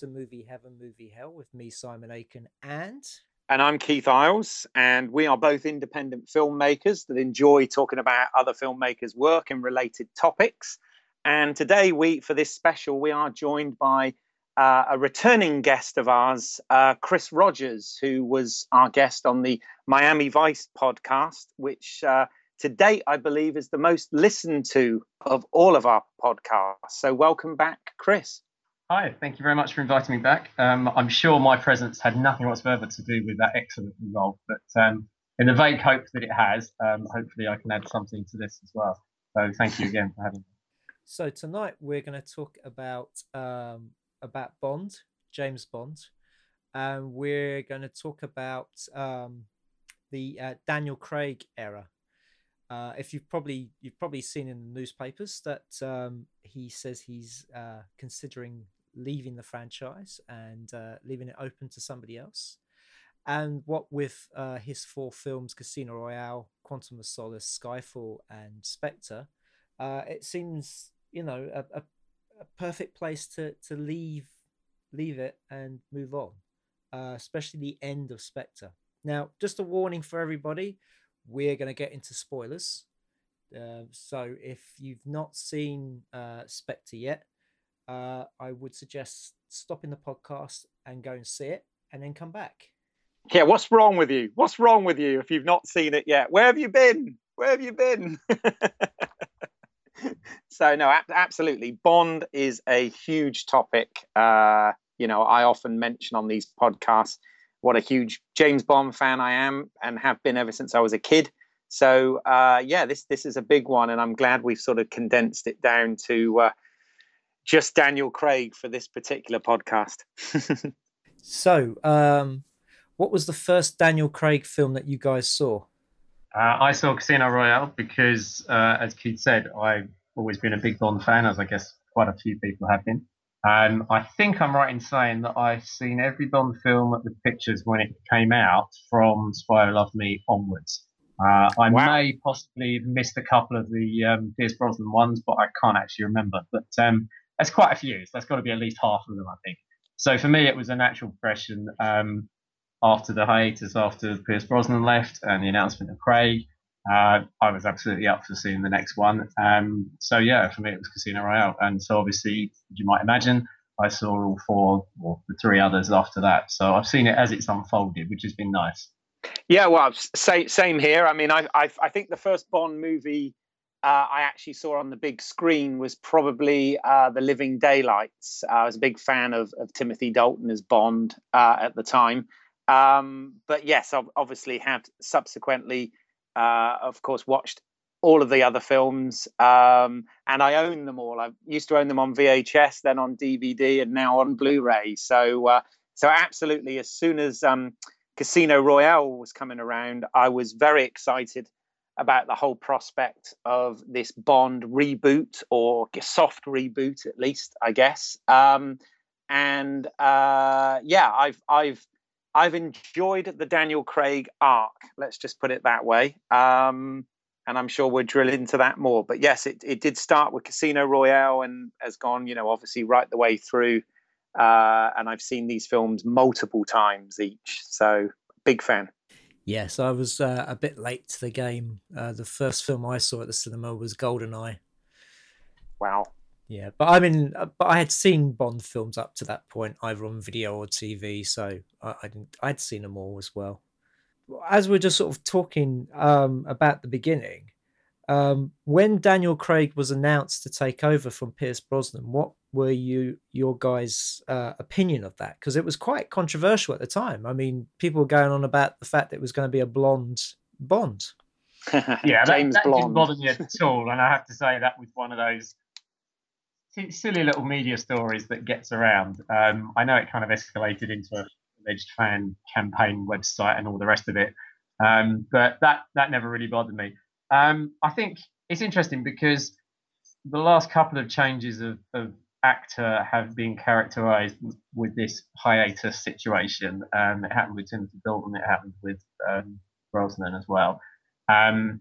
To Movie Heaven, Movie Hell with me, Simon Aiken, and And I'm Keith Isles, and we are both independent filmmakers that enjoy talking about other filmmakers' work and related topics. And today, we for this special, we are joined by uh, a returning guest of ours, uh, Chris Rogers, who was our guest on the Miami Vice podcast, which uh, to date, I believe, is the most listened to of all of our podcasts. So, welcome back, Chris. Hi, thank you very much for inviting me back. Um, I'm sure my presence had nothing whatsoever to do with that excellent result, but um, in the vague hope that it has, um, hopefully I can add something to this as well. So thank you again for having me. So tonight we're going to talk about um, about Bond, James Bond, and we're going to talk about um, the uh, Daniel Craig era. Uh, if you've probably you've probably seen in the newspapers that um, he says he's uh, considering leaving the franchise and uh, leaving it open to somebody else. And what with uh, his four films, Casino Royale, Quantum of Solace, Skyfall, and Spectre, uh, it seems you know a, a, a, perfect place to to leave leave it and move on, uh, especially the end of Spectre. Now, just a warning for everybody: we're going to get into spoilers. Uh, so if you've not seen uh, Spectre yet, uh, I would suggest stopping the podcast and go and see it, and then come back. Yeah, what's wrong with you? What's wrong with you if you've not seen it yet? Where have you been? Where have you been? so no, absolutely. Bond is a huge topic. Uh, you know, I often mention on these podcasts what a huge James Bond fan I am and have been ever since I was a kid. So uh, yeah, this this is a big one, and I'm glad we've sort of condensed it down to uh, just Daniel Craig for this particular podcast. so, um, what was the first Daniel Craig film that you guys saw? Uh, I saw Casino Royale because, uh, as Keith said, I've always been a big Bond fan, as I guess quite a few people have been. Um, I think I'm right in saying that I've seen every Bond film at the pictures when it came out from Spy Who Loved Me onwards. Uh, I wow. may possibly have missed a couple of the um, Pierce Brosnan ones, but I can't actually remember. But um, that's quite a few. So that's got to be at least half of them, I think. So for me, it was a natural progression um, after the hiatus, after Pierce Brosnan left and the announcement of Craig. Uh, I was absolutely up for seeing the next one. Um, so yeah, for me, it was Casino Royale. And so obviously, you might imagine, I saw all four or the three others after that. So I've seen it as it's unfolded, which has been nice. Yeah, well, same same here. I mean, I I, I think the first Bond movie uh, I actually saw on the big screen was probably uh, The Living Daylights. Uh, I was a big fan of, of Timothy Dalton as Bond uh, at the time. Um, but yes, I've obviously had subsequently, uh, of course, watched all of the other films, um, and I own them all. I used to own them on VHS, then on DVD, and now on Blu-ray. So, uh, so absolutely, as soon as um, Casino Royale was coming around, I was very excited about the whole prospect of this Bond reboot or soft reboot, at least, I guess. Um, and uh, yeah, I've I've I've enjoyed the Daniel Craig arc. Let's just put it that way. Um, and I'm sure we'll drill into that more. But yes, it, it did start with Casino Royale and has gone, you know, obviously right the way through. Uh, and I've seen these films multiple times each. So big fan. Yes, I was uh, a bit late to the game. Uh, the first film I saw at the cinema was Goldeneye. Wow. Yeah, but I mean, uh, but I had seen Bond films up to that point, either on video or TV, so I, I didn't, I'd seen them all as well. As we're just sort of talking um, about the beginning, um, when Daniel Craig was announced to take over from Pierce Brosnan, what were you your guys' uh, opinion of that? Because it was quite controversial at the time. I mean, people were going on about the fact that it was going to be a blonde Bond. yeah, James that, that Blonde. didn't bother me at all, and I have to say that was one of those silly little media stories that gets around. Um, I know it kind of escalated into a alleged fan campaign website and all the rest of it, um, but that that never really bothered me. Um, I think it's interesting because the last couple of changes of, of actor have been characterized with this hiatus situation. Um, it happened with Timothy Dalton, it happened with um, Brosnan as well. Um,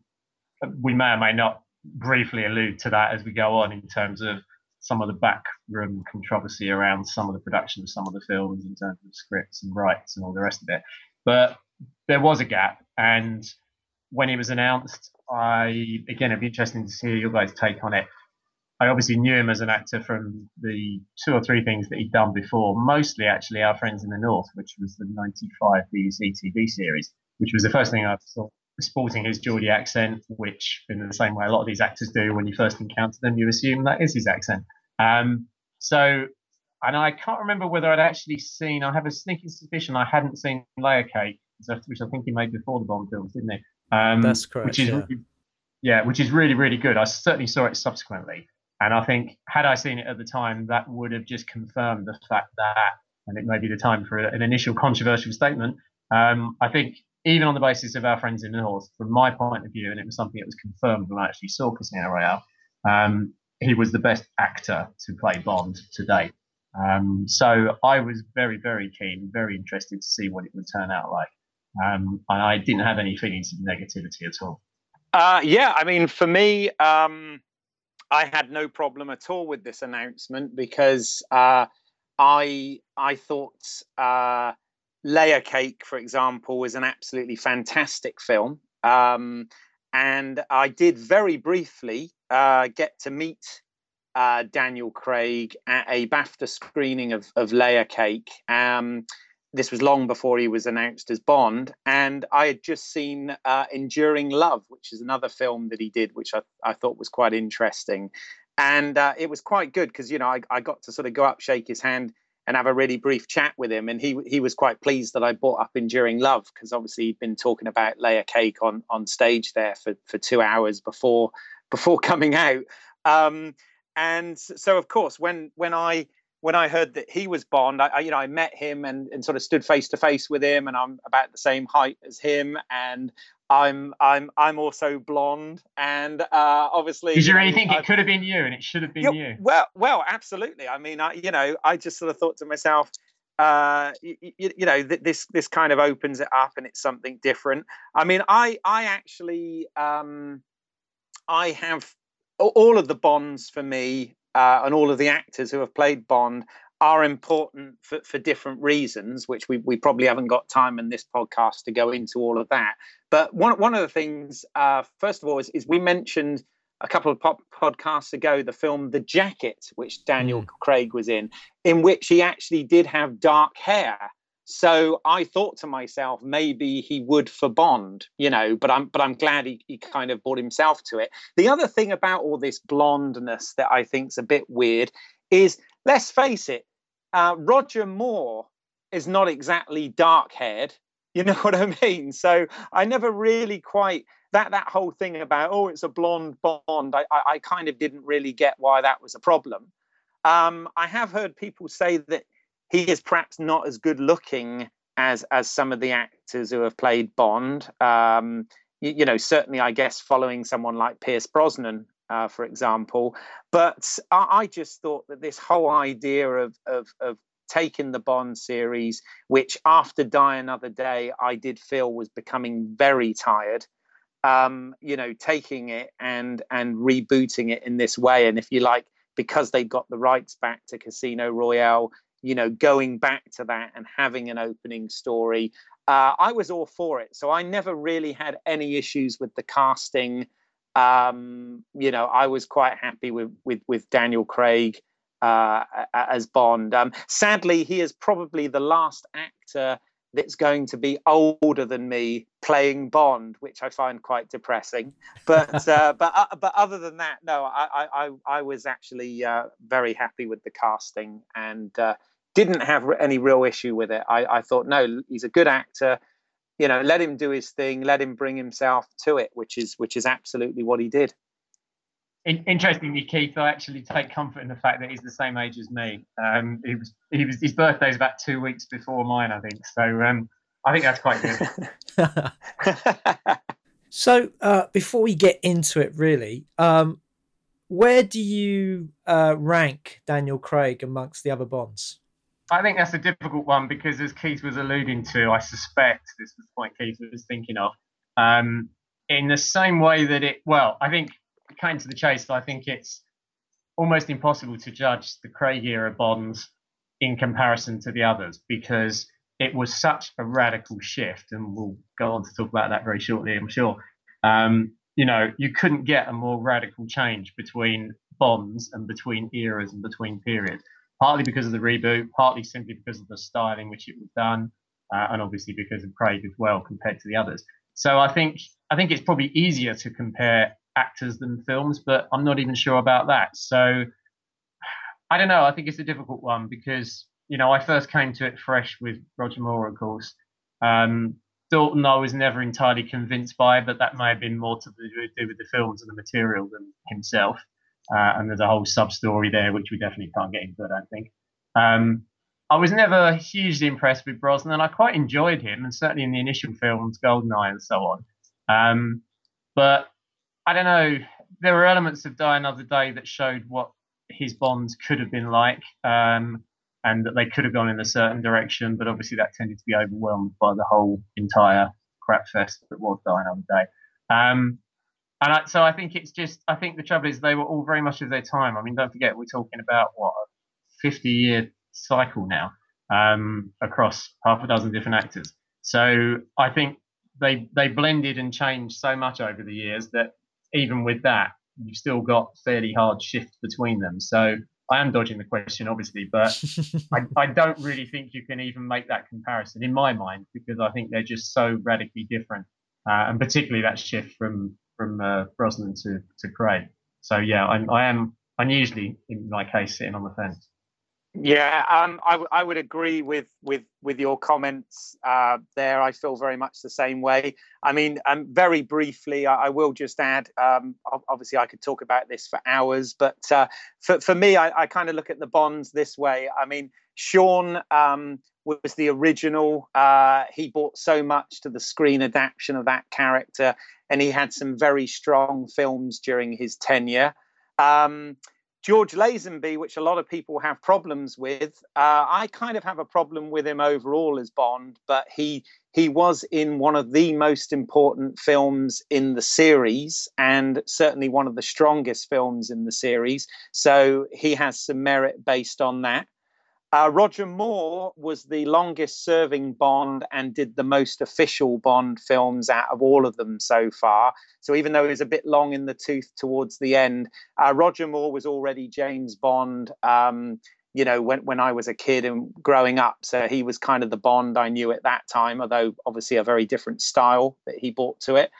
we may or may not briefly allude to that as we go on in terms of some of the backroom controversy around some of the production of some of the films in terms of scripts and rights and all the rest of it. But there was a gap, and when it was announced, I again it'd be interesting to see your guys' take on it. I obviously knew him as an actor from the two or three things that he'd done before, mostly actually Our Friends in the North, which was the 95 BBC TV series, which was the first thing I saw sporting his Geordie accent, which in the same way a lot of these actors do when you first encounter them, you assume that is his accent. Um, so, and I can't remember whether I'd actually seen, I have a sneaking suspicion I hadn't seen Layer Cake, which I think he made before the Bond films, didn't he? Um, That's correct. Which is yeah. Really, yeah, which is really, really good. I certainly saw it subsequently. And I think had I seen it at the time, that would have just confirmed the fact that, and it may be the time for an initial controversial statement. Um, I think even on the basis of our friends in the north, from my point of view, and it was something that was confirmed when I actually saw Casino Royale, um, he was the best actor to play Bond to date. Um, so I was very, very keen, very interested to see what it would turn out like. Um, and I didn't have any feelings of negativity at all. Uh, yeah, I mean, for me, um, I had no problem at all with this announcement because uh, I I thought uh, Layer Cake, for example, was an absolutely fantastic film, um, and I did very briefly uh, get to meet uh, Daniel Craig at a BAFTA screening of of Layer Cake. Um, this was long before he was announced as Bond, and I had just seen uh, Enduring Love, which is another film that he did, which I, I thought was quite interesting. And uh, it was quite good because, you know, I, I got to sort of go up, shake his hand, and have a really brief chat with him. And he he was quite pleased that I brought up Enduring Love because obviously he'd been talking about Layer Cake on on stage there for, for two hours before before coming out. Um, and so, of course, when when I when I heard that he was Bond, I, I, you know I met him and, and sort of stood face to face with him, and I'm about the same height as him, and I'm I'm I'm also blonde, and uh, obviously. Is there anything it could have been you, and it should have been you? you? Well, well, absolutely. I mean, I you know I just sort of thought to myself, uh, you, you, know, th- this this kind of opens it up, and it's something different. I mean, I I actually um, I have all of the bonds for me uh, and all of the actors who have played Bond are important for, for different reasons, which we, we probably haven't got time in this podcast to go into all of that. But one, one of the things, uh, first of all, is, is we mentioned a couple of pop- podcasts ago the film The Jacket, which Daniel mm. Craig was in, in which he actually did have dark hair. So I thought to myself, maybe he would for Bond, you know, but I'm but I'm glad he, he kind of brought himself to it. The other thing about all this blondness that I think's a bit weird is let's face it, uh, Roger Moore is not exactly dark haired. You know what I mean? So I never really quite that that whole thing about oh it's a blonde Bond. I I, I kind of didn't really get why that was a problem. Um, I have heard people say that he is perhaps not as good looking as as some of the actors who have played Bond. Um, you, you, know, certainly, I guess following someone like Pierce Brosnan, uh, for example. But I, I, just thought that this whole idea of of, of taking the Bond series, which after Die Another Day, I did feel was becoming very tired. Um, you know, taking it and and rebooting it in this way, and if you like, because they got the rights back to Casino Royale, you know going back to that and having an opening story uh, I was all for it. So I never really had any issues with the casting. Um, you know, I was quite happy with with, with Daniel Craig uh, as Bond. Um, sadly, he is probably the last actor that's going to be older than me playing Bond, which I find quite depressing. But uh, but uh, but other than that, no, I I I was actually uh, very happy with the casting and uh, didn't have any real issue with it. I, I thought, no, he's a good actor. You know, let him do his thing, let him bring himself to it, which is which is absolutely what he did. Interestingly, Keith, I actually take comfort in the fact that he's the same age as me. Um, he was, he was, his birthday's about two weeks before mine, I think. So um, I think that's quite good. so uh, before we get into it, really, um, where do you uh, rank Daniel Craig amongst the other Bonds? I think that's a difficult one because, as Keith was alluding to, I suspect this was the point Keith was thinking of. Um, in the same way that it, well, I think it came to the chase, I think it's almost impossible to judge the Craig era Bonds in comparison to the others because it was such a radical shift, and we'll go on to talk about that very shortly, I'm sure. Um, you know, you couldn't get a more radical change between Bonds and between eras and between periods, partly because of the reboot, partly simply because of the style in which it was done, uh, and obviously because of Craig as well compared to the others. So I think I think it's probably easier to compare actors than films, but I'm not even sure about that. So I don't know. I think it's a difficult one because you know I first came to it fresh with Roger Moore, of course. Um, Dalton, I was never entirely convinced by, but that may have been more to do with the films and the material than himself. Uh, and there's a whole sub story there, which we definitely can't get into, I don't think. Um, I was never hugely impressed with Brosnan. I quite enjoyed him, and certainly in the initial films, Goldeneye and so on. Um, but I don't know. There were elements of Die Another Day that showed what his bonds could have been like, um, and that they could have gone in a certain direction. But obviously, that tended to be overwhelmed by the whole entire crap fest that was Die Another Day. Um, and I, so I think it's just, I think the trouble is they were all very much of their time. I mean, don't forget, we're talking about what, a 50 year cycle now um, across half a dozen different actors. So I think they they blended and changed so much over the years that even with that, you've still got fairly hard shift between them. So I am dodging the question, obviously, but I, I, don't really think you can even make that comparison in my mind because I think they're just so radically different, uh, and particularly that shift from from uh, Brosnan to to Craig. So yeah, I'm, I am unusually in my case sitting on the fence. Yeah, um, I, w- I would agree with with with your comments uh, there. I feel very much the same way. I mean, um, very briefly, I, I will just add. Um, obviously, I could talk about this for hours, but uh, for for me, I, I kind of look at the Bonds this way. I mean, Sean um, was the original. Uh, he brought so much to the screen adaptation of that character, and he had some very strong films during his tenure. Um, George Lazenby, which a lot of people have problems with, uh, I kind of have a problem with him overall as Bond, but he he was in one of the most important films in the series and certainly one of the strongest films in the series. So he has some merit based on that. Uh, Roger Moore was the longest serving Bond and did the most official Bond films out of all of them so far. So even though he was a bit long in the tooth towards the end, uh, Roger Moore was already James Bond. Um, you know, when when I was a kid and growing up, so he was kind of the Bond I knew at that time. Although obviously a very different style that he brought to it.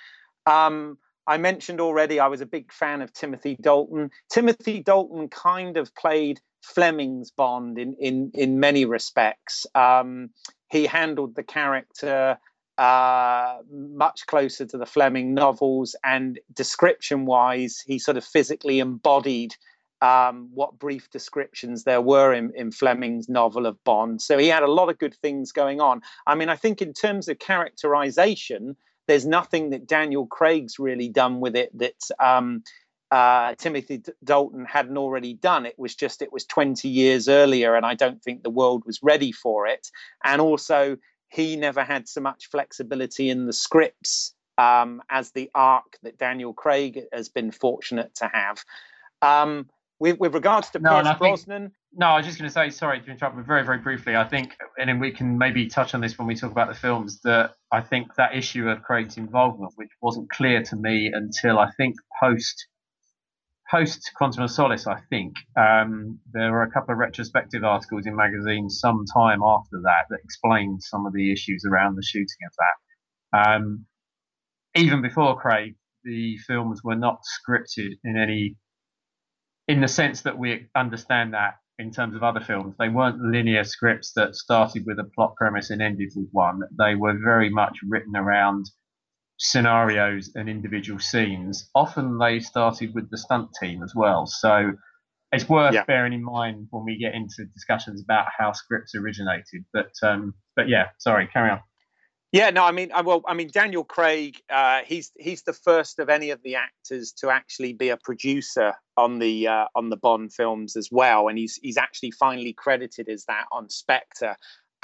Um, I mentioned already I was a big fan of Timothy Dalton. Timothy Dalton kind of played Fleming's Bond in in in many respects. Um, he handled the character uh, much closer to the Fleming novels, and description-wise, he sort of physically embodied um, what brief descriptions there were in, in Fleming's novel of Bond. So he had a lot of good things going on. I mean, I think in terms of characterization, there's nothing that Daniel Craig's really done with it that um, uh, Timothy Dalton hadn't already done. It was just it was 20 years earlier, and I don't think the world was ready for it. And also, he never had so much flexibility in the scripts um, as the arc that Daniel Craig has been fortunate to have. Um, with, with regards to no, Pierce Brosnan. Think, no, I was just going to say, sorry to interrupt, but very, very briefly, I think, and then we can maybe touch on this when we talk about the films, that I think that issue of Craig's involvement, which wasn't clear to me until I think post post Quantum of Solace, I think um, there were a couple of retrospective articles in magazines some time after that that explained some of the issues around the shooting of that. Um, even before Craig, the films were not scripted in any in the sense that we understand that in terms of other films. They weren't linear scripts that started with a plot premise and ended with one. They were very much written around scenarios and individual scenes. Often they started with the stunt team as well. So it's worth yeah. bearing in mind when we get into discussions about how scripts originated. But um, but yeah, sorry, carry on. Yeah, no, I mean, well, I mean, Daniel Craig, uh, he's he's the first of any of the actors to actually be a producer on the uh, on the Bond films as well, and he's he's actually finally credited as that on Spectre.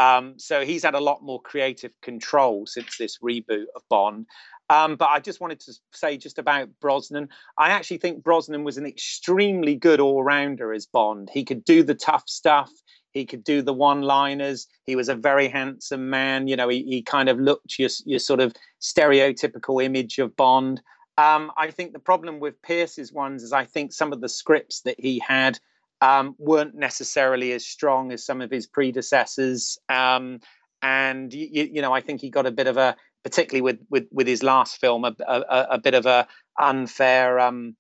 Um, so he's had a lot more creative control since this reboot of Bond. Um, but I just wanted to say just about Brosnan. I actually think Brosnan was an extremely good all rounder as Bond. He could do the tough stuff. He could do the one-liners. He was a very handsome man. You know, he, he kind of looked your, your sort of stereotypical image of Bond. Um, I think the problem with Pierce's ones is I think some of the scripts that he had um, weren't necessarily as strong as some of his predecessors. Um, and you, you, know, I think he got a bit of a, particularly with with, with his last film, a, a, a bit of a unfair um,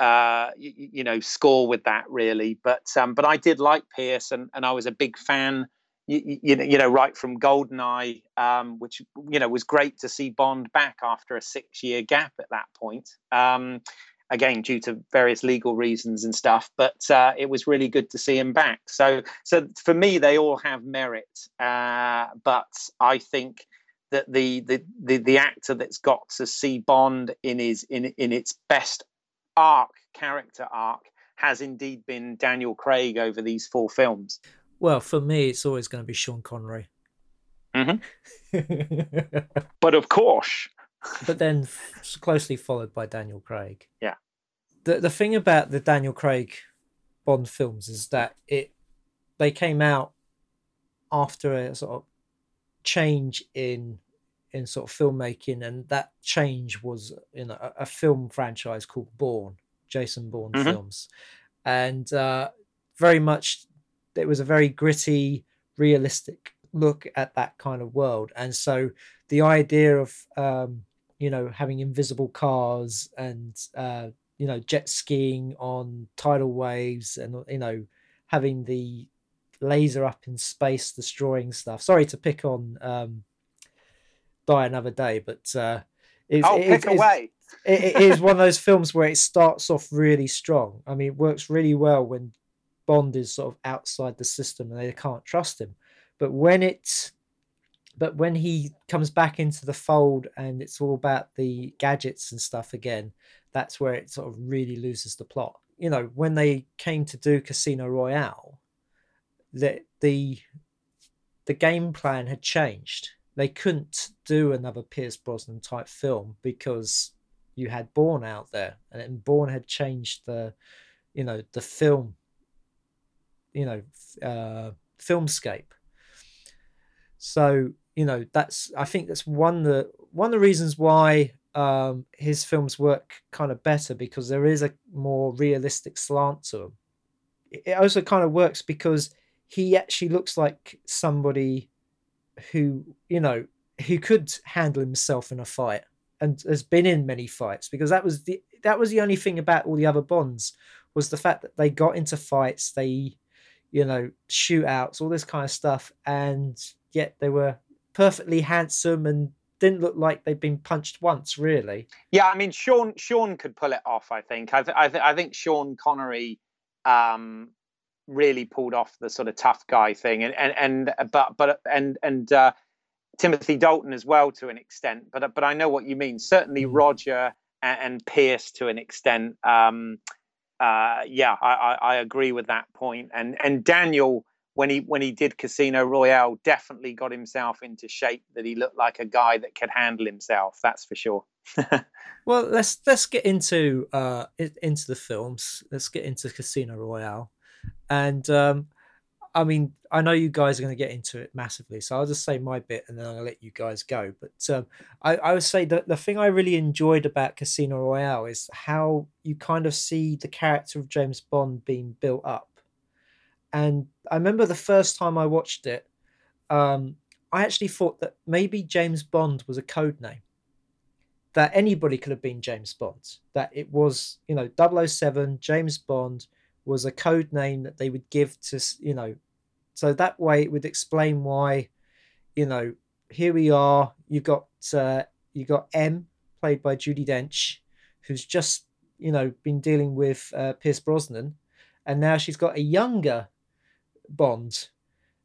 uh, you, you, know score with that really. But um, but I did like Pierce, and, and I was a big fan. You, you, know, right from Goldeneye, um, which you know was great to see Bond back after a six-year gap at that point. Again, due to various legal reasons and stuff, but uh, it was really good to see him back. So, so for me, they all have merit, uh, but I think that the, the the the actor that's got to see Bond in his in in its best arc, character arc, has indeed been Daniel Craig over these four films. Well, for me, it's always going to be Sean Connery. Mm-hmm. but of course. But then closely followed by Daniel Craig. Yeah. The the thing about the Daniel Craig Bond films is that it they came out after a sort of change in in sort of filmmaking, and that change was in a, a film franchise called Bourne, Jason Bourne mm-hmm. films, and uh, very much it was a very gritty, realistic look at that kind of world, and so the idea of um, you know having invisible cars and uh, you know jet skiing on tidal waves, and you know having the laser up in space destroying stuff. Sorry to pick on um, Die Another Day, but uh, it's, oh, pick away. it, it is one of those films where it starts off really strong. I mean, it works really well when Bond is sort of outside the system and they can't trust him. But when it's but when he comes back into the fold and it's all about the gadgets and stuff again, that's where it sort of really loses the plot. You know, when they came to do Casino Royale, that the the game plan had changed they couldn't do another Pierce Brosnan type film because you had Bourne out there, and Bourne had changed the, you know, the film, you know, uh, filmscape. So you know that's I think that's one the one of the reasons why um, his films work kind of better because there is a more realistic slant to them. It also kind of works because he actually looks like somebody who you know who could handle himself in a fight and has been in many fights because that was the that was the only thing about all the other bonds was the fact that they got into fights they you know shootouts all this kind of stuff and yet they were perfectly handsome and didn't look like they'd been punched once really yeah i mean sean sean could pull it off i think i, th- I, th- I think sean connery um, really pulled off the sort of tough guy thing, and and and but but and and uh, Timothy Dalton as well to an extent. But but I know what you mean. Certainly mm. Roger and, and Pierce to an extent. Um, uh, yeah, I, I, I agree with that point. And and Daniel when he when he did Casino Royale, definitely got himself into shape that he looked like a guy that could handle himself. That's for sure. well, let's let's get into uh into the films. Let's get into Casino Royale, and um, I mean, I know you guys are going to get into it massively, so I'll just say my bit and then I'll let you guys go. But um, I, I would say that the thing I really enjoyed about Casino Royale is how you kind of see the character of James Bond being built up. And I remember the first time I watched it, um, I actually thought that maybe James Bond was a code name. That anybody could have been James Bond. That it was, you know, 007, James Bond was a code name that they would give to, you know, so that way it would explain why, you know, here we are. You got uh, you got M played by Judi Dench, who's just you know been dealing with uh, Pierce Brosnan, and now she's got a younger Bond,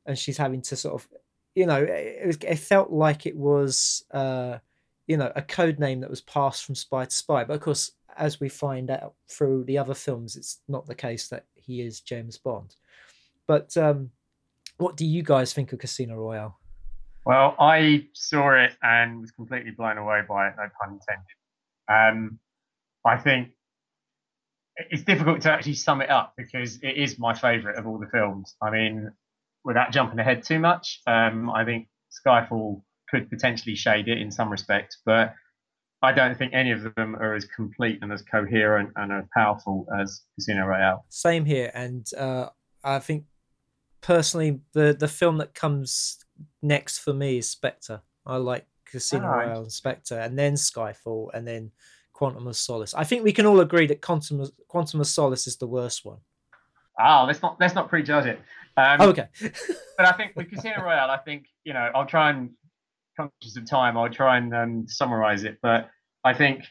and she's having to sort of, you know, it, was, it felt like it was, uh, you know, a code name that was passed from spy to spy. But of course, as we find out through the other films, it's not the case that he is James Bond. But um, what do you guys think of Casino Royale? Well, I saw it and was completely blown away by it, no pun intended. Um, I think it's difficult to actually sum it up because it is my favourite of all the films. I mean, without jumping ahead too much, um, I think Skyfall could potentially shade it in some respects, but I don't think any of them are as complete and as coherent and as powerful as Casino Royale. Same here, and uh, I think personally the the film that comes next for me is Spectre. I like Casino oh, Royale and Spectre, and then Skyfall, and then Quantum of Solace. I think we can all agree that Quantum Quantum of Solace is the worst one. Oh, let's not let's not prejudge it. Um, oh, okay. but I think with Casino Royale, I think you know I'll try and conscious of time, I'll try and um, summarize it. But I think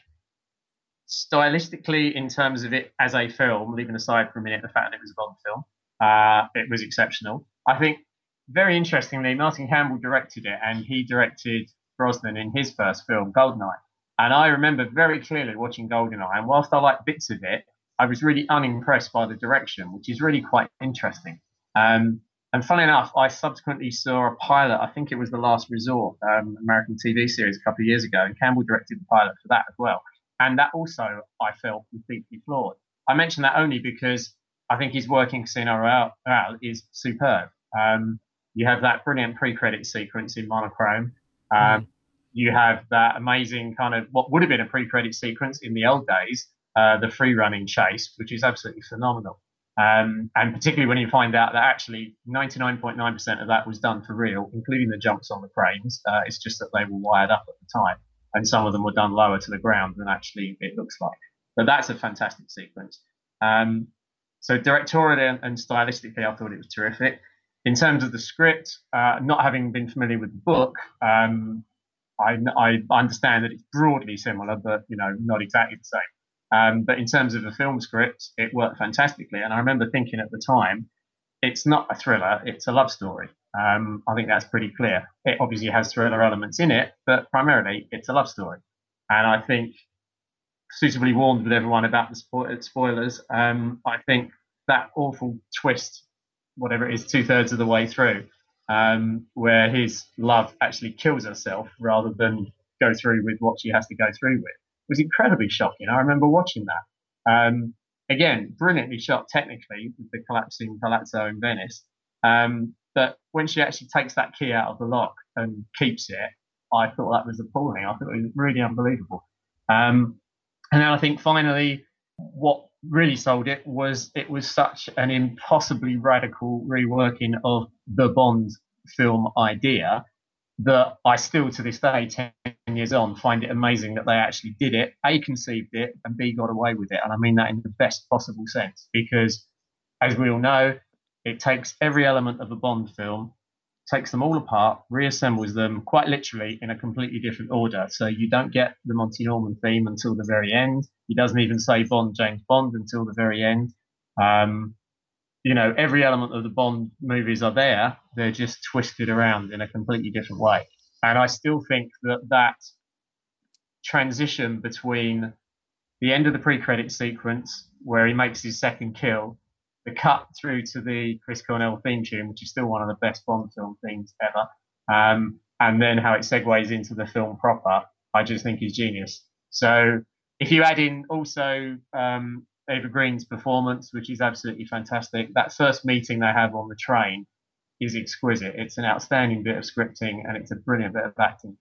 stylistically, in terms of it as a film, leaving aside for a minute the fact that it was a Bond film, uh, it was exceptional. I think very interestingly, Martin Campbell directed it, and he directed Brosnan in his first film, Goldeneye. And I remember very clearly watching Goldeneye, and whilst I like bits of it, I was really unimpressed by the direction, which is really quite interesting. Um, and funny enough, I subsequently saw a pilot. I think it was The Last Resort, um, American TV series a couple of years ago, and Campbell directed the pilot for that as well. And that also I felt completely flawed. I mention that only because I think his working Royale is superb. Um, you have that brilliant pre-credit sequence in monochrome. Um, mm. You have that amazing kind of what would have been a pre-credit sequence in the old days, uh, the free running chase, which is absolutely phenomenal. Um, and particularly when you find out that actually 99.9% of that was done for real, including the jumps on the cranes. Uh, it's just that they were wired up at the time, and some of them were done lower to the ground than actually it looks like. But that's a fantastic sequence. Um, so directorially and, stylistically, I thought it was terrific. In terms of the script, uh, not having been familiar with the book, um, I, I, understand that it's broadly similar, but you know, not exactly the same. Um, but in terms of a film script, it worked fantastically. And I remember thinking at the time, it's not a thriller, it's a love story. Um, I think that's pretty clear. It obviously has thriller elements in it, but primarily it's a love story. And I think, suitably warned with everyone about the spo- spoilers, um, I think that awful twist, whatever it is, two thirds of the way through, um, where his love actually kills herself rather than go through with what she has to go through with was incredibly shocking. I remember watching that. Um, again, brilliantly shot technically with the collapsing palazzo in Venice. Um, but when she actually takes that key out of the lock and keeps it, I thought that was appalling. I thought it was really unbelievable. Um, and then I think finally, what really sold it was it was such an impossibly radical reworking of the Bond film idea that I still to this day, 10 years on, find it amazing that they actually did it, A, conceived it, and B, got away with it. And I mean that in the best possible sense, because as we all know, it takes every element of a Bond film, takes them all apart, reassembles them quite literally in a completely different order. So you don't get the Monty Norman theme until the very end. He doesn't even say Bond, James Bond until the very end. Um, you know, every element of the Bond movies are there. They're just twisted around in a completely different way. And I still think that that transition between the end of the pre-credit sequence where he makes his second kill the cut through to the Chris Cornell theme tune, which is still one of the best Bond film themes ever, um, and then how it segues into the film proper, I just think is genius. So if you add in also um, Eva Green's performance, which is absolutely fantastic, that first meeting they have on the train is exquisite. It's an outstanding bit of scripting and it's a brilliant bit of acting.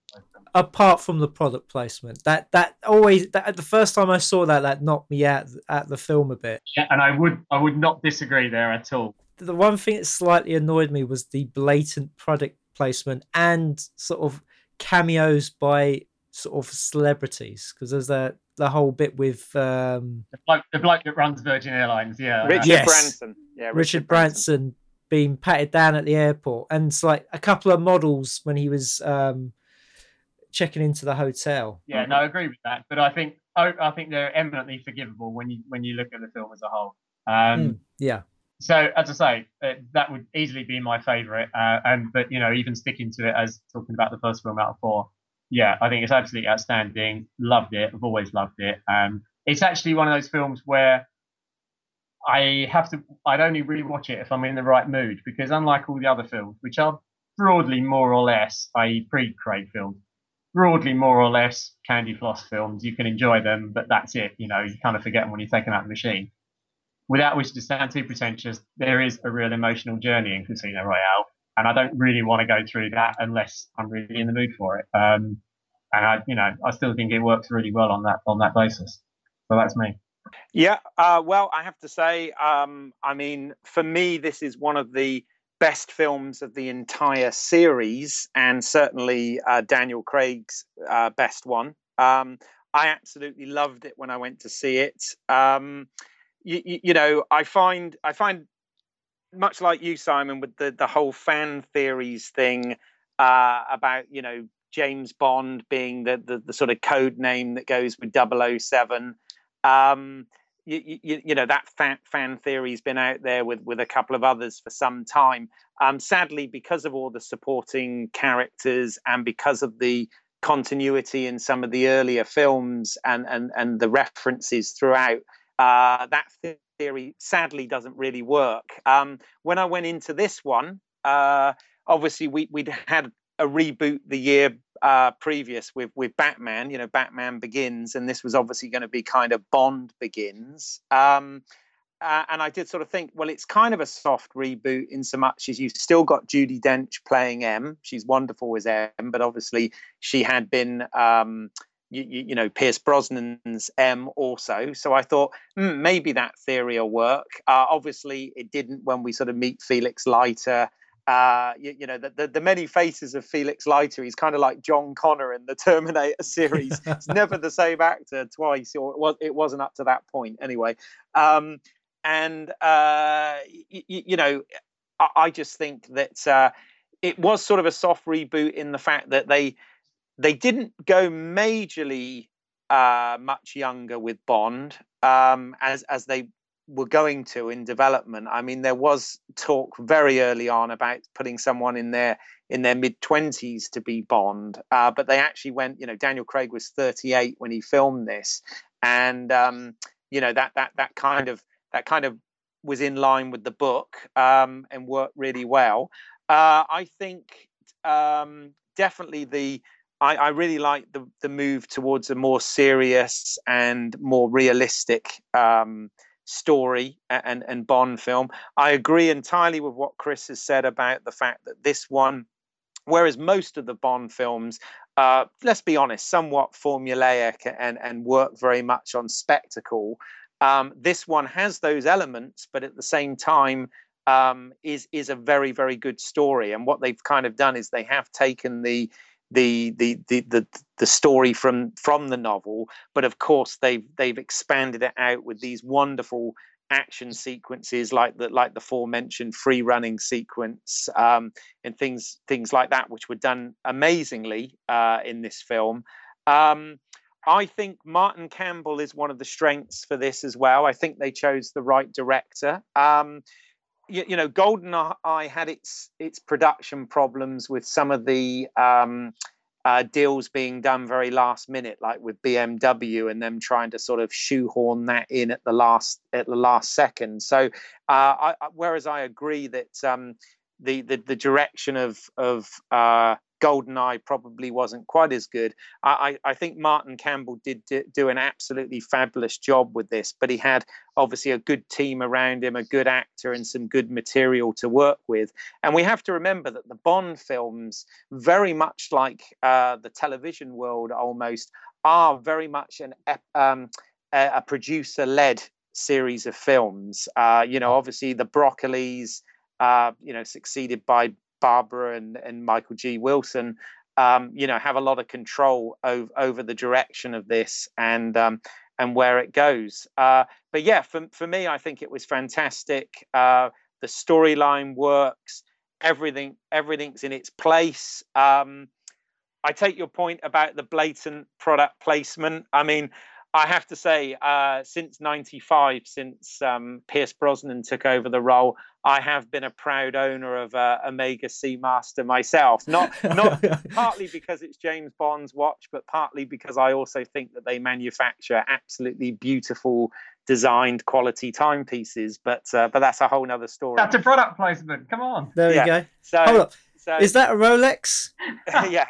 Apart from the product placement, that that always that the first time I saw that, that knocked me out at the film a bit. Yeah, and I would I would not disagree there at all. The one thing that slightly annoyed me was the blatant product placement and sort of cameos by sort of celebrities because there's that the whole bit with um the bloke, the bloke that runs Virgin Airlines, yeah, Richard yes. Branson, yeah, Richard, Richard Branson. Branson being patted down at the airport, and it's like a couple of models when he was um, checking into the hotel. Yeah, no, I agree with that. But I think I, I think they're eminently forgivable when you when you look at the film as a whole. Um, mm, yeah. So as I say, uh, that would easily be my favourite. Uh, and but you know, even sticking to it as talking about the first film out of four, yeah, I think it's absolutely outstanding. Loved it. I've always loved it. Um, it's actually one of those films where I have to. I'd only really watch it if I'm in the right mood because unlike all the other films, which are broadly more or less, i.e., pre-Craig films, broadly more or less candy floss films, you can enjoy them, but that's it. You know, you kind of forget them when you take them out of the machine. Without wishing to sound too pretentious, there is a real emotional journey in Casino Royale, and I don't really want to go through that unless I'm really in the mood for it. Um, and I, you know, I still think it works really well on that on that basis. So that's me. Yeah, uh, well, I have to say, um, I mean, for me, this is one of the best films of the entire series, and certainly uh, Daniel Craig's uh, best one. Um, I absolutely loved it when I went to see it. Um, you, you, know, I find I find much like you, Simon, with the the whole fan theories thing uh, about you know James Bond being the, the, the sort of code name that goes with 007. Um, you, you, you, know that fan, fan theory's been out there with with a couple of others for some time. Um, sadly, because of all the supporting characters and because of the continuity in some of the earlier films and and and the references throughout, uh, that theory sadly doesn't really work. Um, when I went into this one, uh, obviously we we'd had a reboot the year uh, previous with with Batman. You know, Batman Begins, and this was obviously going to be kind of Bond Begins. Um, uh, and I did sort of think, well, it's kind of a soft reboot in so much as you've still got Judi Dench playing M. She's wonderful as M, but obviously she had been. Um, you, you, know Pierce Brosnan's M also. So I thought mm, maybe that theory will work. Uh, obviously, it didn't when we sort of meet Felix Leiter uh, you, you, know, the, the, the, many faces of Felix Leiter. He's kind of like John Connor in the Terminator series. it's never the same actor twice, or it, was, it wasn't up to that point anyway. Um, and uh, y- you know, I, I, just think that uh, it was sort of a soft reboot in the fact that they they didn't go majorly uh, much younger with Bond um, as as they were going to in development. I mean, there was talk very early on about putting someone in their in their mid twenties to be Bond, uh, but they actually went. You know, Daniel Craig was thirty eight when he filmed this, and um, you know that that that kind of that kind of was in line with the book um, and worked really well. Uh, I think um, definitely the I, I, really like the the move towards a more serious and more realistic um, story and, and Bond film. I agree entirely with what Chris has said about the fact that this one, whereas most of the Bond films, uh, let's be honest, somewhat formulaic and, and work very much on spectacle, um, this one has those elements, but at the same time, um, is is a very very good story. And what they've kind of done is they have taken the the the the the, the story from from the novel but of course they've they've expanded it out with these wonderful action sequences like the like the aforementioned free running sequence um, and things things like that which were done amazingly uh, in this film um, I think Martin Campbell is one of the strengths for this as well. I think they chose the right director. Um, you, you know, GoldenEye had its its production problems with some of the um, uh, deals being done very last minute, like with BMW, and them trying to sort of shoehorn that in at the last at the last second. So, uh, I, whereas I agree that um, the, the the direction of of uh, Goldeneye probably wasn't quite as good. I, I think Martin Campbell did do an absolutely fabulous job with this, but he had obviously a good team around him, a good actor, and some good material to work with. And we have to remember that the Bond films, very much like uh, the television world almost, are very much an um, a producer led series of films. Uh, you know, obviously the Broccolis. Uh, you know, succeeded by Barbara and, and Michael G. Wilson, um, you know, have a lot of control over, over the direction of this and um, and where it goes. Uh, but yeah, for for me, I think it was fantastic. Uh, the storyline works. Everything everything's in its place. Um, I take your point about the blatant product placement. I mean, I have to say, uh, since '95, since um, Pierce Brosnan took over the role, I have been a proud owner of uh, Omega Seamaster myself. Not not partly because it's James Bond's watch, but partly because I also think that they manufacture absolutely beautiful, designed, quality timepieces. But uh, but that's a whole other story. That's a product placement. Come on. There yeah. you go. So, Hold up. So, Is that a Rolex? yeah,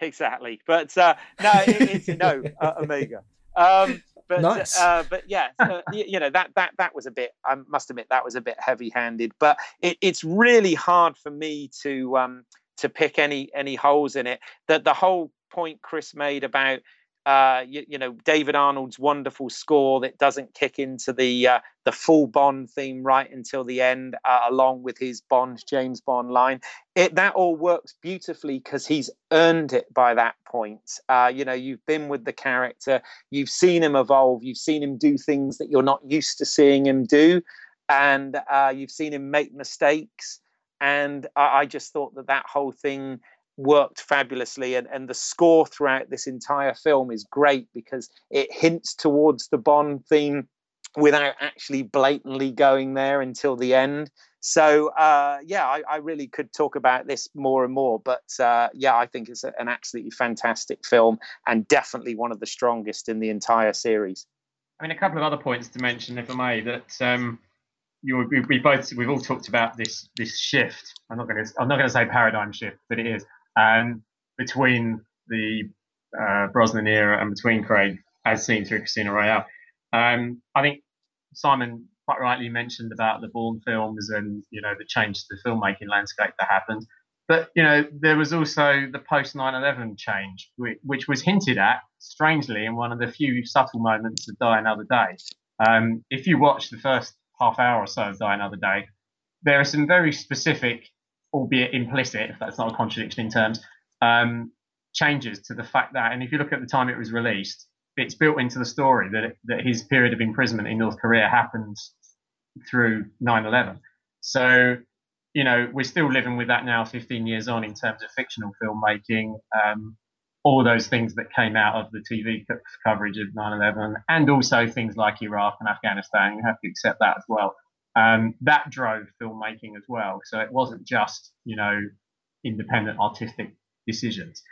exactly. But uh, no, it, it's no uh, Omega. Um, but nice. uh, but yeah, so, you know that that that was a bit. I must admit that was a bit heavy-handed. But it, it's really hard for me to um, to pick any any holes in it. That the whole point Chris made about uh, you, you, know David Arnold's wonderful score that doesn't kick into the uh, the full Bond theme right until the end, uh, along with his Bond James Bond line. It that all works beautifully because he's earned it by that point. Uh, you know, you've been with the character, you've seen him evolve, you've seen him do things that you're not used to seeing him do, and uh, you've seen him make mistakes. And I, I just thought that that whole thing worked fabulously and, and the score throughout this entire film is great because it hints towards the bond theme without actually blatantly going there until the end. So uh, yeah I, I, really could talk about this more and more but uh, yeah i think it's an absolutely fantastic film and definitely one of the strongest in the entire series. I mean a couple of other points to mention if i may that um, you, we, we both we've all talked about this this shift. I'm not going to i'm not going to say paradigm shift but it is and between the uh, Brosnan era and between Craig, as seen through Casino Royale. Um, I think Simon quite rightly mentioned about the Bourne films and you know the change to the filmmaking landscape that happened. But you know there was also the post 9/11 change, which was hinted at strangely in one of the few subtle moments of Die Another Day. Um, if you watch the first half hour or so of Die Another Day, there are some very specific albeit implicit, if that's not a contradiction in terms, um, changes to the fact that, and if you look at the time it was released, it's built into the story that that his period of imprisonment in North Korea happens through 9/11. So, you know, we're still living with that now, 15 years on, in terms of fictional filmmaking. Um, all those things that came out of the TV coverage of 9/11, and also things like Iraq and Afghanistan. You have to accept that as well. Um, that drove filmmaking as well. So it wasn't just, you know, independent artistic decisions.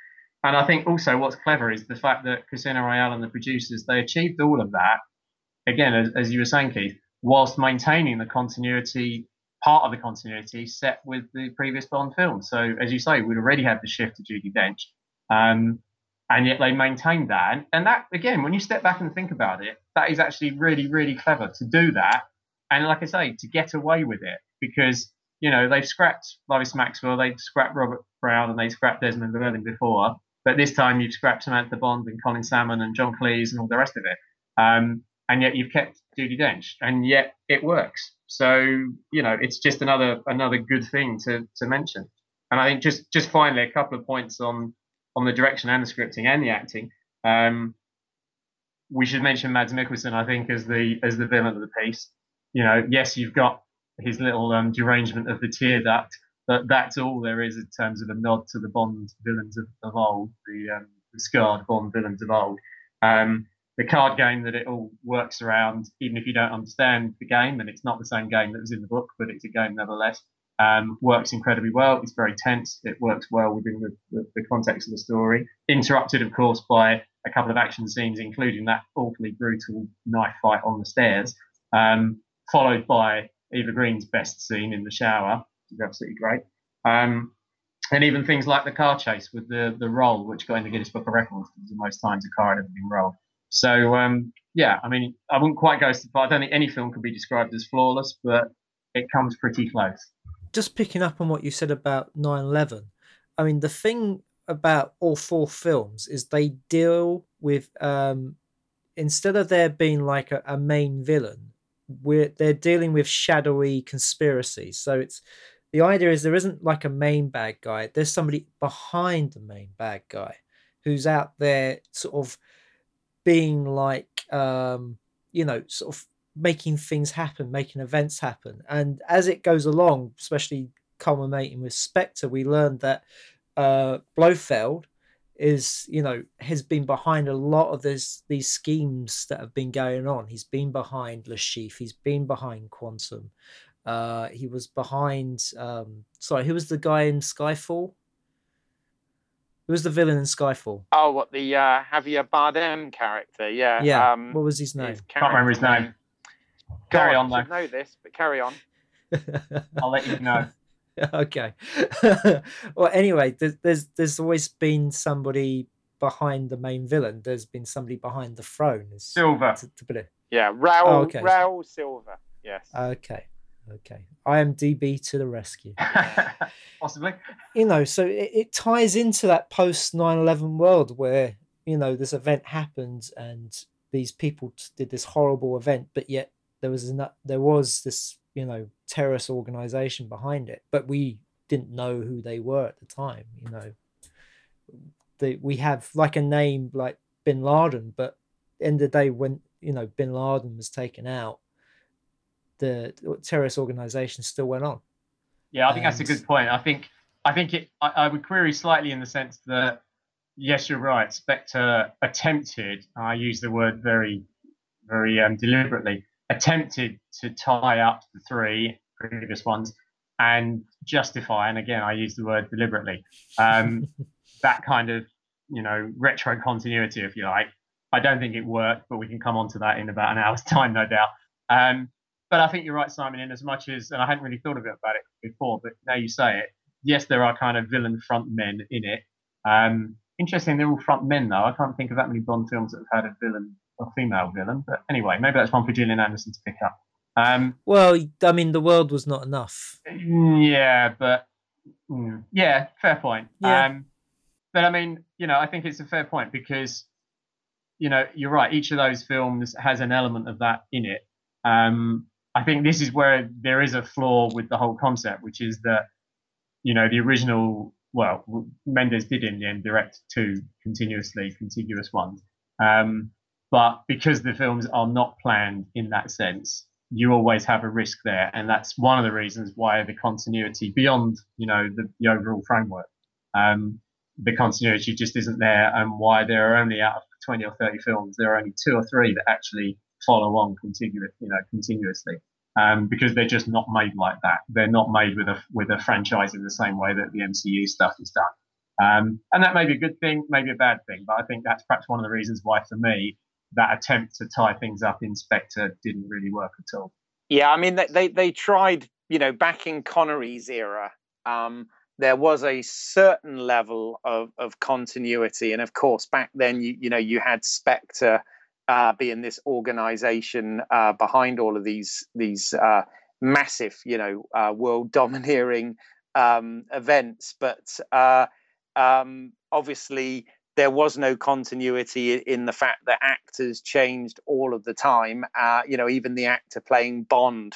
And I think also what's clever is the fact that Casino Royale and the producers, they achieved all of that, again, as, as you were saying, Keith, whilst maintaining the continuity, part of the continuity set with the previous Bond film. So as you say, we'd already had the shift to Judi Dench. Um, and yet they maintained that. And, and that, again, when you step back and think about it, that is actually really, really clever to do that and like I say, to get away with it because you know they've scrapped Lois Maxwell, they've scrapped Robert Brown, and they scrapped Desmond Llewellyn before, but this time you've scrapped Samantha Bond and Colin Salmon and John Cleese and all the rest of it, um, and yet you've kept Judi Dench, and yet it works. So you know it's just another another good thing to to mention. And I think just just finally a couple of points on on the direction and the scripting and the acting. Um, we should mention Mads Mikkelsen, I think, as the as the villain of the piece you know, yes, you've got his little um, derangement of the tear duct, but that's all there is in terms of a nod to the Bond villains of, of old, the, um, the scarred Bond villains of old. Um, the card game that it all works around, even if you don't understand the game, and it's not the same game that was in the book, but it's a game nevertheless. Um, works incredibly well. It's very tense. It works well within the, the, the, context of the story. Interrupted, of course, by a couple of action scenes, including that awfully brutal knife fight on the stairs, um, followed by Eva Green's best scene in the shower, which is absolutely great. Um, and even things like the car chase with the the roll, which got in the Guinness Book of Records, was the most times a car had ever been rolled. So um, yeah, I mean, I wouldn't quite go so far. I don't think any film could be described as flawless, but it comes pretty close. Just picking up on what you said about 9/11, I mean, the thing about all four films is they deal with um, instead of there being like a, a main villain, we're they're dealing with shadowy conspiracies. So it's the idea is there isn't like a main bad guy. There's somebody behind the main bad guy who's out there sort of being like um, you know, sort of making things happen, making events happen. And as it goes along, especially culminating with Spectre, we learned that uh, Blofeld is, you know, has been behind a lot of this these schemes that have been going on. He's been behind Le Chiffre, he's been behind Quantum. Uh, he was behind. Um, sorry, who was the guy in Skyfall? Who was the villain in Skyfall? Oh, what the uh, Javier Bardem character? Yeah. Yeah. Um, what was his name? His Can't remember his name. Carry on, though. know this, but carry on. I'll let you know. okay. well, anyway, there's, there's there's always been somebody behind the main villain. There's been somebody behind the throne. Silva. To, to put it. Yeah, Raul. Oh, okay. Raul Silva. Yes. Okay. Okay. IMDb to the rescue. Possibly. You know, so it, it ties into that post 9 11 world where, you know, this event happened and these people did this horrible event, but yet there was enough, there was this, you know, terrorist organization behind it, but we didn't know who they were at the time, you know. The, we have like a name like bin Laden, but in of the day, when, you know, bin Laden was taken out, the terrorist organization still went on. Yeah, I think and... that's a good point. I think I think it. I, I, would query slightly in the sense that yes, you're right. Spectre attempted. I use the word very, very um, deliberately. Attempted to tie up the three previous ones and justify. And again, I use the word deliberately. Um, that kind of you know retro continuity, if you like. I don't think it worked, but we can come on to that in about an hour's time, no doubt. Um, but I think you're right, Simon. In as much as, and I hadn't really thought of it about it before, but now you say it, yes, there are kind of villain front men in it. Um, interesting, they're all front men though. I can't think of that many Bond films that have had a villain, a female villain. But anyway, maybe that's one for Gillian Anderson to pick up. Um, well, I mean, the world was not enough. Yeah, but mm, yeah, fair point. Yeah. Um, but I mean, you know, I think it's a fair point because, you know, you're right. Each of those films has an element of that in it. Um, I think this is where there is a flaw with the whole concept, which is that, you know, the original, well, Mendes did in the end direct two continuously contiguous ones. Um, but because the films are not planned in that sense, you always have a risk there. And that's one of the reasons why the continuity beyond, you know, the, the overall framework, um, the continuity just isn't there and why there are only out of 20 or 30 films, there are only two or three that actually follow on continuous, you know, continuously. Um, because they're just not made like that. They're not made with a with a franchise in the same way that the MCU stuff is done. Um, and that may be a good thing, maybe a bad thing, but I think that's perhaps one of the reasons why, for me, that attempt to tie things up in Spectre didn't really work at all. Yeah, I mean, they they, tried, you know, back in Connery's era. Um, there was a certain level of, of continuity, and of course, back then, you you know, you had Spectre uh, being this organization uh, behind all of these these uh, massive, you know, uh, world domineering um, events. But uh, um, obviously, there was no continuity in the fact that actors changed all of the time. Uh, you know, even the actor playing Bond.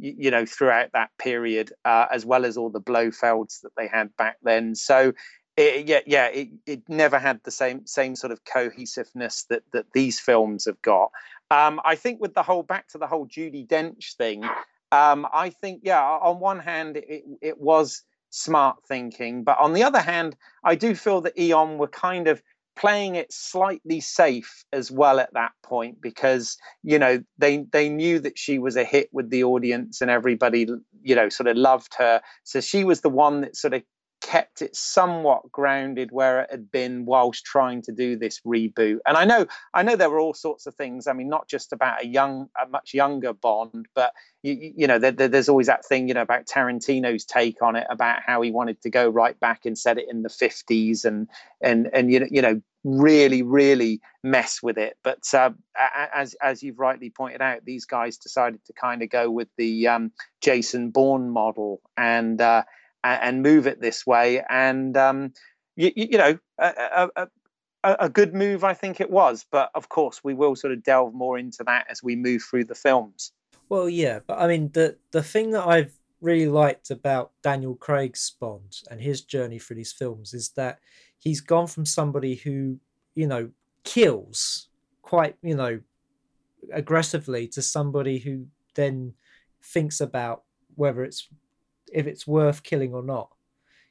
You, you know, throughout that period, as well as all the Blofelds that they had back then. So it, yeah, yeah, it, it never had the same same sort of cohesiveness that that these films have got. Um, I think with the whole back to the whole Judi Dench thing, um, I think yeah, on one hand it it was smart thinking, but on the other hand, I do feel that Eon were kind of playing it slightly safe as well at that point because you know they they knew that she was a hit with the audience and everybody you know sort of loved her. So she was the one that sort of kept it somewhat grounded where it had been whilst trying to do this reboot. And i know i know there were all sorts of things i mean not just about a young a much younger bond but you, you know there, there's always that thing you know about tarantino's take on it about how he wanted to go right back and set it in the 50s and and and you know you know really really mess with it. But uh, as as you've rightly pointed out these guys decided to kind of go with the um, jason bourne model. And uh, and move it this way. And um, you, you, know, a, a, a, good move, I think it was. But of course, we will sort of delve more into that as we move through the films. Well, yeah, but I mean, the the thing that I've really liked about Daniel Craig's Bond and his journey through these films is that he's gone from somebody who, you know, kills quite, you know, aggressively to somebody who then thinks about whether it's if it's worth killing or not.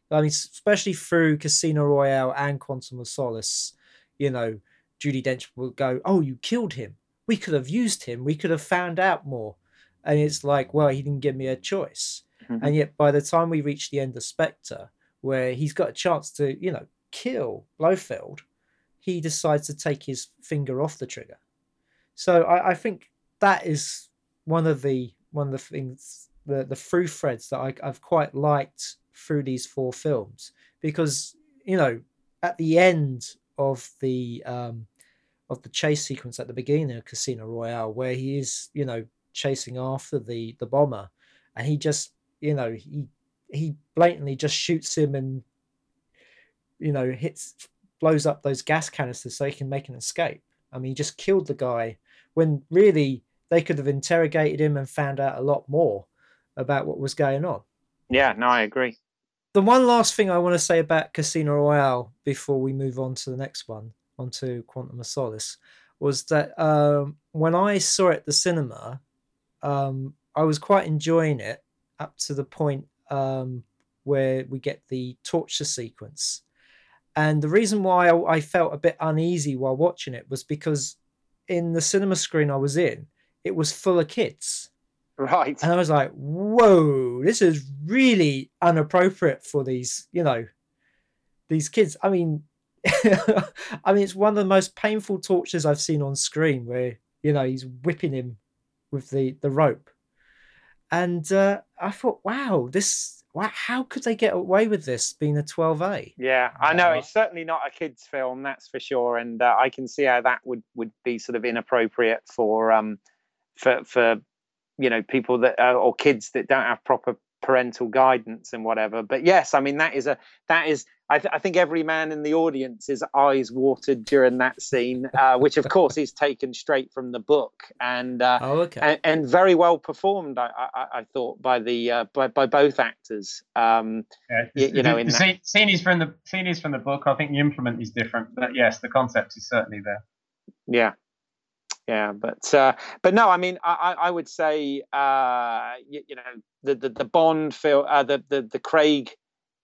I mean, especially through Casino Royale and Quantum of Solace, you know, Judi Dench will go, "Oh, you killed him. We could have used him. We could have found out more." And it's like, well, he didn't give me a choice. Mm-hmm. And yet, by the time we reach the end of Spectre, where he's got a chance to, you know, kill Blofeld, he decides to take his finger off the trigger. So I, I think that is one of the one of the things the the through threads that I, I've quite liked through these four films because you know at the end of the um, of the chase sequence at the beginning of Casino Royale, where he is, you know, chasing after the the bomber, and he just, you know, he he blatantly just shoots him and, you know, hits blows up those gas canisters so he can make an escape. I mean, he just killed the guy when really they could have interrogated him and found out a lot more about what was going on. Yeah, no, I agree. The one last thing I want to say about Casino Royale before we move on to the next one, onto Quantum of Solace, was that um, when I saw it at the cinema, um, I was quite enjoying it up to the point um, where we get the torture sequence. And the reason why I, I felt a bit uneasy while watching it was because in the cinema screen I was in, it was full of kids Right. And I was like, whoa, this is really inappropriate for these, you know, these kids. I mean, I mean, it's one of the most painful tortures I've seen on screen where, you know, he's whipping him with the, the rope. And uh, I thought, wow, this, wow, how could they get away with this being a 12A? Yeah, I know. It's certainly not a kid's film, that's for sure. And uh, I can see how that would, would be sort of inappropriate for, um, for, for you know people that uh, or kids that don't have proper parental guidance and whatever. But yes i mean that is a that is I, th- I think every man in the audience's eyes watered during that scene uh, which of course is taken straight from the book and uh, oh, okay. and, and, very well performed i, I, I thought by the uh, by, by both actors. Um yeah, you, you, know the, the scene, scene is from the scene is from the book. I think the implement is different but yes the concept is certainly there. Yeah yeah but uh, but no i mean i i would say uh you, you know the, the the bond film uh, the the the craig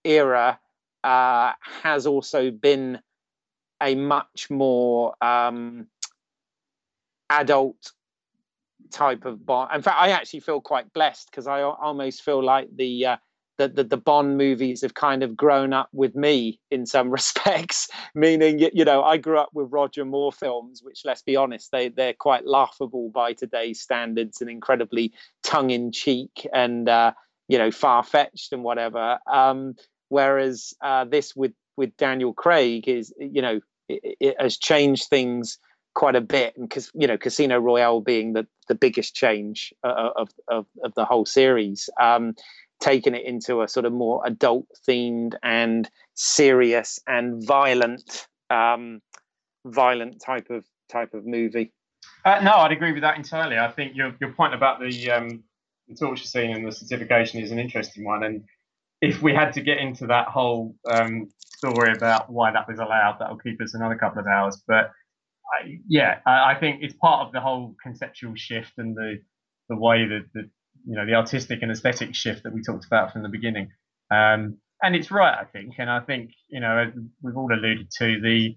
era uh has also been a much more um adult type of bond. In fact i actually feel quite blessed because i almost feel like the that the, the Bond movies have kind of grown up with me in some respects. Meaning, you know, I grew up with Roger Moore films, which, let's be honest, they they're quite laughable by today's standards and incredibly tongue in cheek and uh, you know far fetched and whatever. Um, whereas uh, this with with Daniel Craig is, you know, it, it has changed things quite a bit and because you know casino royale being the the biggest change uh, of, of of the whole series um taken it into a sort of more adult themed and serious and violent um, violent type of type of movie. Uh, no, I'd agree with that entirely. I think your your point about the um, the torture scene and the certification is an interesting one. And if we had to get into that whole um, story about why that was allowed, that'll keep us another couple of hours. But I, yeah, I, I, think it's part of the whole conceptual shift and the the way that, that you know the artistic and aesthetic shift that we talked about from the beginning. Um, and it's right, I think. And I think you know we've all alluded to the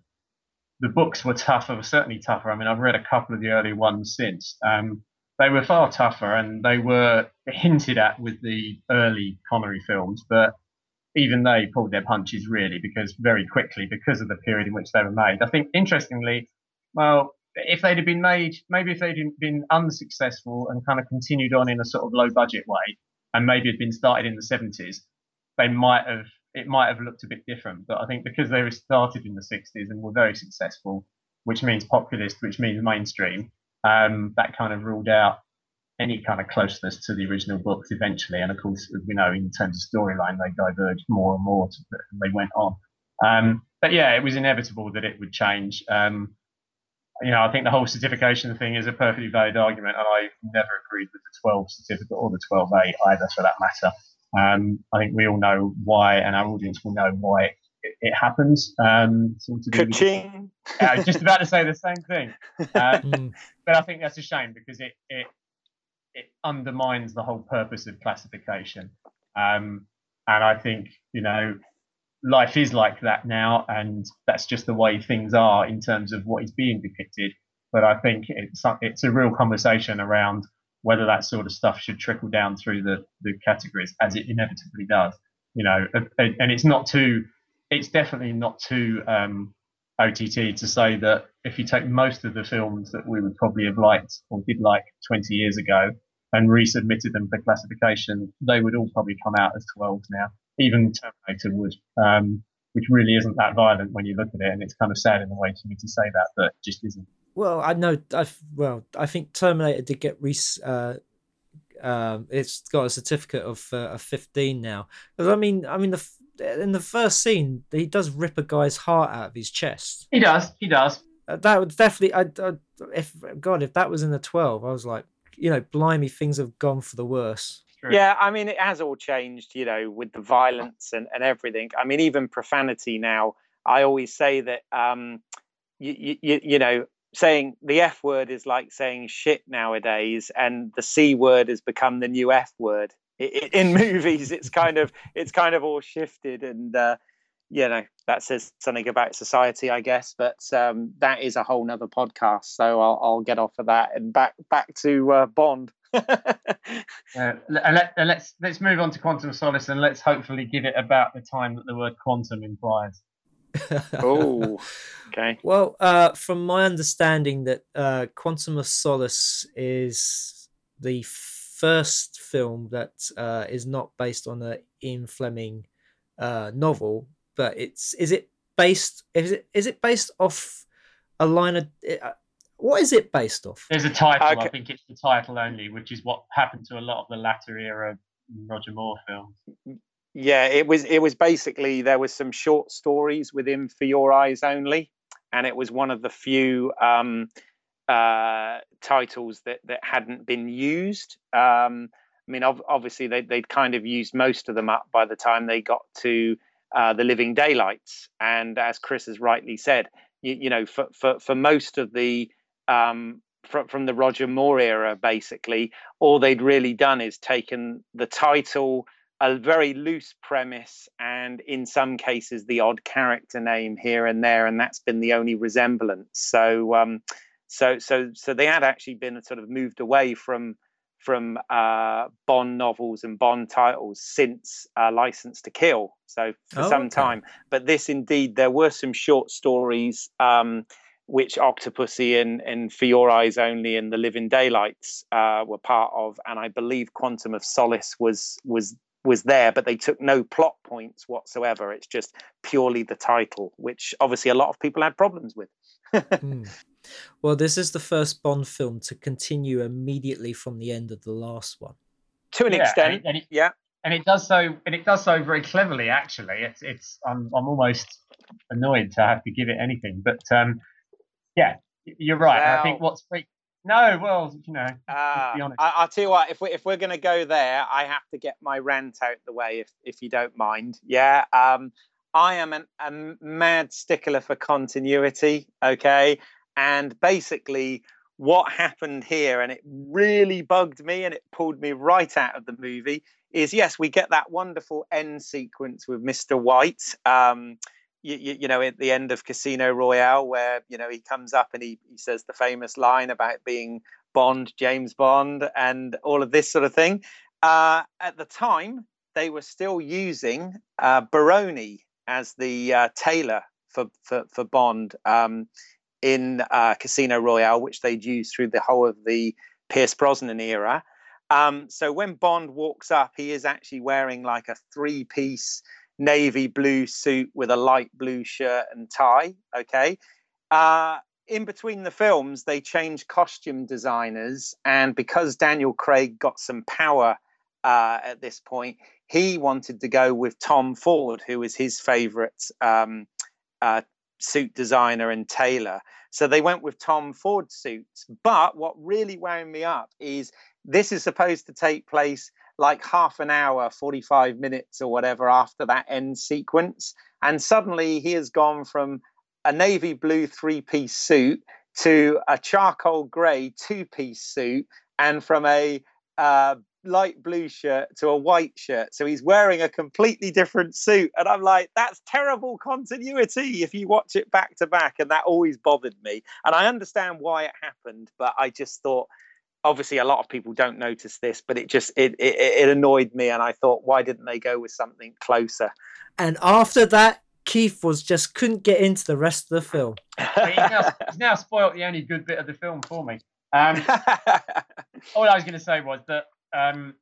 the books were tougher, certainly tougher. I mean, I've read a couple of the early ones since. Um, they were far tougher, and they were hinted at with the early Connery films, but even they pulled their punches really because very quickly because of the period in which they were made. I think interestingly, well, if they'd have been made, maybe if they'd been unsuccessful and kind of continued on in a sort of low budget way, and maybe had been started in the 70s, they might have it might have looked a bit different. But I think because they were started in the 60s and were very successful, which means populist, which means mainstream, um, that kind of ruled out any kind of closeness to the original books eventually. And of course, we know, in terms of storyline, they diverged more and more as they went on. Um, but yeah, it was inevitable that it would change. Um, you know, I think the whole certification thing is a perfectly valid argument, and I never agreed with the 12 certificate or the 12A either, for that matter. Um, I think we all know why, and our audience will know why it, it happens. Um, Ka-ching! I was just about to say the same thing, uh, hmm. but I think that's a shame because it, it it undermines the whole purpose of classification. Um, and I think you know life is like that now, and that's just the way things are in terms of what is being depicted. But I think it's it's a real conversation around whether that sort of stuff should trickle down through the, the categories as it inevitably does. You know, and it's not too, it's definitely not too um, OTT to say that if you take most of the films that we would probably have liked or did like 20 years ago and resubmitted them for classification, they would all probably come out as 12s now. Even Terminator would, um, which really isn't that violent when you look at it. And it's kind of sad in a way for me to say that, but just isn't. Well, I know. I well, I think Terminator did get re. Uh, um, it's got a certificate of uh, of fifteen now. Because I mean, I mean, the in the first scene, he does rip a guy's heart out of his chest. He does. He does. Uh, that would definitely. I, I, if God, if that was in the twelve, I was like, you know, blimey, things have gone for the worse. Yeah, I mean, it has all changed, you know, with the violence and, and everything. I mean, even profanity now. I always say that, um, you, you, you know, saying the F word is like saying shit nowadays, and the C word has become the new F word. in movies, it's kind of it's kind of all shifted, and uh, you know that says something about society, I guess. But um, that is a whole nother podcast, so I'll, I'll get off of that and back back to uh, Bond. uh, let, let's let's move on to Quantum of Solace, and let's hopefully give it about the time that the word quantum implies oh, okay. Well, uh, from my understanding, that uh, Quantum of Solace is the first film that uh, is not based on a Ian Fleming uh, novel, but it's is it based is it is it based off a line of uh, what is it based off? There's a title. Okay. I think it's the title only, which is what happened to a lot of the latter era Roger Moore films yeah it was it was basically there was some short stories within for your eyes only and it was one of the few um, uh, titles that that hadn't been used um, i mean ov- obviously they, they'd kind of used most of them up by the time they got to uh, the living daylights and as chris has rightly said you, you know for, for for most of the um, from, from the roger moore era basically all they'd really done is taken the title a very loose premise and in some cases the odd character name here and there and that's been the only resemblance so um, so so so they had actually been sort of moved away from from uh, Bond novels and Bond titles since uh, License to Kill, so for oh, some okay. time. But this indeed, there were some short stories um, which Octopussy and, and For Your Eyes Only and The Living Daylights uh, were part of, and I believe Quantum of Solace was was was there, but they took no plot points whatsoever. It's just purely the title, which obviously a lot of people had problems with. mm. Well, this is the first Bond film to continue immediately from the end of the last one. To an yeah, extent, and it, and it, yeah. And it does so, and it does so very cleverly. Actually, it's it's. I'm I'm almost annoyed to have to give it anything, but um, yeah, you're right. Well, I think what's great no, well, you know, uh, be honest. I, will tell you what. If we if we're gonna go there, I have to get my rant out the way, if if you don't mind. Yeah. Um, I am an, a mad stickler for continuity. Okay, and basically, what happened here, and it really bugged me, and it pulled me right out of the movie. Is yes, we get that wonderful end sequence with Mr. White. Um, you, you, know, at the end of Casino Royale, where you know he comes up and he, he says the famous line about being Bond, James Bond, and all of this sort of thing. Uh, at the time, they were still using uh, Brioni as the uh, tailor for for, for Bond um, in uh, Casino Royale, which they'd used through the whole of the Pierce Brosnan era. Um, so when Bond walks up, he is actually wearing like a three-piece navy blue suit with a light blue shirt and tie. Okay. Uh, in between the films, they changed costume designers, and because Daniel Craig got some power uh, at this point, he wanted to go with Tom Ford, who was his favorite um, uh, suit designer and tailor. So they went with Tom Ford suits. But what really wound me up is this is supposed to take place like half an hour, 45 minutes or whatever after that end sequence. And suddenly he has gone from a navy blue three piece suit to a charcoal grey two piece suit and from a uh, light blue shirt to a white shirt. So he's wearing a completely different suit. And I'm like, that's terrible continuity if you watch it back to back. And that always bothered me. And I understand why it happened, but I just thought obviously a lot of people don't notice this but it just it, it, it annoyed me and i thought why didn't they go with something closer? And after that keith was just couldn't get into the rest of the film. He's, now, he's now spoiled the only good bit of the film for me. Um, all i was going to say was that um,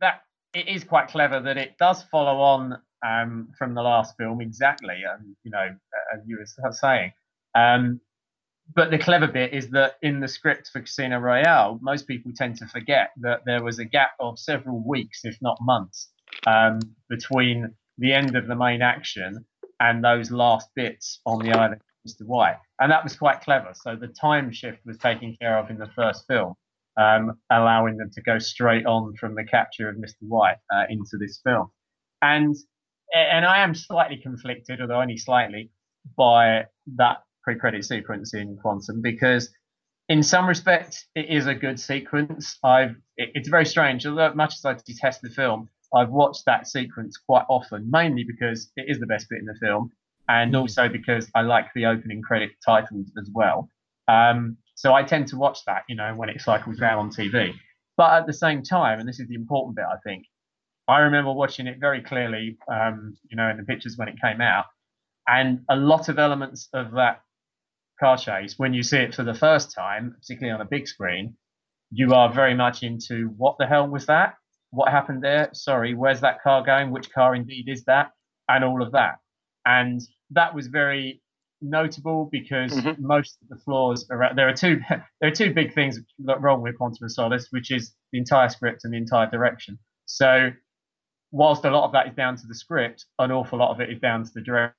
that it is quite clever that it does follow on um, from the last film exactly um, you know as you were saying. Um, but the clever bit is that in the script for Casino Royale, most people tend to forget that there was a gap of several weeks, if not months, um, between the end of the main action and those last bits on the island of Mr. White. And that was quite clever. So the time shift was taken care of in the first film, um, allowing them to go straight on from the capture of Mr. White uh, into this film. And and I am slightly conflicted, although only slightly, by that pre-credit sequence in Quantum because in some respects it is a good sequence. I've it, it's very strange. Although much as I detest the film, I've watched that sequence quite often, mainly because it is the best bit in the film, and mm. also because I like the opening credit titles as well. Um, so I tend to watch that, you know, when it cycles around on TV. But at the same time, and this is the important bit, I think, I remember watching it very clearly, um, you know, in the pictures when it came out, and a lot of elements of that car chase, when you see it for the first time, particularly on a big screen, you are very much into what the hell was that? What happened there? Sorry, where's that car going? Which car indeed is that? And all of that. And that was very notable because mm-hmm. most of the flaws are there are two there are two big things wrong with Quantum of Solace, which is the entire script and the entire direction. So whilst a lot of that is down to the script, an awful lot of it is down to the direct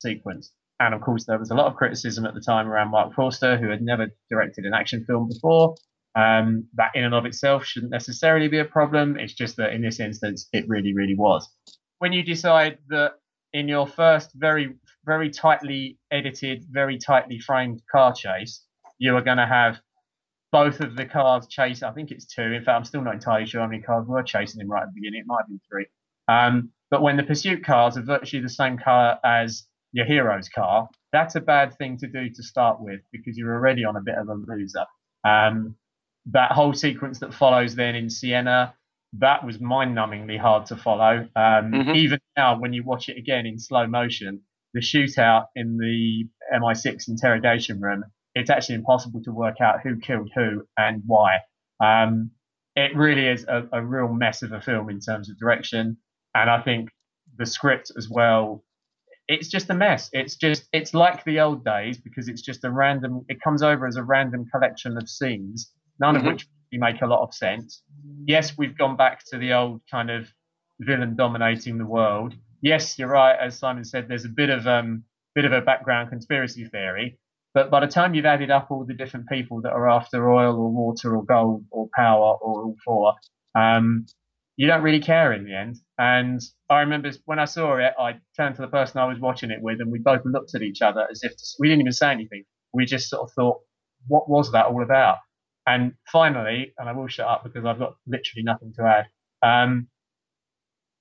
sequence. And of course, there was a lot of criticism at the time around Mark Forster, who had never directed an action film before. Um, that in and of itself shouldn't necessarily be a problem. It's just that in this instance, it really, really was. When you decide that in your first very, very tightly edited, very tightly framed car chase, you are going to have both of the cars chase. I think it's two. In fact, I'm still not entirely sure how many cars were chasing him right at the beginning. It might have been three. Um, but when the pursuit cars are virtually the same car as your hero's car, that's a bad thing to do to start with because you're already on a bit of a loser. Um, that whole sequence that follows then in Siena, that was mind-numbingly hard to follow. Um, mm-hmm. Even now, when you watch it again in slow motion, the shootout in the MI6 interrogation room, it's actually impossible to work out who killed who and why. Um, it really is a, a real mess of a film in terms of direction, and I think the script as well it's just a mess. It's just it's like the old days because it's just a random. It comes over as a random collection of scenes, none mm-hmm. of which make a lot of sense. Yes, we've gone back to the old kind of villain dominating the world. Yes, you're right. As Simon said, there's a bit of um bit of a background conspiracy theory. But by the time you've added up all the different people that are after oil or water or gold or power or all four, um, you don't really care in the end. And I remember when I saw it, I turned to the person I was watching it with, and we both looked at each other as if to, we didn't even say anything. We just sort of thought, what was that all about? And finally, and I will shut up because I've got literally nothing to add. Um,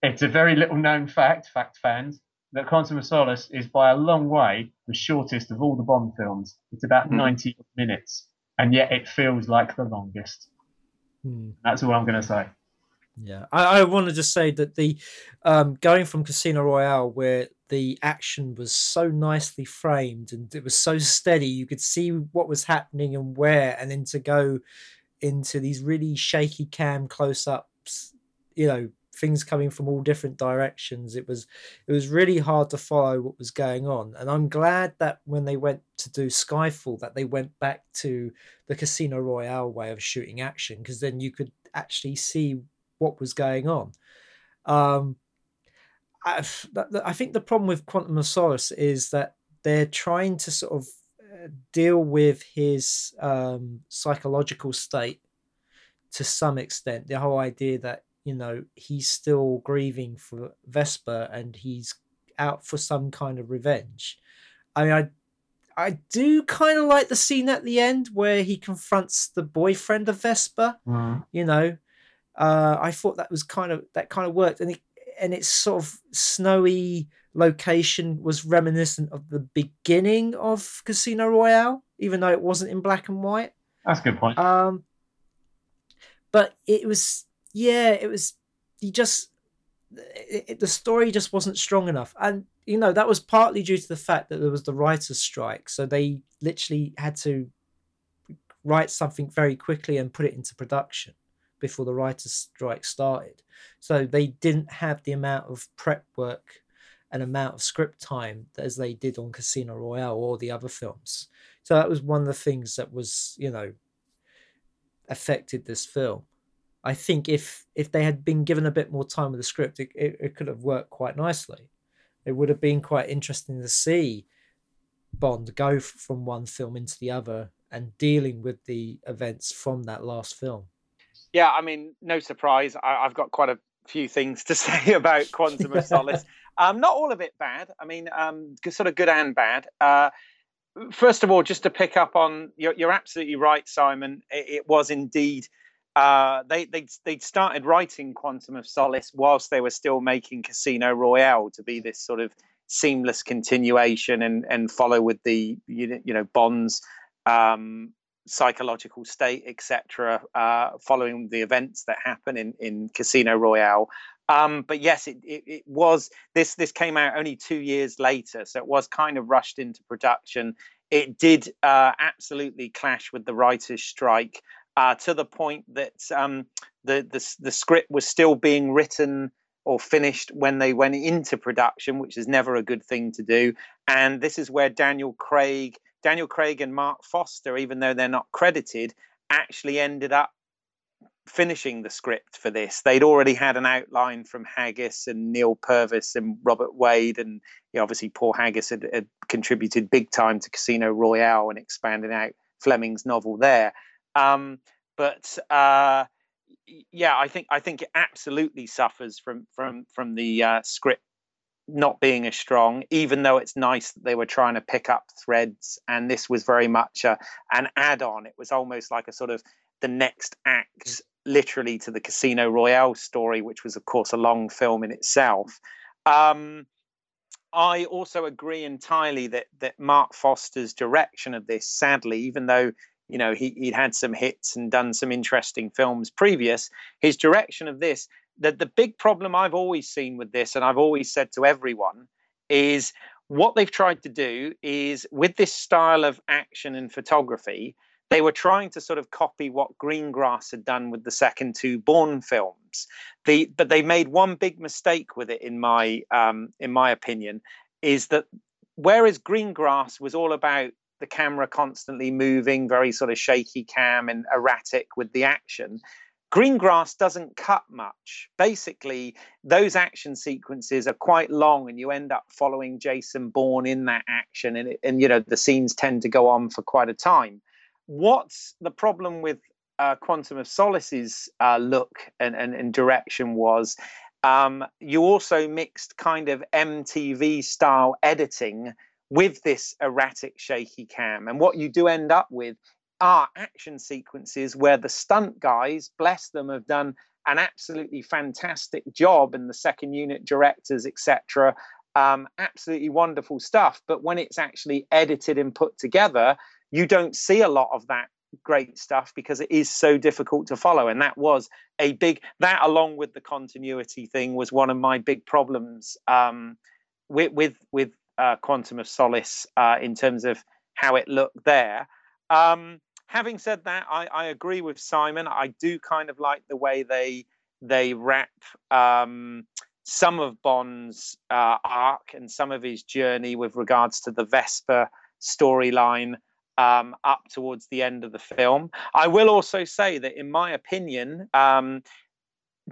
it's a very little known fact, fact fans, that Quantum of Solace is by a long way the shortest of all the Bond films. It's about mm. 90 minutes, and yet it feels like the longest. Mm. That's all I'm going to say. Yeah, I, I want to just say that the um, going from Casino Royale, where the action was so nicely framed and it was so steady, you could see what was happening and where, and then to go into these really shaky cam close ups, you know, things coming from all different directions. It was it was really hard to follow what was going on. And I'm glad that when they went to do Skyfall that they went back to the Casino Royale way of shooting action because then you could actually see what was going on. Um, I, I think the problem with Quantum of Solace is that they're trying to sort of uh, deal with his um, psychological state to some extent. The whole idea that you know he's still grieving for Vesper and he's out for some kind of revenge. I mean, I I do kind of like the scene at the end where he confronts the boyfriend of Vesper. Mm. You know, uh, I thought that was kind of that kind of worked, and it, and its sort of snowy location was reminiscent of the beginning of Casino Royale, even though it wasn't in black and white. That's a good point. Um, but it was yeah, it was you just it, it, the story just wasn't strong enough, and you know that was partly due to the fact that there was the writers' strike, so they literally had to write something very quickly and put it into production before the writers' strike started. So they didn't have the amount of prep work and amount of script time as they did on Casino Royale or the other films. So that was one of the things that was, you know, affected this film. I think if if they had been given a bit more time with the script, it, it, it could have worked quite nicely. It would have been quite interesting to see Bond go from one film into the other and dealing with the events from that last film. Yeah, I mean, no surprise. I, have got quite a few things to say about Quantum of Solace. um, not all of it bad. I mean, um, sort of good and bad. Uh, first of all, just to pick up on, you're, you're absolutely right, Simon. It, it was indeed uh, they they they'd started writing Quantum of Solace whilst they were still making Casino Royale to be this sort of seamless continuation and and follow with the you know Bond's um, psychological state, etc., uh, following the events that happen in in Casino Royale. Um, but yes, it, it, it, was this this came out only two years later, so it was kind of rushed into production. It did uh, absolutely clash with the writers' strike uh, to the point that um, the, the the script was still being written or finished when they went into production, which is never a good thing to do. And this is where Daniel Craig, Daniel Craig and Mark Forster, even though they're not credited, actually ended up finishing the script for this. They'd already had an outline from Haggis and Neil Purvis and Robert Wade, and you know, obviously Paul Haggis had, had contributed big time to Casino Royale and expanding out Fleming's novel there. Um, but uh, yeah, I think I think it absolutely suffers from from from the uh, script not being as strong. Even though it's nice that they were trying to pick up threads, and this was very much a, an add-on. It was almost like a sort of the next act, literally, to the Casino Royale story, which was, of course, a long film in itself. Um, I also agree entirely that that Mark Forster's direction of this, sadly, even though you know he, he'd had some hits and done some interesting films previous his direction of this the, the big problem i've always seen with this and i've always said to everyone is what they've tried to do is with this style of action and photography they were trying to sort of copy what greengrass had done with the second two Bourne films the, but they made one big mistake with it in my um, in my opinion is that whereas greengrass was all about the camera constantly moving, very sort of shaky cam and erratic with the action. Greengrass doesn't cut much. Basically, those action sequences are quite long, and you end up following Jason Bourne in that action, and, and you know the scenes tend to go on for quite a time. What's the problem with uh, Quantum of Solace's uh, look and, and, and, direction was um, you also mixed kind of MTV style editing with this erratic, shaky cam. And what you do end up with are action sequences where the stunt guys, bless them, have done an absolutely fantastic job, and the second unit directors, etc., um, absolutely wonderful stuff. But when it's actually edited and put together, you don't see a lot of that great stuff because it is so difficult to follow. And that was a big that, along with the continuity thing, was one of my big problems um, with with with uh, Quantum of Solace uh, in terms of how it looked there. Um, having said that, I, I, agree with Simon. I do kind of like the way they they wrap um, some of Bond's uh, arc and some of his journey with regards to the Vesper storyline um, up towards the end of the film. I will also say that, in my opinion, um,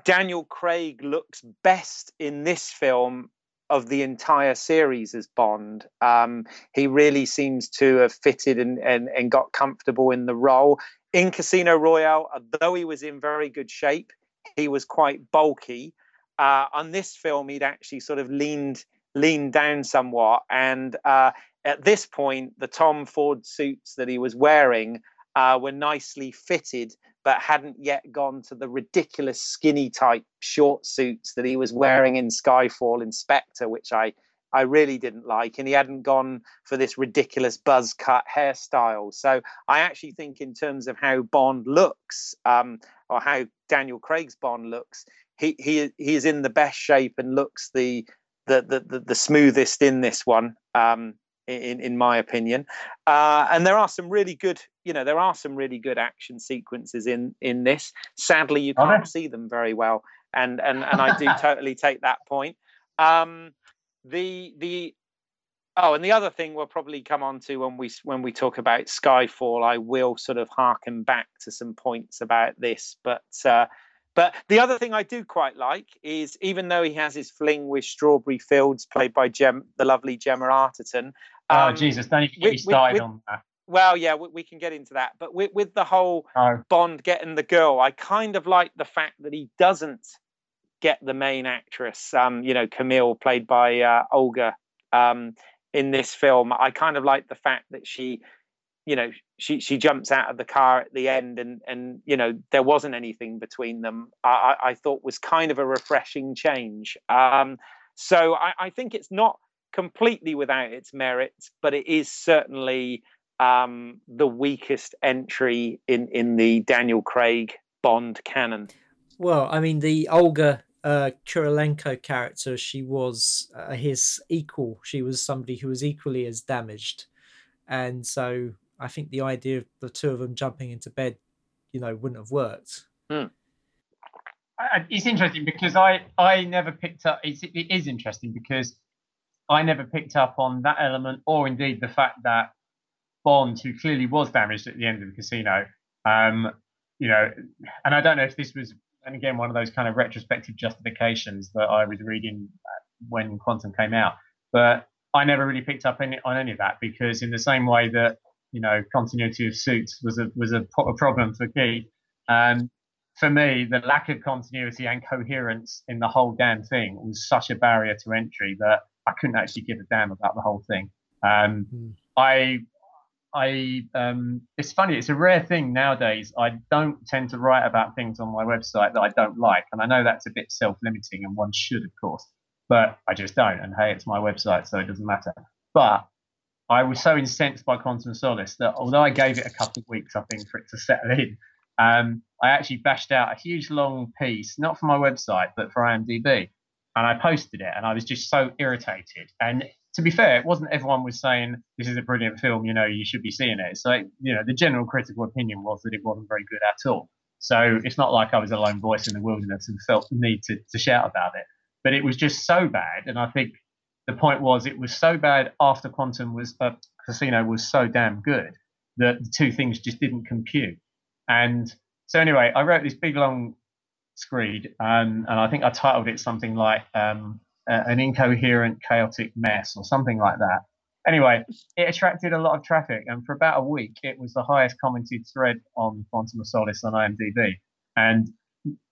Daniel Craig looks best in this film of the entire series as Bond. Um, he really seems to have fitted and, and, and got comfortable in the role. In Casino Royale, though he was in very good shape, he was quite bulky. Uh, on this film, he'd actually sort of leaned leaned down somewhat, and uh, at this point, the Tom Ford suits that he was wearing uh, were nicely fitted, but hadn't yet gone to the ridiculous skinny type short suits that he was wearing in Skyfall and Spectre, which I I really didn't like, and he hadn't gone for this ridiculous buzz cut hairstyle. So I actually think, in terms of how Bond looks, um, or how Daniel Craig's Bond looks, he he he is in the best shape and looks the the the, the, the smoothest in this one. Um, in in my opinion. Uh, and there are some really good, you know, there are some really good action sequences in in this. Sadly, you can't okay. see them very well, and and and I do totally take that point. Um, the the oh, and the other thing we'll probably come on to when we when we talk about Skyfall, I will sort of harken back to some points about this, but. Uh, but the other thing I do quite like is even though he has his fling with Strawberry Fields, played by Gem, the lovely Gemma Arterton, Oh, um, oh Jesus! Don't even get me started on that. Well, yeah, we, we, can get into that. But with, with the whole oh. Bond getting the girl, I kind of like the fact that he doesn't get the main actress. Um, you know, Camille, played by uh, Olga, um, in this film. I kind of like the fact that she, you know, she she jumps out of the car at the end, and and you know there wasn't anything between them. I I, thought was kind of a refreshing change. Um, so I, I think it's not completely without its merits, but it is certainly um, the weakest entry in in the Daniel Craig Bond canon. Well, I mean, the Olga uh, Kurylenko character, she was uh, his equal. She was somebody who was equally as damaged, and so I think the idea of the two of them jumping into bed, you know, wouldn't have worked. Hmm. It's interesting because I I never picked up. It's, it is interesting because I never picked up on that element, or indeed the fact that Bond, who clearly was damaged at the end of the casino, um, you know, and I don't know if this was, and again, one of those kind of retrospective justifications that I was reading when Quantum came out, but I never really picked up any, on any of that because, in the same way that you know, continuity of suits was a was a, a problem for Keith, um, for me, the lack of continuity and coherence in the whole damn thing was such a barrier to entry that I couldn't actually give a damn about the whole thing. Um, mm. I, I, um, it's funny. It's a rare thing nowadays. I don't tend to write about things on my website that I don't like, and I know that's a bit self-limiting, and one should, of course, but I just don't. And hey, it's my website, so it doesn't matter. But I was so incensed by Quantum Solace that although I gave it a couple of weeks, I think, for it to settle in, um, I actually bashed out a huge long piece, not for my website, but for IMDb and I posted it, and I was just so irritated. And to be fair, it wasn't everyone was saying this is a brilliant film, you know, you should be seeing it. So you know, the general critical opinion was that it wasn't very good at all. So it's not like I was a lone voice in the wilderness and felt the need to, to shout about it. But it was just so bad, and I think the point was it was so bad after Quantum was uh, Casino was so damn good that the two things just didn't compute. And so anyway, I wrote this big long screed, um, and I think I titled it something like um, "An Incoherent, Chaotic Mess" or something like that. Anyway, it attracted a lot of traffic, and for about a week, it was the highest commented thread on Quantum of Solace on IMDb, and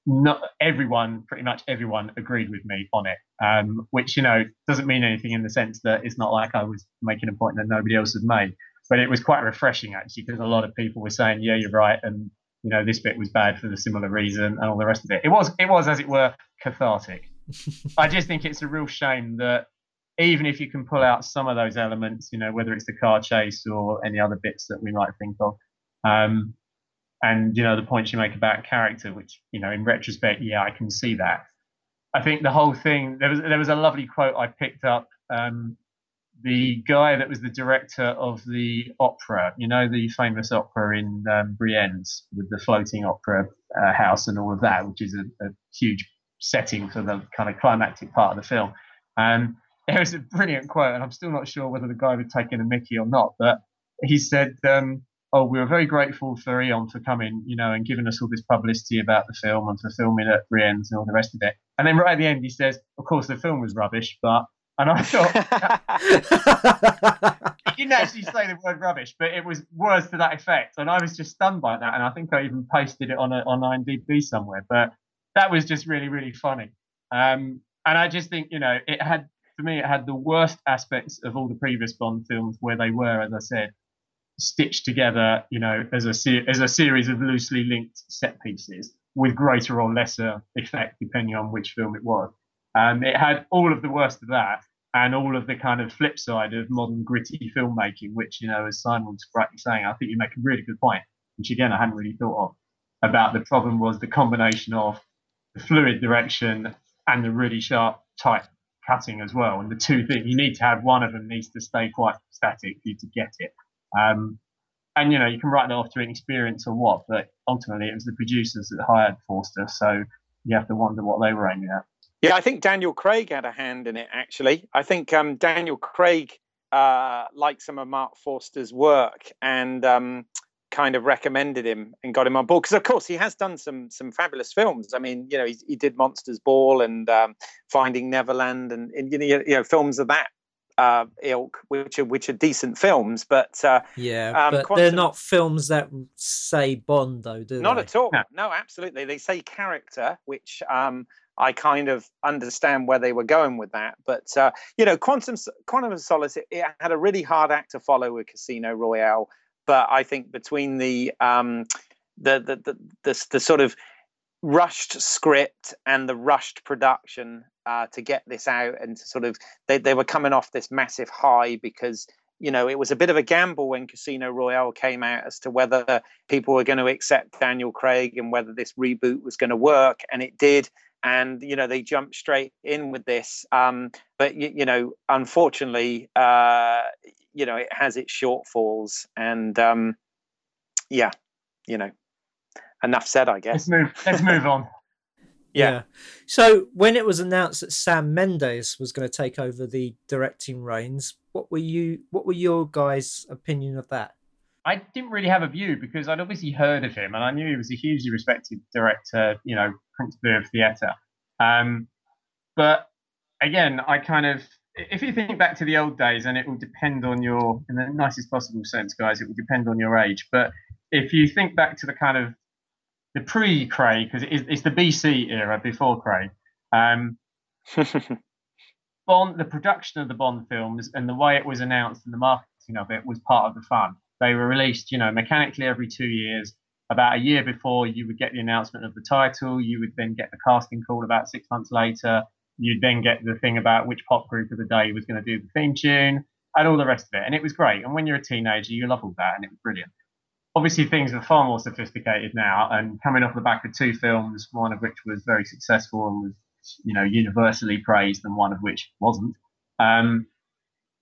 not everyone, pretty much everyone, agreed with me on it. Um, which you know doesn't mean anything in the sense that it's not like I was making a point that nobody else had made, but it was quite refreshing actually because a lot of people were saying, "Yeah, you're right," and you know this bit was bad for the similar reason and all the rest of it. It was it was as it were cathartic. I just think it's a real shame that even if you can pull out some of those elements, you know, whether it's the car chase or any other bits that we might think of. Um, and you know the points you make about character, which you know in retrospect, yeah, I can see that. I think the whole thing there was there was a lovely quote I picked up. Um, the guy that was the director of the opera, you know, the famous opera in um, Bregenz with the floating opera uh, house and all of that, which is a, a, huge setting for the kind of climactic part of the film. Um, it was a brilliant quote, and I'm still not sure whether the guy was taking a Mickey or not, but he said, um, oh, we were very grateful for Eon for coming, you know, and giving us all this publicity about the film and for filming at Bregenz and all the rest of it. And then right at the end, he says, of course, the film was rubbish, but. And I thought, he didn't actually say the word rubbish, but it was words to that effect. And I was just stunned by that. And I think I even posted it on a, on IMDb somewhere. But that was just really, really funny. Um, and I just think, you know, it had, for me, it had the worst aspects of all the previous Bond films where they were, as I said, stitched together, you know, as a se- as a series of loosely linked set pieces with greater or lesser effect depending on which film it was. Um, it had all of the worst of that and all of the kind of flip side of modern gritty filmmaking, which you know, as Simon was rightly saying, I think you make a really good point, which again I hadn't really thought of. About the problem was the combination of the fluid direction and the really sharp, tight cutting as well. And the two things you need to have one of them needs to stay quite static for you to get it. Um, and you know, you can write that off to inexperience or what, but ultimately it was the producers that hired Forster, so you have to wonder what they were aiming at. Yeah, I think Daniel Craig had a hand in it. Actually, I think um, Daniel Craig uh, liked some of Mark Forster's work and um, kind of recommended him and got him on board because, of course, he has done some some fabulous films. I mean, you know, he, he did Monsters Ball and um, Finding Neverland and, and you know, you know films of that uh, ilk, which are which are decent films, but uh, yeah, um, but Quantum, they're not films that say Bond, though, do they? not they? at all. No. no. absolutely. They say character, which um, I kind of understand where they were going with that. But uh, you know, Quantum Quantum of Solace, it, it, had a really hard act to follow with Casino Royale, but I think between the um, the, the the the, the sort of rushed script and the rushed production uh, to get this out and to sort of they, they were coming off this massive high because you know it was a bit of a gamble when casino royale came out as to whether people were going to accept daniel craig and whether this reboot was going to work and it did. And you know they jumped straight in with this um, but you, you, know unfortunately uh, you know it has its shortfalls and um, yeah you know enough said i guess. Let's move let's move on yeah. yeah. So when it was announced that Sam Mendes was going to take over the directing reins, what were you? What were your guys' opinion of that? I didn't really have a view because I'd obviously heard of him and I knew he was a hugely respected director, you know, principal of theatre. Um, but again, I kind of, if you think back to the old days, and it will depend on your, in the nicest possible sense, guys, it will depend on your age. But if you think back to the kind of the pre Cray because it it's the BC era before Craig. Um, Bond, the production of the Bond films and the way it was announced and the marketing of it was part of the fun. They were released, you know, mechanically every two years. About a year before, you would get the announcement of the title. You would then get the casting call about six months later. You'd then get the thing about which pop group of the day was going to do the theme tune and all the rest of it. And it was great. And when you're a teenager, you love all that, and it was brilliant obviously things are far more sophisticated now and coming off the back of two films one of which was very successful and was you know universally praised and one of which wasn't um,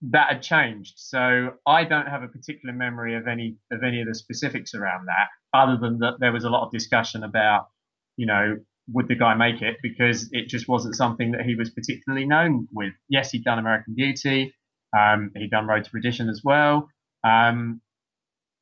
that had changed. So i don't have a particular memory of any of any of the specifics around that other than that there was a lot of discussion about you know would the guy make it? Because it just wasn't something that he was particularly known with. Yes he'd done american beauty um, he'd done road to perdition as well um,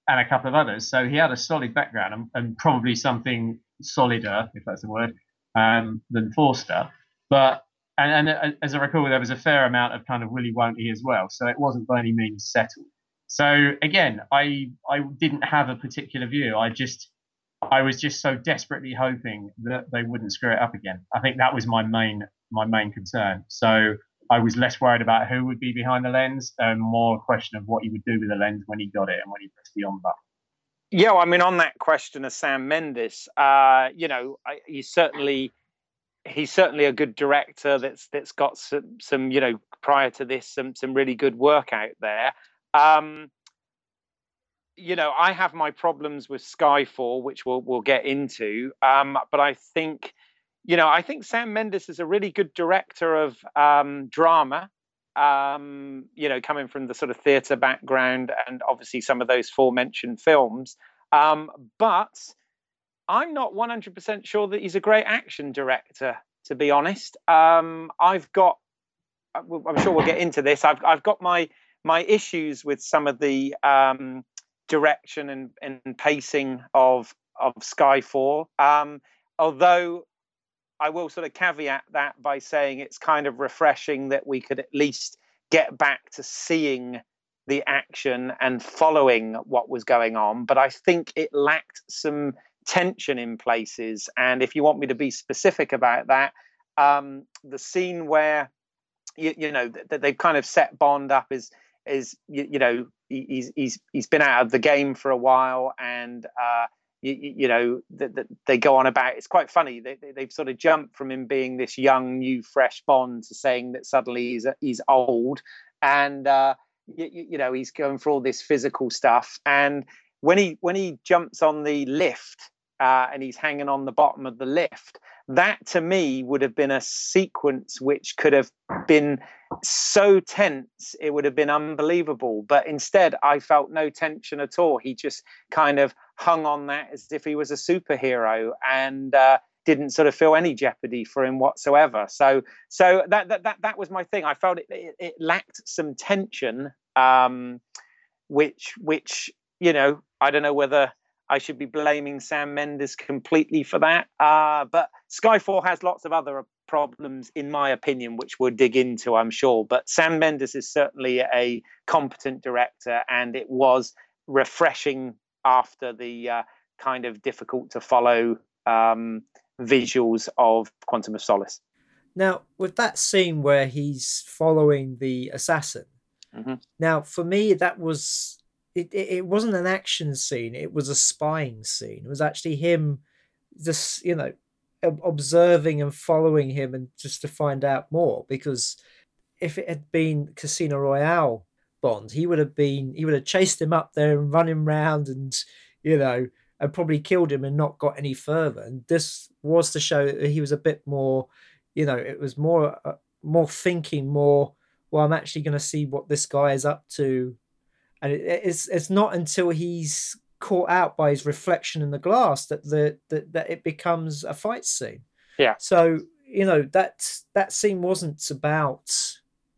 and a couple of others. So he had a solid background and, and probably something solider, if that's the word, um, than Forster. But and, and uh, as I recall, there was a fair amount of kind of willy won't he as well. So it wasn't by any means settled. So again, I I didn't have a particular view. I just I was just so desperately hoping that they wouldn't screw it up again. I think that was my main my main concern. So I was less worried about who would be behind the lens and more a question of what he would do with the lens when he got it and when he pressed the on button. Yeah, I mean, on that question of Sam Mendes, uh, you know, he's certainly he's certainly a good director that's that's got some some you know prior to this some some really good work out there. Um, you know, I have my problems with Skyfall, which we'll we'll get into. Um, but I think, you know, I think Sam Mendes is a really good director of um, drama. Um, you know, coming from the sort of theatre background and obviously some of those forementioned films. Um, but I'm not 100% sure that he's a great action director, to be honest. Um, I've got, uh, I'm sure we'll get into this. I've, I've got my my issues with some of the um, direction and, and pacing of of Skyfall. Um, although I will sort of caveat that by saying it's kind of refreshing that we could at least get back to seeing the action and following what was going on. But I think it lacked some tension in places. And if you want me to be specific about that, um, the scene where you, you know that they've kind of set Bond up is is you, you, know he's he's he's been out of the game for a while and uh, you, you, know that the, they go on about it's quite funny they, they, have sort of jumped from him being this young new fresh bond to saying that suddenly he's he's old and uh, you, you know he's going for all this physical stuff and when he when he jumps on the lift uh, and he's hanging on the bottom of the lift. That to me would have been a sequence which could have been so tense, it would have been unbelievable. But instead, I felt no tension at all. He just kind of hung on that as if he was a superhero and uh, didn't sort of feel any jeopardy for him whatsoever. So, so that that that, that was my thing. I felt it, it, it lacked some tension, um, which which you know I don't know whether I should be blaming Sam Mendes completely for that. Uh, but Skyfall has lots of other problems, in my opinion, which we'll dig into, I'm sure. But Sam Mendes is certainly a competent director, and it was refreshing after the uh, kind of difficult to follow um, visuals of Quantum of Solace. Now, with that scene where he's following the assassin, mm-hmm. now for me, that was it, it, it wasn't an action scene it was a spying scene it was actually him just you know observing and following him and just to find out more because if it had been casino royale bond he would have been he would have chased him up there and run him round and you know and probably killed him and not got any further and this was to show that he was a bit more you know it was more uh, more thinking more well i'm actually going to see what this guy is up to and it, it's it's not until he's caught out by his reflection in the glass that the that, that it becomes a fight scene. Yeah. So you know that that scene wasn't about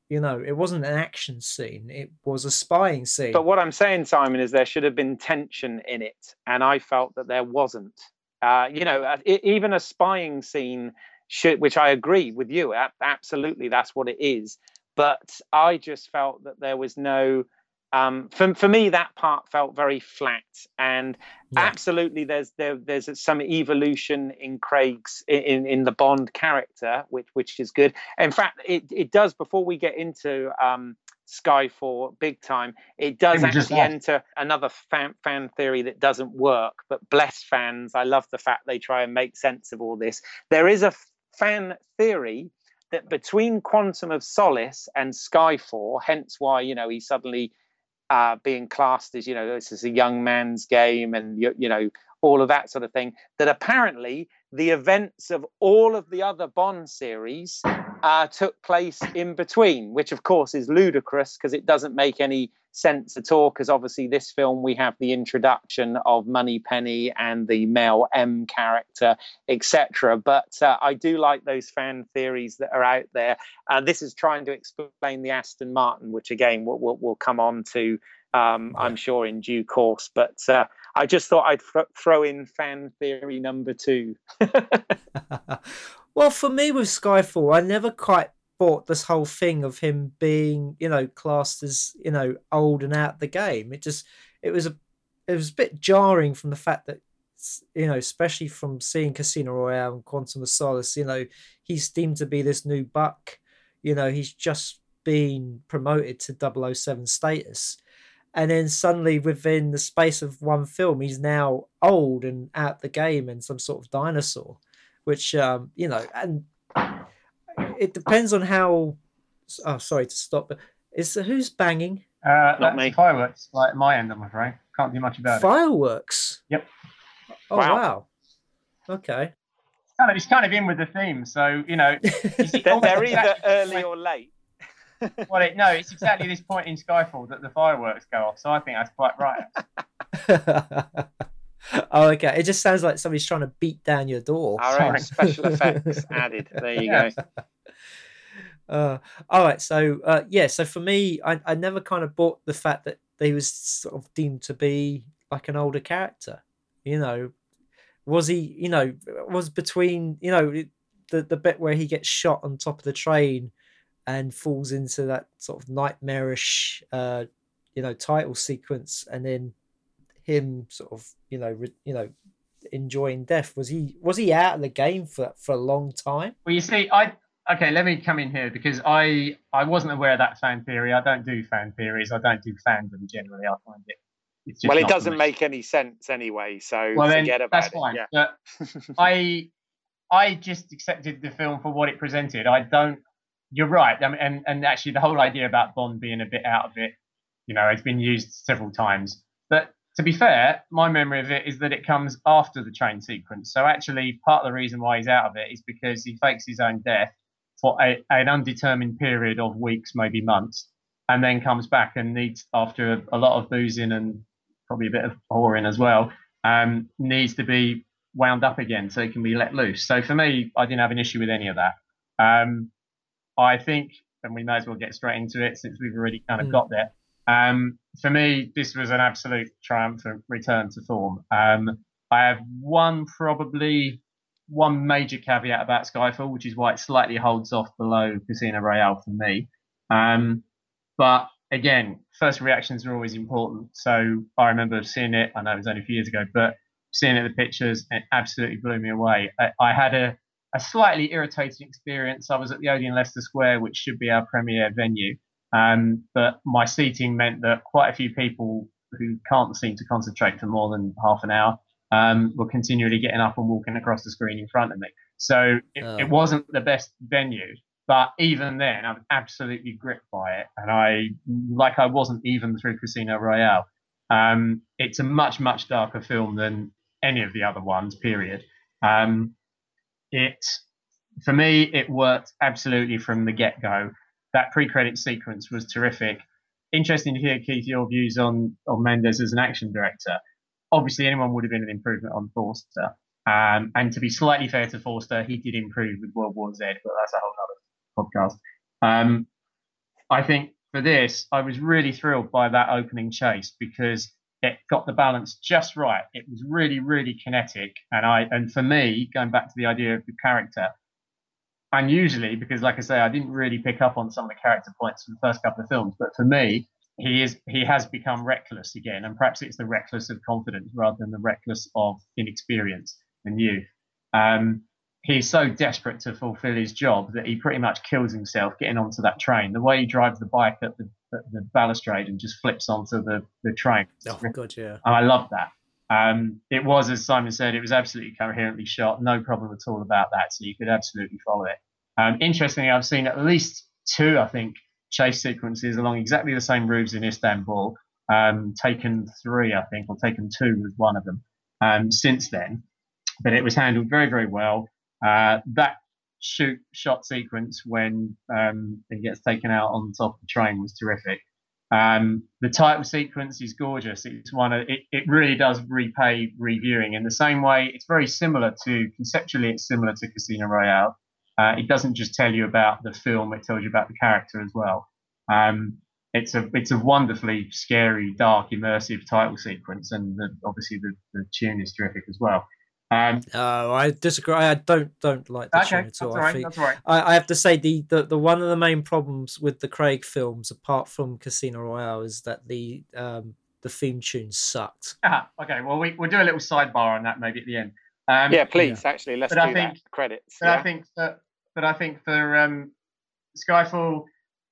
you know it wasn't an action scene it was a spying scene. But what i'm saying simon is there should have been tension in it and i felt that there wasn't. Uh, you know uh, even a spying scene should which i agree with you absolutely that's what it is. But i just felt that there was no um, for for me that part felt very flat and yeah. absolutely there's there there's some evolution in Craig's in in the Bond character which which is good. In fact it it does before we get into um, Skyfall big time it does actually enter another fan, fan theory that doesn't work but bless fans I love the fact they try and make sense of all this. There is a fan theory that between Quantum of Solace and Skyfall, hence why you know he suddenly uh, being classed as you know this is a young man's game and you, you know all of that sort of thing that apparently the events of all of the other bond series uh, took place in between which of course is ludicrous because it doesn't make any sense at all because obviously this film we have the introduction of moneypenny and the male m character etc but uh, i do like those fan theories that are out there. Uh, this is trying to explain the aston martin which again we'll, we'll, we'll come on to um, i'm sure in due course. But uh, i just thought i'd th- throw in fan theory number two well for me with skyfall i never quite bought this whole thing of him being, you know, classed as, you know, old and out the game. It just it was a it was a bit jarring from the fact that you know, especially from seeing Casino Royale and Quantum of Solace, you know, he's deemed to be this new buck. You know, he's just been promoted to 007 status. And then suddenly, within the space of one film, he's now old and out the game and some sort of dinosaur, which, um, you know, and it depends on how. Oh, sorry to stop. But is who's banging? Uh, Not me. Fireworks, like my end, I'm afraid. Can't do much about fireworks. it. Fireworks. Yep. Oh wow. wow. Okay. It's kind, of, it's kind of in with the theme, so you know. they're, they're either early or late. well, it, no, it's exactly this point in Skyfall that the fireworks go off. So I think that's quite right. oh, okay. It just sounds like somebody's trying to beat down your door. All right, special effects added. There you go. Uh, all right, so uh, yeah, so for me, I, I never kind of bought the fact that they was sort of deemed to be like an older character. You know, was he? You know, was between you know the the bit where he gets shot on top of the train and falls into that sort of nightmarish, uh, you know, title sequence, and then him sort of you know re- you know enjoying death. Was he was he out of the game for for a long time? Well, you see, I okay, let me come in here because I I wasn't aware of that fan theory. I don't do fan theories. I don't do fandom generally. I find it. well, it doesn't make any sense anyway. So well, then, forget about that's fine. it. Yeah. I I just accepted the film for what it presented. I don't. You're right. I mean, and and actually, the whole idea about Bond being a bit out of it, you know, it's been used several times. But to be fair, my memory of it is that it comes after the train sequence. So actually, part of the reason why he's out of it is because he fakes his own death for a, an undetermined period of weeks, maybe months, and then comes back and needs, after a, a lot of boozing and probably a bit of whoring as well, um, needs to be wound up again so he can be let loose. So for me, I didn't have an issue with any of that. Um, I think, and we may as well get straight into it since we've already kind of mm. got there. Um, for me, this was an absolute triumphant return to form. Um, I have one probably one major caveat about Skyfall, which is why it slightly holds off below Casino Royale for me. Um, but again, first reactions are always important. So I remember seeing it. I know it was only a few years ago, but seeing it, the pictures, it absolutely blew me away. I, I had a, a slightly irritating experience. I was at the Odeon Leicester Square, which should be our premier venue. Um, but my seating meant that quite a few people who can't seem to concentrate for more than half an hour um, were continually getting up and walking across the screen in front of me. So it, oh. it wasn't the best venue, but even then, I was absolutely gripped by it, and I like I wasn't even through Casino Royale. Um, it's a much much darker film than any of the other ones. Period. Um, it for me, it worked absolutely from the get go. That pre-credit sequence was terrific. Interesting to hear Keith your views on on Mendes as an action director obviously anyone would have been an improvement on Forster. Um, and to be slightly fair to Forster, he did improve with World War Z, but that's a whole other podcast. Um, I think for this, I was really thrilled by that opening chase because it got the balance just right. It was really, really kinetic, and I and for me, going back to the idea of the character, unusually because, like I say, I didn't really pick up on some of the character points from the first couple of films, but for me, he is he has become reckless again, and perhaps it's the reckless of confidence rather than the reckless of inexperience and youth. Um, he's so desperate to fulfill his job that he pretty much kills himself getting onto that train. The way he drives the bike at the, at the balustrade and just flips onto the, the train. Oh, God, yeah. And I love that. Um, it was, as Simon said, it was absolutely coherently shot. No problem at all about that. So you could absolutely follow it. Um, interestingly, I've seen at least two, I think, chase sequences along exactly the same routes in Istanbul. Um, taken three, I think, or taken two was one of them um, since then. But it was handled very, very well. Uh, that shoot shot sequence when um, it gets taken out on top of the train was terrific. Um, the title sequence is gorgeous. It's one of, it, it really does repay reviewing in the same way. It's very similar to conceptually. It's similar to Casino Royale. Uh, it doesn't just tell you about the film; it tells you about the character as well. Um, it's a it's a wonderfully scary, dark, immersive title sequence, and the, obviously the, the tune is terrific as well. Um, oh, I disagree. I don't don't like the okay, tune at all. Right, I, think, right. I, I, have to say the, the the one of the main problems with the Craig films, apart from Casino Royale, is that the um, the theme tune sucked. Ah, okay, well we we'll do a little sidebar on that maybe at the end. Um, yeah, please. Yeah. Actually, let's but do I think, that. Credits. But yeah. I think that but I think for um, Skyfall,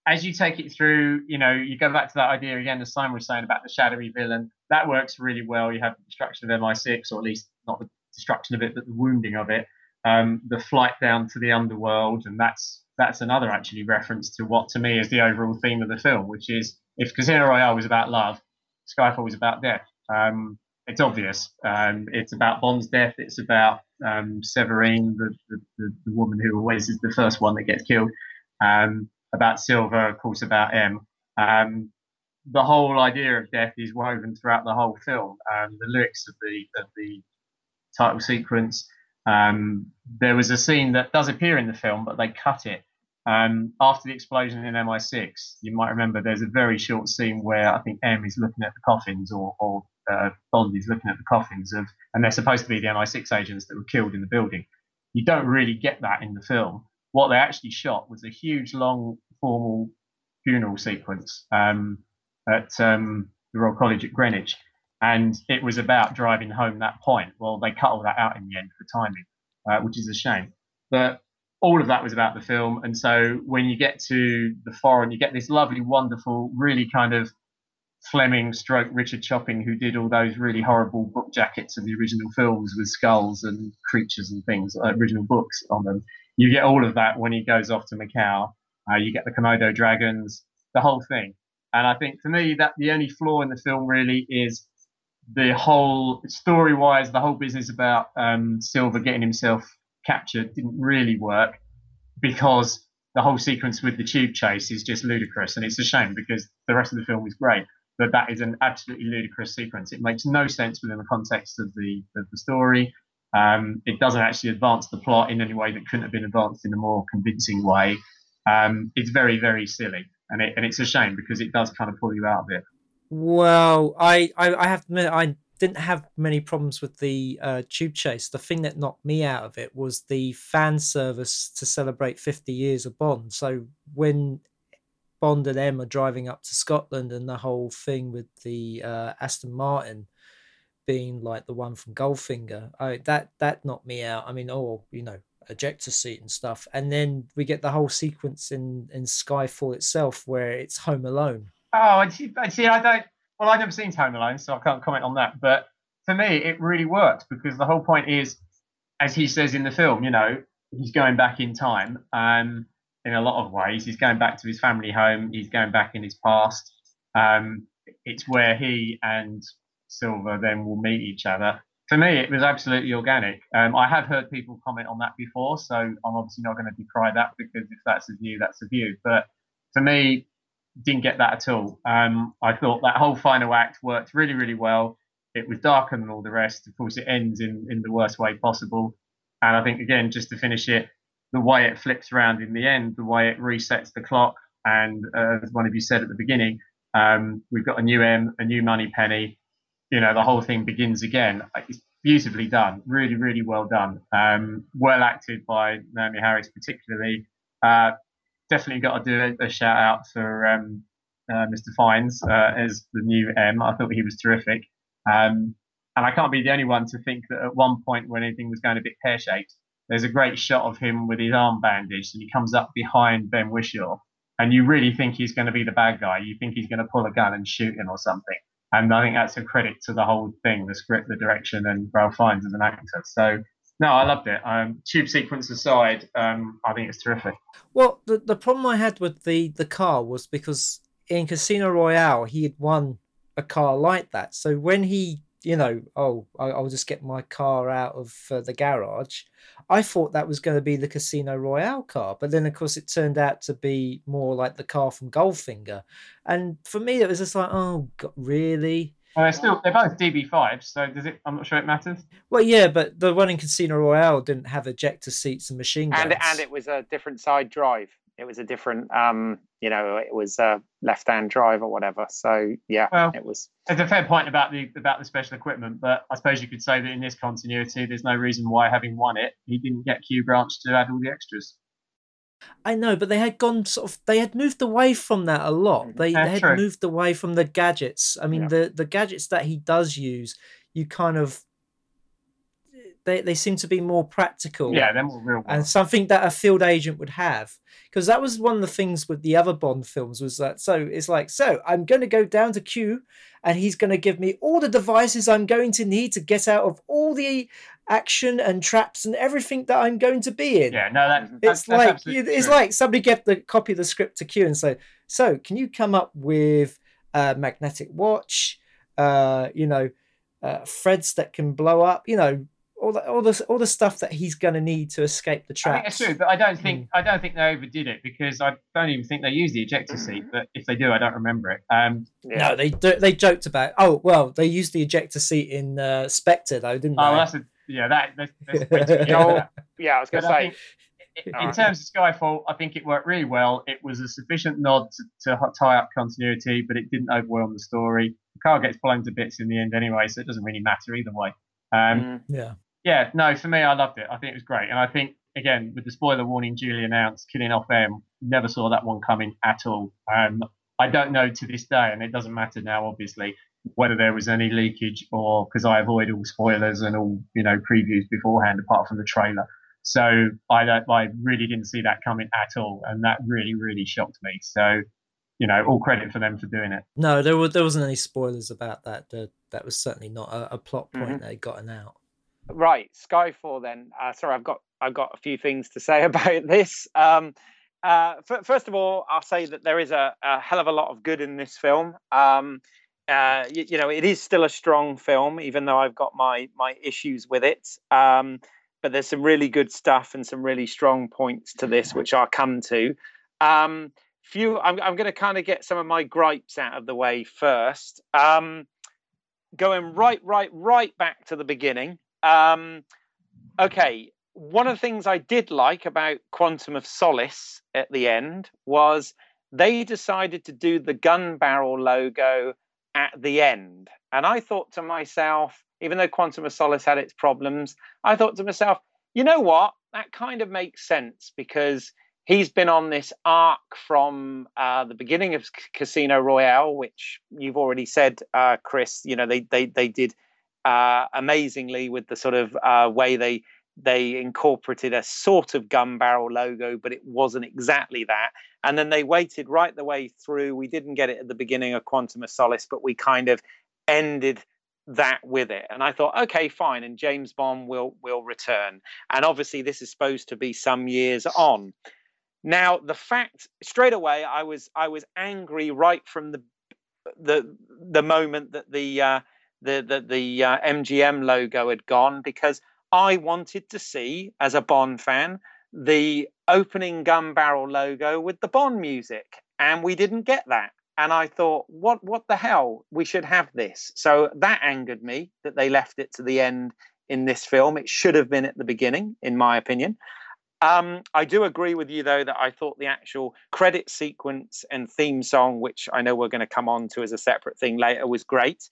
as you take it through, you know, you go back to that idea again, as Simon was saying about the shadowy villain. That works really well. You have the destruction of MI6, or at least not the destruction of it, but the wounding of it. Um, the flight down to the underworld, and that's that's another actually reference to what to me is the overall theme of the film, which is if Casino Royale was about love, Skyfall was about death. Um, it's obvious. Um, it's about Bond's death. It's about um, Severine, the, the, the, woman who always is the first one that gets killed. Um, about Silva, of course, about M. Um, the whole idea of death is woven throughout the whole film. Um, the lyrics of the of the title sequence. Um, there was a scene that does appear in the film, but they cut it um, after the explosion in MI6, you might remember there's a very short scene where I think M is looking at the coffins, or, or uh, Bond is looking at the coffins of, and they're supposed to be the MI6 agents that were killed in the building. You don't really get that in the film. What they actually shot was a huge, long, formal funeral sequence um, at um, the Royal College at Greenwich, and it was about driving home that point. Well, they cut all that out in the end for timing, uh, which is a shame. But all of that was about the film. And so when you get to the foreign, you get this lovely, wonderful, really kind of Fleming stroke Richard Chopping, who did all those really horrible book jackets of the original films with skulls and creatures and things, uh, original books on them. You get all of that when he goes off to Macau. Uh, you get the Komodo dragons, the whole thing. And I think for me, that the only flaw in the film really is the whole story wise, the whole business about um, Silva getting himself captured didn't really work because the whole sequence with the tube chase is just ludicrous, and it's a shame because the rest of the film is great. But that is an absolutely ludicrous sequence. It makes no sense within the context of the of the story. Um, it doesn't actually advance the plot in any way that couldn't have been advanced in a more convincing way. Um, it's very, very silly, and it, and it's a shame because it does kind of pull you out of it. Well, I, I, I have to admit, I didn't have many problems with the uh, tube chase. The thing that knocked me out of it was the fan service to celebrate 50 years of Bond. So when Bond and M are driving up to Scotland and the whole thing with the uh, Aston Martin being like the one from Goldfinger, I, that that knocked me out. I mean, oh, you know, ejector seat and stuff, and then we get the whole sequence in in Skyfall itself where it's Home Alone. Oh, I see. I see. I don't. Well, I've never seen Home Alone, so I can't comment on that. But for me, it really worked because the whole point is, as he says in the film, you know, he's going back in time. Um, in a lot of ways, he's going back to his family home. He's going back in his past. Um, it's where he and Silva then will meet each other. For me, it was absolutely organic. Um, I have heard people comment on that before, so I'm obviously not going to decry that because if that's a view, that's a view. But for me, didn't get that at all. Um, I thought that whole final act worked really, really well. It was darker than all the rest. Of course, it ends in, in the worst way possible. And I think, again, just to finish it, the way it flips around in the end, the way it resets the clock, and uh, as one of you said at the beginning, um, we've got a new M, a new money penny. You know, the whole thing begins again. It's beautifully done, really, really well done. Um, well acted by Naomie Harris, particularly. Uh, definitely got to do a, a shout out for um, uh, Mr. Fiennes uh, as the new M. I thought he was terrific. Um, and I can't be the only one to think that at one point when anything was going a bit pear shaped, there's a great shot of him with his arm bandaged and he comes up behind Ben Whishaw. And you really think he's going to be the bad guy. You think he's going to pull a gun and shoot him or something. And I think that's a credit to the whole thing, the script, the direction, and Ralph Fiennes as an actor. So no, I loved it. Um, tube sequence aside, um, I think it's terrific. Well, the the problem I had with the the car was because in Casino Royale he had won a car like that. So when he, you know, oh, I, will just get my car out of uh, the garage. I thought that was going to be the Casino Royale car, but then of course it turned out to be more like the car from Goldfinger, and for me it was just like, oh, God, really? Well, they're still they're both DB5s, so does it? I'm not sure it matters. Well, yeah, but the one in Casino Royale didn't have ejector seats and machine guns, and and it was a different side drive. It was a different, um, you know, it was a left-hand drive or whatever. So yeah, well, it was. It's a fair point about the about the special equipment, but I suppose you could say that in this continuity, there's no reason why, having won it, he didn't get Q Branch to add all the extras. I know, but they had gone sort of. They had moved away from that a lot. Mm, they, they had true. moved away from the gadgets. I mean, yeah. the the gadgets that he does use, you kind of. They, they seem to be more practical. Yeah, they're more real. And something that a field agent would have, because that was one of the things with the other Bond films was that. So it's like, so I'm going to go down to Q, and he's going to give me all the devices I'm going to need to get out of all the action and traps and everything that I'm going to be in. Yeah, no, that, it's that's, that's like absolutely it's true. like somebody get the copy of the script to Q and say, "So, can you come up with a magnetic watch? Uh, you know, uh, threads that can blow up. You know, all the all the all the stuff that he's going to need to escape the I think traps." it's true, but I don't think Mm. I don't think they overdid it because I don't even think they use the ejector seat. But if they do, I don't remember it. Um, Yeah. No, they do, they joked about. Oh well, they used the ejector seat in uh, Spectre though, didn't oh, they? Oh, that's a yeah. That that's, that's way too No, yeah, I was gonna I say. think in, in terms of Skyfall, I think it worked really well. It was a sufficient nod to, to tie up continuity, but it didn't overwhelm the story. The car gets blown to bits in the end anyway, so it doesn't really matter either way. Um, Mm. yeah. yeah, no, for me, I loved it. I think it was great, and I think again with the spoiler warning Julie announced, killing off M, never saw that one coming at all. Um, I don't know to this day, and it doesn't matter now, obviously, whether there was any leakage or because I avoid all spoilers and all you know previews beforehand, apart from the trailer. So I don't, I really didn't see that coming at all, and that really, really shocked me. So, you know, all credit for them for doing it. No, there was there wasn't any spoilers about that. That, that was certainly not a, a plot point Mhm. that had gotten out. Right, Skyfall. Then, uh, sorry, I've got I've got a few things to say about this. Um, uh, f- first of all, I'll say that there is a, a hell of a lot of good in this film. Um, uh, you, you know, it is still a strong film, even though I've got my my issues with it. Um, but there's some really good stuff and some really strong points to this, which I'll come to. Um, few, I'm I'm going to kind of get some of my gripes out of the way first. Um, going right, right, right back to the beginning. Um, okay, one of the things I did like about Quantum of Solace at the end was they decided to do the gun barrel logo at the end. And I thought to myself, even though Quantum of Solace had its problems, I thought to myself, you know what? That kind of makes sense because he's been on this arc from uh, the beginning of Casino Royale, which you've already said, uh, Chris. You know, they they they did uh, amazingly with the sort of uh, way they they incorporated a sort of gun barrel logo, but it wasn't exactly that. And then they waited right the way through. We didn't get it at the beginning of Quantum of Solace, but we kind of ended that with it. And I thought, okay, fine. And James Bond will will return. And obviously, this is supposed to be some years on. Now, the fact straight away, I was I was angry right from the the the moment that the uh, the the, the uh, MGM logo had gone because I wanted to see, as a Bond fan, the opening gun barrel logo with the Bond music, and we didn't get that. And I thought, what what the hell? We should have this. So that angered me that they left it to the end in this film. It should have been at the beginning, in my opinion. Um, I do agree with you though that I thought the actual credit sequence and theme song, which I know we're going to come on to as a separate thing later, was great.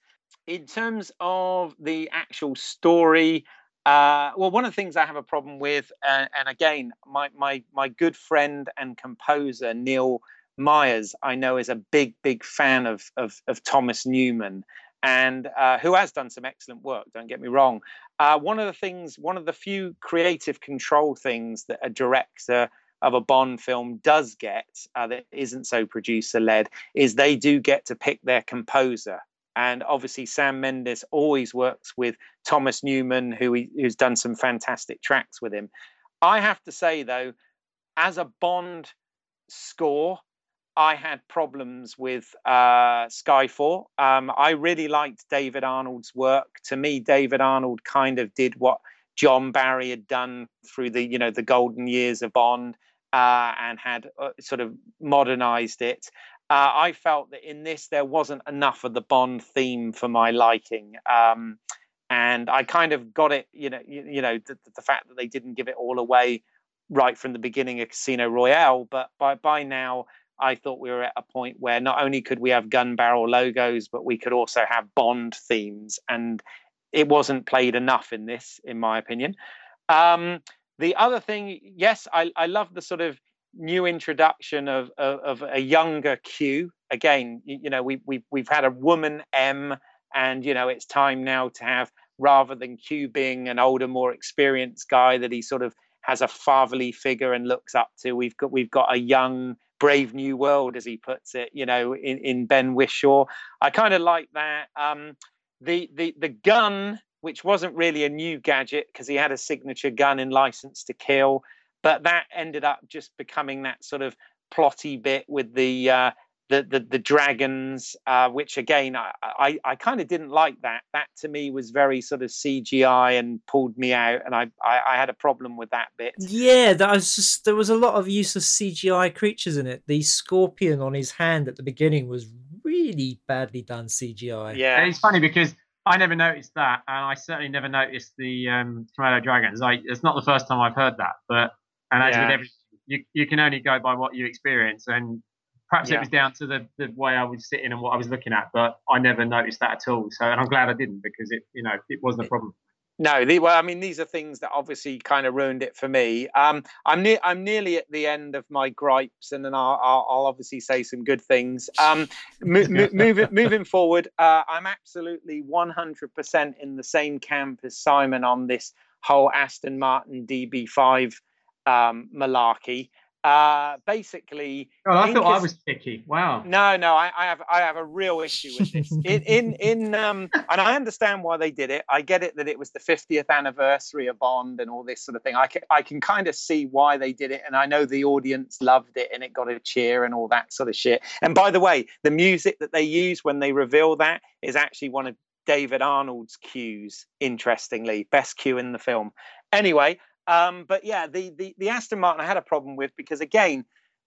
In terms of the actual story, uh, well, one of the things I have a problem with, uh, and again, my my my good friend and composer Neil Myers, I know, is a big big fan of of, of Thomas Newman, and uh, who has done some excellent work. Don't get me wrong. Uh, one of the things, one of the few creative control things that a director of a Bond film does get uh, that isn't so producer led is they do get to pick their composer. And obviously, Sam Mendes always works with Thomas Newman, who he, who's done some fantastic tracks with him. I have to say, though, as a Bond score, I had problems with uh, Skyfall. Um, I really liked David Arnold's work. To me, David Arnold kind of did what John Barry had done through the you know the golden years of Bond uh, and had uh, sort of modernized it. Uh, I felt that in this there wasn't enough of the Bond theme for my liking. Um, and I kind of got it, you know, you, you know, the, the fact that they didn't give it all away right from the beginning of Casino Royale, but by by now I thought we were at a point where not only could we have gun barrel logos, but we could also have Bond themes, and it wasn't played enough in this, in my opinion. Um, the other thing, yes, I, I love the sort of new introduction of, of, of a younger Q. Again, you, you know, we, we, we've had a woman M, and, you know, it's time now to have, rather than Q being an older, more experienced guy that he sort of has a fatherly figure and looks up to, we've got, we've got a young, brave new world, as he puts it, you know, in, in Ben Whishaw. I kind of like that. Um, the, the, the gun which wasn't really a new gadget because he had a signature gun in License to Kill, but that ended up just becoming that sort of plotty bit with the uh, the, the the dragons, uh, which again I I, I kind of didn't like that. That to me was very sort of CGI and pulled me out, and I, I, I had a problem with that bit. Yeah, that was just there was a lot of use of CGI creatures in it. The scorpion on his hand at the beginning was really badly done CGI. Yeah, And it's funny because I never noticed that, and I certainly never noticed the um, Komodo dragons. Like, it's not the first time I've heard that, but and as Yeah. with everything, you you can only go by what you experience, and perhaps Yeah. it was down to the, the way I was sitting and what I was looking at, but I never noticed that at all. So, and I'm glad I didn't because it, you know, it wasn't a problem. No, the, well, I mean, these are things that obviously kind of ruined it for me. Um, I'm near, I'm nearly at the end of my gripes, and then I'll, I'll, I'll obviously say some good things. Um, mo- mo- moving, moving forward, uh, I'm absolutely 100% in the same camp as Simon on this whole Aston Martin DB5 um, malarkey. Uh, basically, Oh, I thought I was picky. Wow. no, no, I, I have I have a real issue with this. In in in um, and I understand why they did it. I get it that it was the 50th anniversary of Bond and all this sort of thing. I can I can kind of see why they did it, and I know the audience loved it and it got a cheer and all that sort of shit. And by the way, the music that they use when they reveal that is actually one of David Arnold's cues. Interestingly, best cue in the film. Anyway, um, but yeah, the the the Aston Martin I had a problem with because again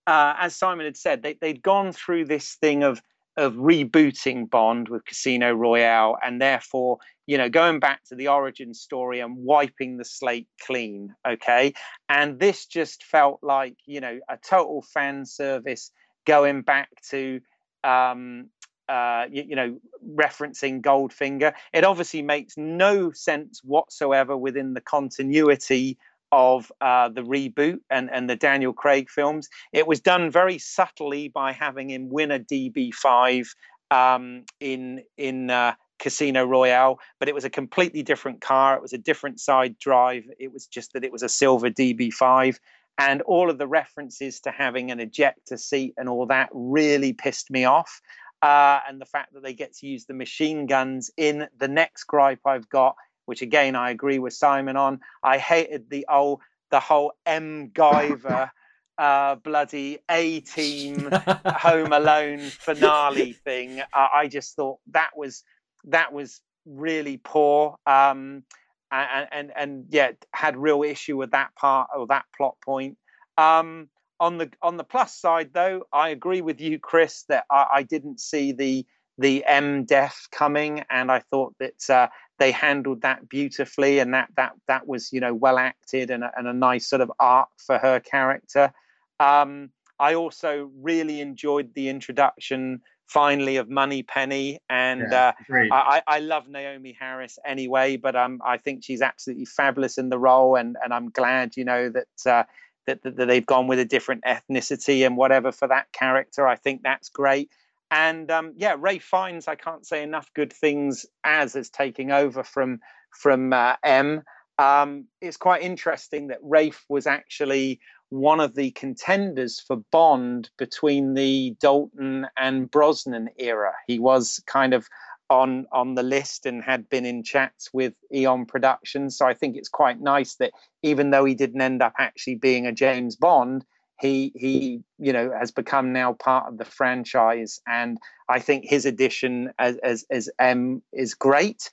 uh, as Simon had said, they, they'd gone through this thing of of rebooting Bond with Casino Royale, and therefore, you know, going back to the origin story and wiping the slate clean. Okay, and this just felt like you know a total fan service going back to. Um, uh, you, you know, referencing Goldfinger. It obviously makes no sense whatsoever within the continuity of uh, the reboot and, and the Daniel Craig films. It was done very subtly by having him win a DB5 um, in in uh, Casino Royale, but it was a completely different car. It was a different side drive. It was just that it was a silver DB5. And all of the references to having an ejector seat and all that really pissed me off. Uh, and the fact that they get to use the machine guns in the next gripe I've got which again I agree with Simon on. I hated the old the whole MacGyver uh, bloody A Team Home Alone finale thing. Uh, I just thought that was that was really poor. Um, and, and and yeah, had real issue with that part or that plot point. Um, on the on the plus side, though, I agree with you, Chris, that I, I didn't see the the M death coming, and I thought that uh, they handled that beautifully, and that that that was you know well acted and a, and a nice sort of arc for her character. Um, I also really enjoyed the introduction finally of Moneypenny, and Yeah, uh. I, I love Naomie Harris anyway, but um, I think she's absolutely fabulous in the role, and and I'm glad you know that. Uh, that, that, that they've gone with a different ethnicity and whatever for that character. I think that's great. And um, yeah, Ralph Fiennes, I can't say enough good things as is taking over from from uh, M. Um, it's quite interesting that Rafe was actually one of the contenders for Bond between the Dalton and Brosnan era. He was kind of on on the list and had been in chats with Eon Productions. So I think it's quite nice that even though he didn't end up actually being a James Bond, he he you know has become now part of the franchise, and I think his addition as as, as M is great.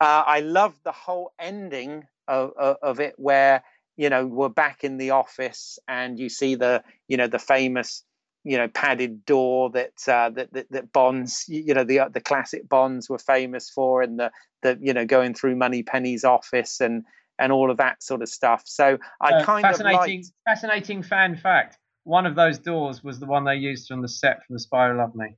Uh, I love the whole ending of, of, of it where you know we're back in the office and you see the you know the famous you know padded door that uh, that, that that Bonds you know the the classic Bonds were famous for and the the you know going through Moneypenny's office and and all of that sort of stuff. So I Uh, kind of fascinating, liked. fascinating fan fact. One of those doors was the one they used from the set from The Who Loved Me.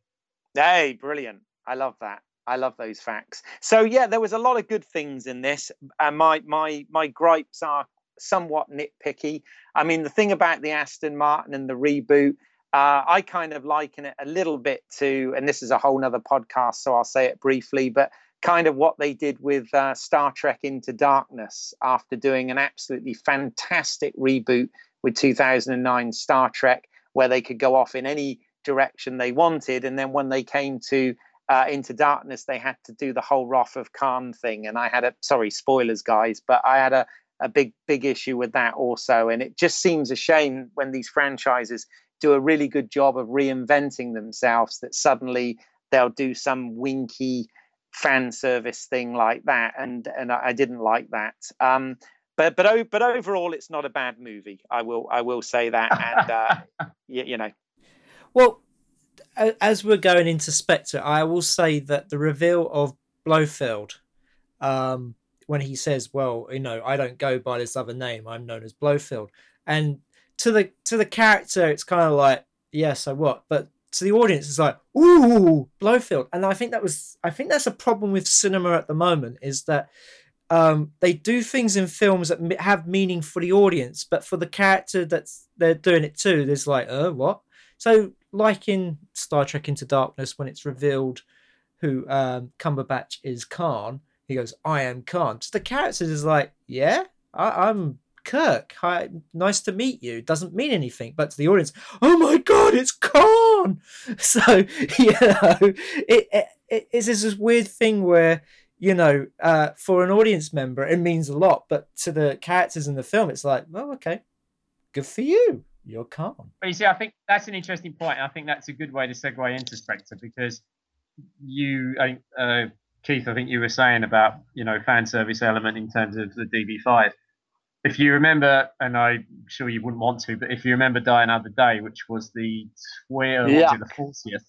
Hey, brilliant! I love that. I love those facts. So yeah, there was a lot of good things in this. And my my my gripes are somewhat nitpicky. I mean, the thing about the Aston Martin and the reboot, uh, I kind of liken it a little bit to, and this is a whole nother podcast, so I'll say it briefly, but kind of what they did with uh, Star Trek Into Darkness after doing an absolutely fantastic reboot with 2009 Star Trek, where they could go off in any direction they wanted. And then when they came to uh, Into Darkness, they had to do the whole Wrath of Khan thing, and I had a sorry spoilers, guys, but I had a a big big issue with that also, and it just seems a shame when these franchises do a really good job of reinventing themselves that suddenly they'll do some winky fan service thing like that, and and I didn't like that. Um, but but but overall, it's not a bad movie. I will I will say that, and uh, you, you know. Well, as we're going into Spectre, I will say that the reveal of Blofeld, um, when he says, "Well, you know, I don't go by this other name. I'm known as Blofeld," and to the to the character, it's kind of like, "Yeah, so what?" But to the audience, is like, "Ooh, Blofeld. and I think that was, I think that's a problem with cinema at the moment is that um, they do things in films that have meaning for the audience, but for the character that's they're doing it too, there's like, uh, what? So, like in Star Trek Into Darkness, when it's revealed who um, Cumberbatch is Khan, he goes, "I am Khan." So the character is like, "Yeah, I, am Kirk. Hi, nice to meet you." Doesn't mean anything, but to the audience, "Oh my God, it's Khan!" So you know, it, it, it it's this weird thing where you know, uh, for an audience member, it means a lot. But to the characters in the film, it's like, well, okay, good for you. You're calm. But you see, I think that's an interesting point. I think that's a good way to segue into Spectre because you, I, uh, Keith, I think you were saying about you know fan service element in terms of the DB5. If you remember, and I'm sure you wouldn't want to, but if you remember Die Another Day, which was the twelve, yeah. the 40th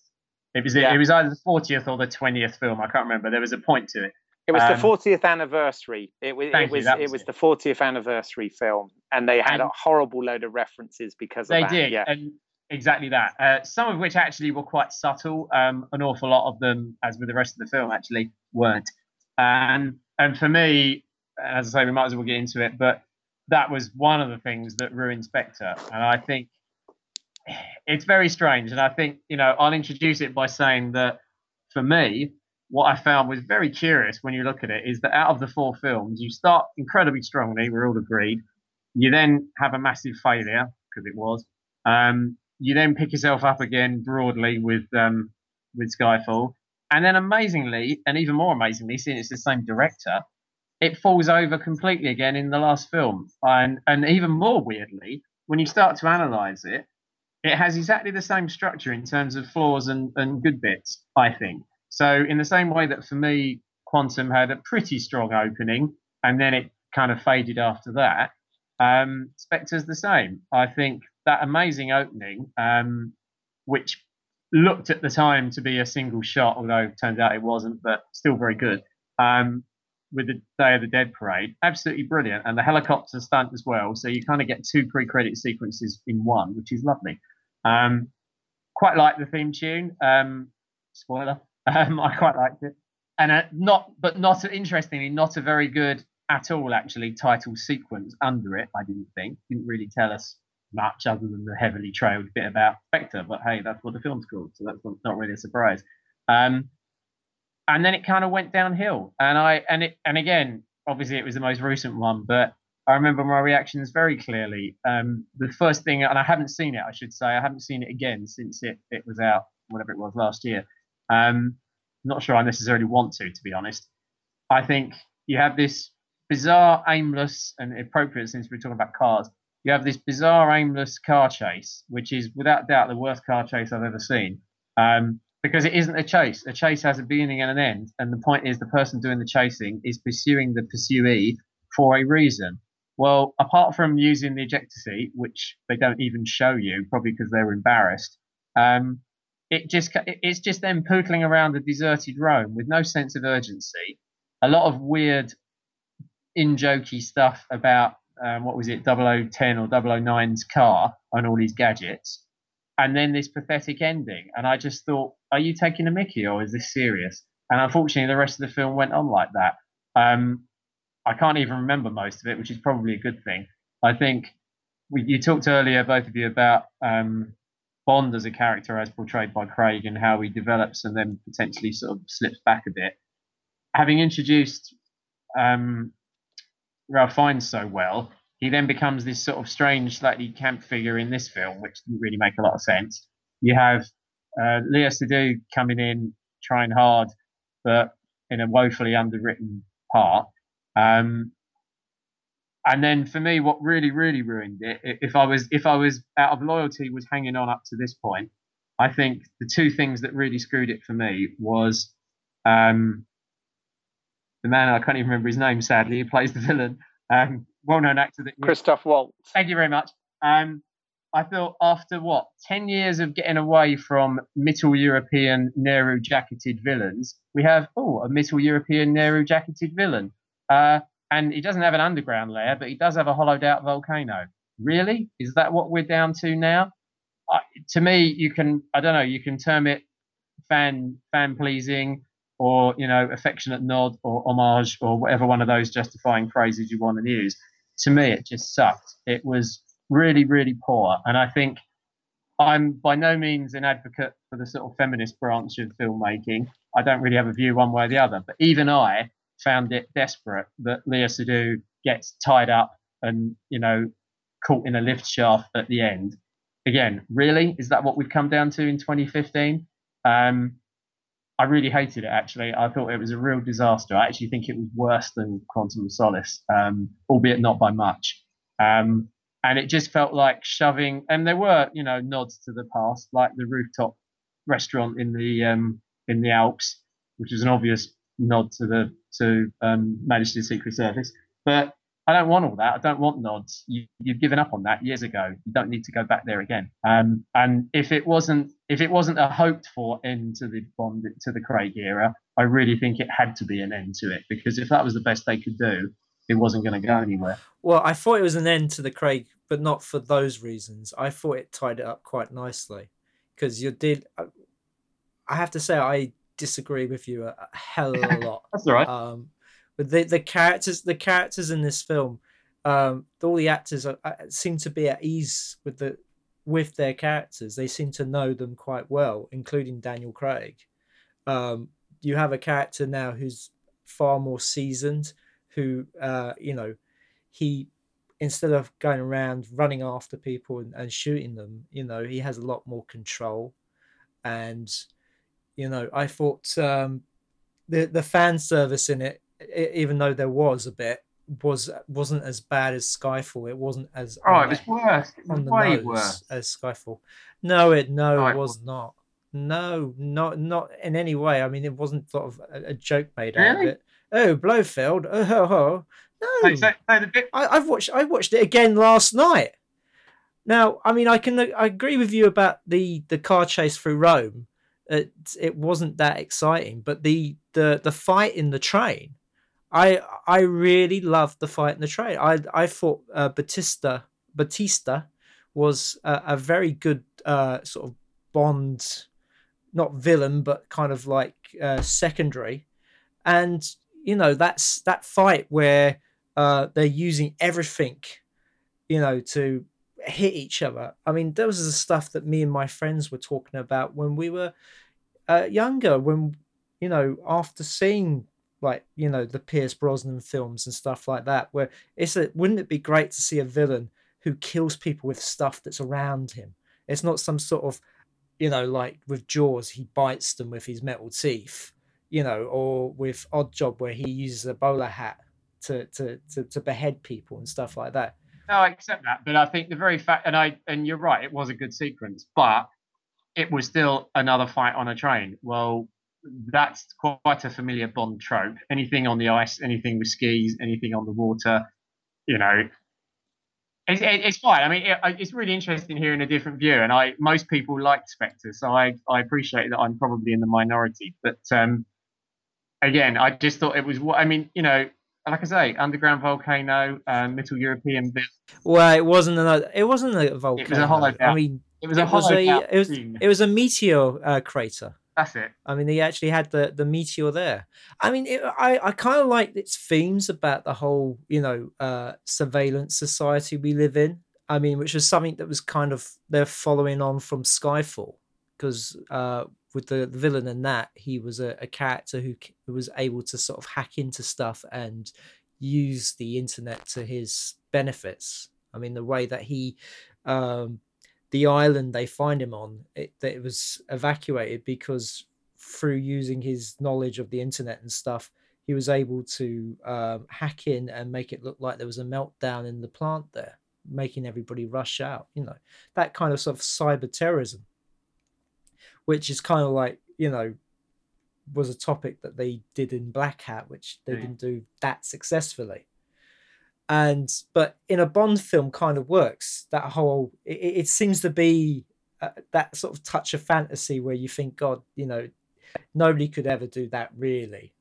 it was yeah. it was either the 40th or the 20th film. I can't remember. There was a point to it. It was um, the 40th anniversary. It was it was, was, it was it. the 40th anniversary film, and they had and a horrible load of references because they that. did. Yeah. And exactly that. Uh, some of which actually were quite subtle. Um, an awful lot of them, as with the rest of the film, actually weren't. And and for me, as I say, we might as well get into it. But that was one of the things that ruined Spectre, and I think it's very strange. And I think, you know, I'll introduce it by saying that for me, what I found was very curious when you look at it is that out of the four films, you start incredibly strongly, we're all agreed. You then have a massive failure, because it was. Um, you then pick yourself up again broadly with um, with Skyfall. And then amazingly, and even more amazingly, seeing it's the same director, it falls over completely again in the last film. And and even more weirdly, when you start to analyze it, it has exactly the same structure in terms of flaws and, and good bits, I think. So, in the same way that for me, Quantum had a pretty strong opening and then it kind of faded after that, um, Spectre's the same. I think that amazing opening, um, which looked at the time to be a single shot, although it turns out it wasn't, but still very good. Um, with the Day of the Dead parade, absolutely brilliant, and the helicopter stunt as well. So you kind of get two pre-credit sequences in one, which is lovely. Um, quite like the theme tune. Um, spoiler, um, I quite liked it, and uh, not, but not interestingly, not a very good at all actually title sequence under it. I didn't think didn't really tell us much other than the heavily trailed bit about Spectre. But hey, that's what the film's called, so that's not really a surprise. Um, and then it kind of went downhill. And I and it and again, obviously it was the most recent one, but I remember my reactions very clearly. Um, the first thing, and I haven't seen it, I should say, I haven't seen it again since it, it was out, whatever it was last year. Um, not sure I necessarily want to, to be honest. I think you have this bizarre, aimless, and appropriate since we're talking about cars. You have this bizarre, aimless car chase, which is without doubt the worst car chase I've ever seen. Um, because it isn't a chase. A chase has a beginning and an end, and the point is the person doing the chasing is pursuing the pursuee for a reason. Well, apart from using the ejector seat, which they don't even show you, probably because they're embarrassed, um, it just it's just them pootling around a deserted Rome with no sense of urgency. A lot of weird, in jokey stuff about um, what was it, 0010 or 009's car and all these gadgets and then this pathetic ending. And I just thought, are you taking a Mickey or is this serious? And unfortunately, the rest of the film went on like that. Um, I can't even remember most of it, which is probably a good thing. I think we, you talked earlier, both of you, about um, Bond as a character as portrayed by Craig and how he develops and then potentially sort of slips back a bit. Having introduced um, Ralph Fiennes so well, he then becomes this sort of strange, slightly camp figure in this film, which didn't really make a lot of sense. You have uh, Léa Seydoux coming in trying hard, but in a woefully underwritten part. Um, and then for me, what really, really ruined it, if I was, if I was out of loyalty, was hanging on up to this point. I think the two things that really screwed it for me was um, the man I can't even remember his name. Sadly, he plays the villain. Um, well-known actor that Christoph Waltz. Thank you very much. Um, I feel after what ten years of getting away from Middle European Nehru jacketed villains, we have oh a Middle European Nehru jacketed villain. Uh, and he doesn't have an underground lair, but he does have a hollowed out volcano. Really? Is that what we're down to now? Uh, to me, you can I don't know. You can term it fan fan pleasing, or you know affectionate nod, or homage, or whatever one of those justifying phrases you want to use. To me, it just sucked. It was really, really poor, and I think I'm by no means an advocate for the sort of feminist branch of filmmaking. I don't really have a view one way or the other, but even I found it desperate that Léa Seydoux gets tied up and, you know, caught in a lift shaft at the end. Again, really? Is that what we've come down to in 2015? Um, I really hated it, actually. I thought it was a real disaster. I actually think it was worse than Quantum of Solace, um, albeit not by much. Um, and it just felt like shoving, and there were, you know, nods to the past, like the rooftop restaurant in the um, in the Alps, which is an obvious nod to the to um, Majesty's Secret Service. But I don't want all that. I don't want nods. You, have given up on that years ago. You don't need to go back there again. Um, and if it wasn't if it wasn't a hoped for end to the Bond to the Craig era, I really think it had to be an end to it because if that was the best they could do, it wasn't going to go anywhere. Well, I thought it was an end to the Craig, but not for those reasons. I thought it tied it up quite nicely because you did. I have to say, I disagree with you a, hell of a lot. That's all right. Um, but the the characters, the characters in this film, um, all the actors are, seem to be at ease with the with their characters. They seem to know them quite well, including Daniel Craig. Um, you have a character now who's far more seasoned, who uh, you know, he instead of going around running after people and, and shooting them, you know, he has a lot more control and you know, I thought um, the the fan service in it, even though there was a bit, was wasn't as bad as Skyfall. It wasn't as oh, it was worse. It was way worse as Skyfall. No, it no, it was not. No, not not in any way. I mean, it wasn't sort of a, a joke made really? out of it. Oh, Blofeld. Oh, oh, oh. no. So, so bit... I, I've watched. I watched it again last night. Now, I mean, I can I agree with you about the the car chase through Rome it it wasn't that exciting. But the the the fight in the train, I I really loved the fight in the train. I I thought uh, Bautista Bautista was a, a very good uh, sort of Bond, not villain, but kind of like uh, secondary. And you know that's that fight where uh, they're using everything, you know, to hit each other. I mean, those was the stuff that me and my friends were talking about when we were uh, younger. When you know, after seeing like you know the Pierce Brosnan films and stuff like that, where it's a wouldn't it be great to see a villain who kills people with stuff that's around him? It's not some sort of you know like with Jaws, he bites them with his metal teeth, you know, or with Oddjob where he uses a bowler hat to to to, to behead people and stuff like that. No, I accept that, but I think the very fact, and I, and you're right, it was a good sequence, but it was still another fight on a train. Well, that's quite a familiar Bond trope. Anything on the ice, anything with skis, anything on the water, you know, it's, it's fine. I mean, it, it's really interesting hearing a different view, and I most people like Spectre, so I I appreciate that I'm probably in the minority. But um, again, I just thought it was. what I mean, you know, like I say, underground volcano, uh, Middle European. Well, it wasn't another. It wasn't a volcano. It was a hollow. I mean, it was a it was a, it was, it was a meteor uh, crater. That's it. I mean, they actually had the the meteor there. I mean, it, I I kind of like its themes about the whole you know uh, surveillance society we live in. I mean, which was something that was kind of they're following on from Skyfall because uh, with the, villain in that he was a, a character who, who was able to sort of hack into stuff and use the internet to his benefits. I mean, the way that he, um, the island they find him on, it, it was evacuated because through using his knowledge of the internet and stuff, he was able to um, hack in and make it look like there was a meltdown in the plant there, making everybody rush out. You know, that kind of sort of cyber terrorism, which is kind of like, you know, was a topic that they did in Blackhat, which they didn't do that successfully. And but in a Bond film, kind of works. That whole it, it seems to be uh, that sort of touch of fantasy where you think, God, you know, nobody could ever do that really.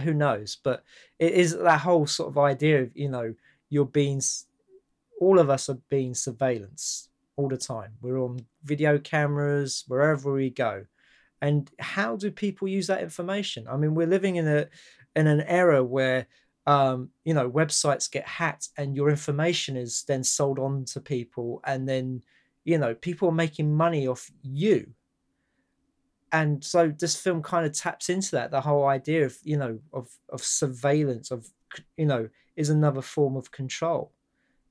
Who knows? But it is that whole sort of idea of you know you're being, all of us are being surveillance all the time. We're on video cameras wherever we go. And how do people use that information? I mean we're living in a in an era where um, you know websites get hacked and your information is then sold on to people and then you know people are making money off you. And so this film kind of taps into that. The whole idea of you know of of surveillance of you know is another form of control.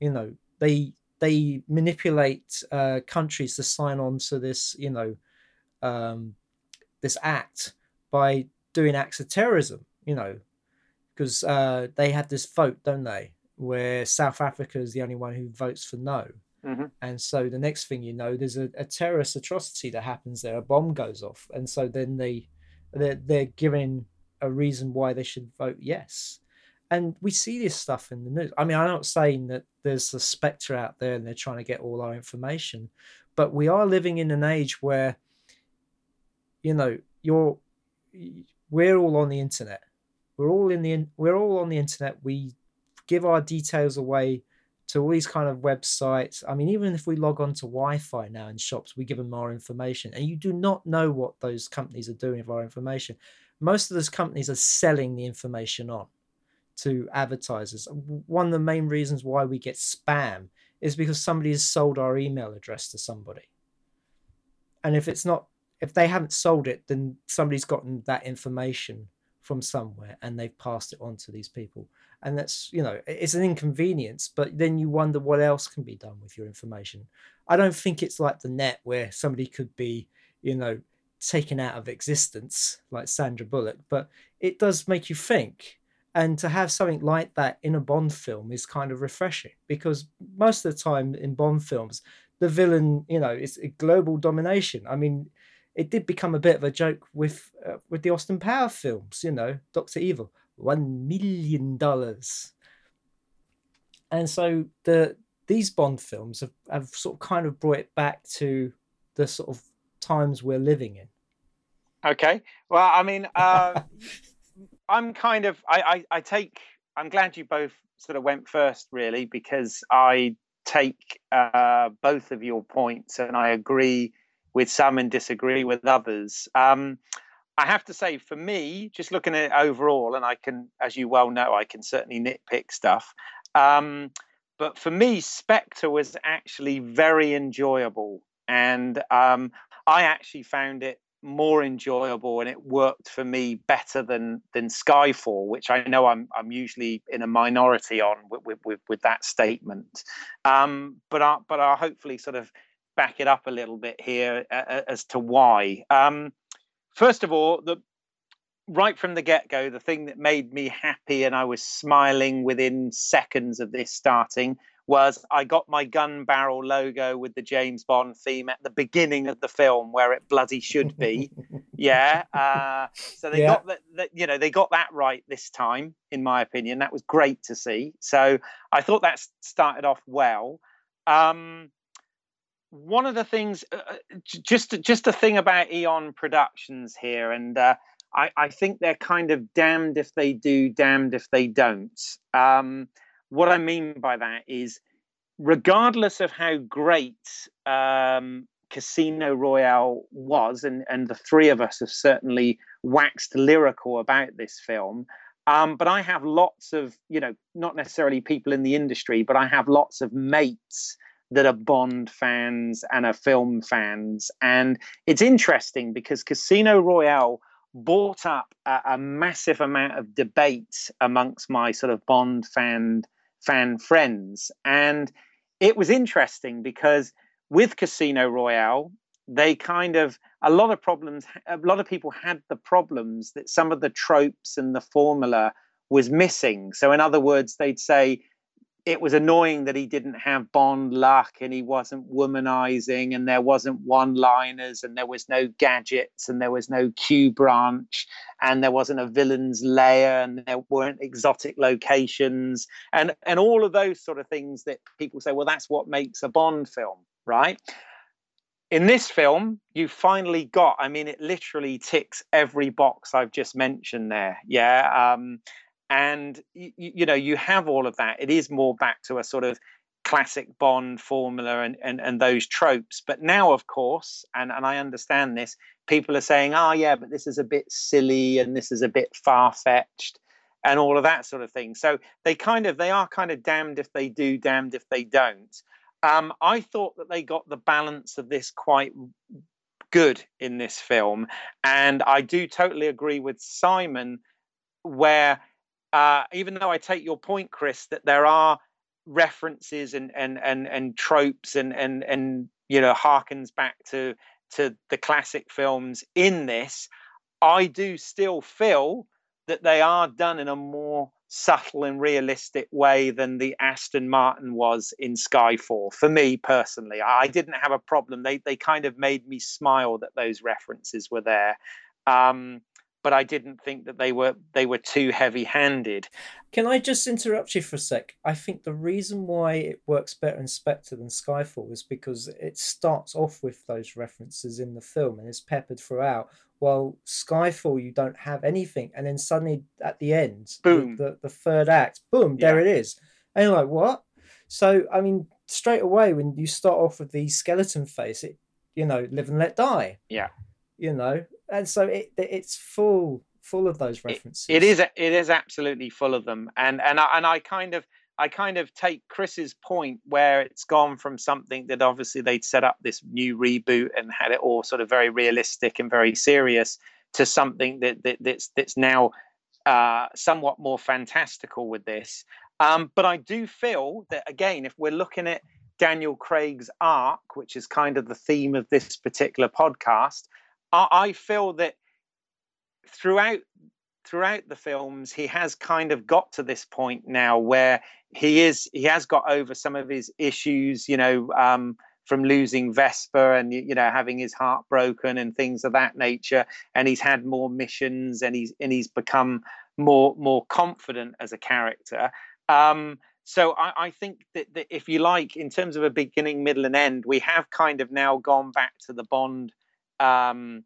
You know they they manipulate uh, countries to sign on to this you know um, this act by doing acts of terrorism, you know, because uh, they have this vote, don't they, where South Africa is the only one who votes for no. Mm-hmm. And so the next thing you know, there's a, a, terrorist atrocity that happens there. A bomb goes off, and so then they they're, they're giving a reason why they should vote yes. And we see this stuff in the news. I mean, I'm not saying that there's a spectre out there and they're trying to get all our information, but we are living in an age where you know, you're we're all on the internet. We're all in the we're all on the internet. We give our details away to all these kind of websites. I mean, even if we log on to Wi-Fi now in shops, we give them our information, and you do not know what those companies are doing with our information. Most of those companies are selling the information on to advertisers. One of the main reasons why we get spam is because somebody has sold our email address to somebody. And if it's not if they haven't sold it, then somebody's gotten that information from somewhere and they've passed it on to these people. And that's, you know, it's an inconvenience, but then you wonder what else can be done with your information. I don't think it's like the net where somebody could be, you know, taken out of existence like Sandra Bullock, but it does make you think. And to have something like that in a Bond film is kind of refreshing because most of the time in Bond films, the villain, you know, is a global domination. I mean, it did become a bit of a joke with uh, with the Austin Power films. You know, Doctor Evil, one million dollars, and so the these Bond films have, have sort of kind of brought it back to the sort of times we're living in. Okay, well, I mean, uh, I'm kind of I, I I take. I'm glad you both sort of went first, really, because I take uh, both of your points and I agree with some and disagree with others. Um, I have to say, for me, just looking at it overall, and I can, as you well know, I can certainly nitpick stuff. Um, but for me, Spectre was actually very enjoyable, and um, I actually found it more enjoyable and it worked for me better than than Skyfall, which I know I'm I'm usually in a minority on with with, with that statement. Um, but I, but I'll hopefully sort of back it up a little bit here uh, as to why. Um, first of all, the right from the get go, the thing that made me happy and I was smiling within seconds of this starting was I got my gun barrel logo with the James Bond theme at the beginning of the film where it bloody should be. yeah. Uh, so they yeah. got that, you know, they got that right this time, in my opinion. That was great to see. So I thought that started off well. Um, one of the things, uh, uh just just a thing about Eon Productions here, and uh, I, I, think they're kind of damned if they do, damned if they don't. Um, what I mean by that is, regardless of how great um, Casino Royale was, and and the three of us have certainly waxed lyrical about this film. Um, but I have lots of, you know, not necessarily people in the industry, but I have lots of mates that are Bond fans and are film fans. And it's interesting because Casino Royale brought up a, a massive amount of debate amongst my sort of Bond fan fan friends. And it was interesting because with Casino Royale, they kind of a lot of problems a lot of people had the problems that some of the tropes and the formula was missing so in other words they'd say it was annoying that he didn't have Bond luck and he wasn't womanizing and there wasn't one liners and there was no gadgets and there was no Q branch and there wasn't a villain's lair and there weren't exotic locations and and all of those sort of things that people say well that's what makes a Bond film right? In this film you finally got i mean it literally ticks every box i've just mentioned there yeah? Um, and you, you know you have all of that. It is more back to a sort of classic bond formula and, and and those tropes. But now of course and and i understand this people are saying oh yeah but this is a bit silly and this is a bit far-fetched and all of that sort of thing. So they kind of they are kind of damned if they do damned if they don't. Um, i thought that they got the balance of this quite good in this film. And i do totally agree with simon where uh, even though I take your point, Chris, that there are references and and and and tropes and and and you know harkens back to to the classic films in this, I do still feel that they are done in a more subtle and realistic way than the Aston Martin was in Skyfall. For me personally, I didn't have a problem. They they kind of made me smile that those references were there. Um, but I didn't think that they were they were too heavy-handed. Can I just interrupt you for a sec? I think the reason why it works better in Spectre than Skyfall is because it starts off with those references in the film and it's peppered throughout. While Skyfall, you don't have anything, and then suddenly at the end, boom, the, the, the third act, boom, yeah. there it is, and you're like, what? So I mean, straight away when you start off with the skeleton face, it you know, live and let die. Yeah. You know, and so it it's full full of those references. it, it is it is absolutely full of them, and and I, and I kind of I kind of take Chris's point where it's gone from something that obviously they'd set up this new reboot and had it all sort of very realistic and very serious to something that, that that's that's now uh, somewhat more fantastical with this. Um, but I do feel that again, if we're looking at Daniel Craig's arc, which is kind of the theme of this particular podcast, I, feel that throughout throughout the films he has kind of got to this point now where he is he has got over some of his issues you know um, from losing vesper and you know having his heart broken and things of that nature. And he's had more missions and he's and he's become more more confident as a character. Um, so I, I think that, that if you like in terms of a beginning middle and end we have kind of now gone back to the bond um,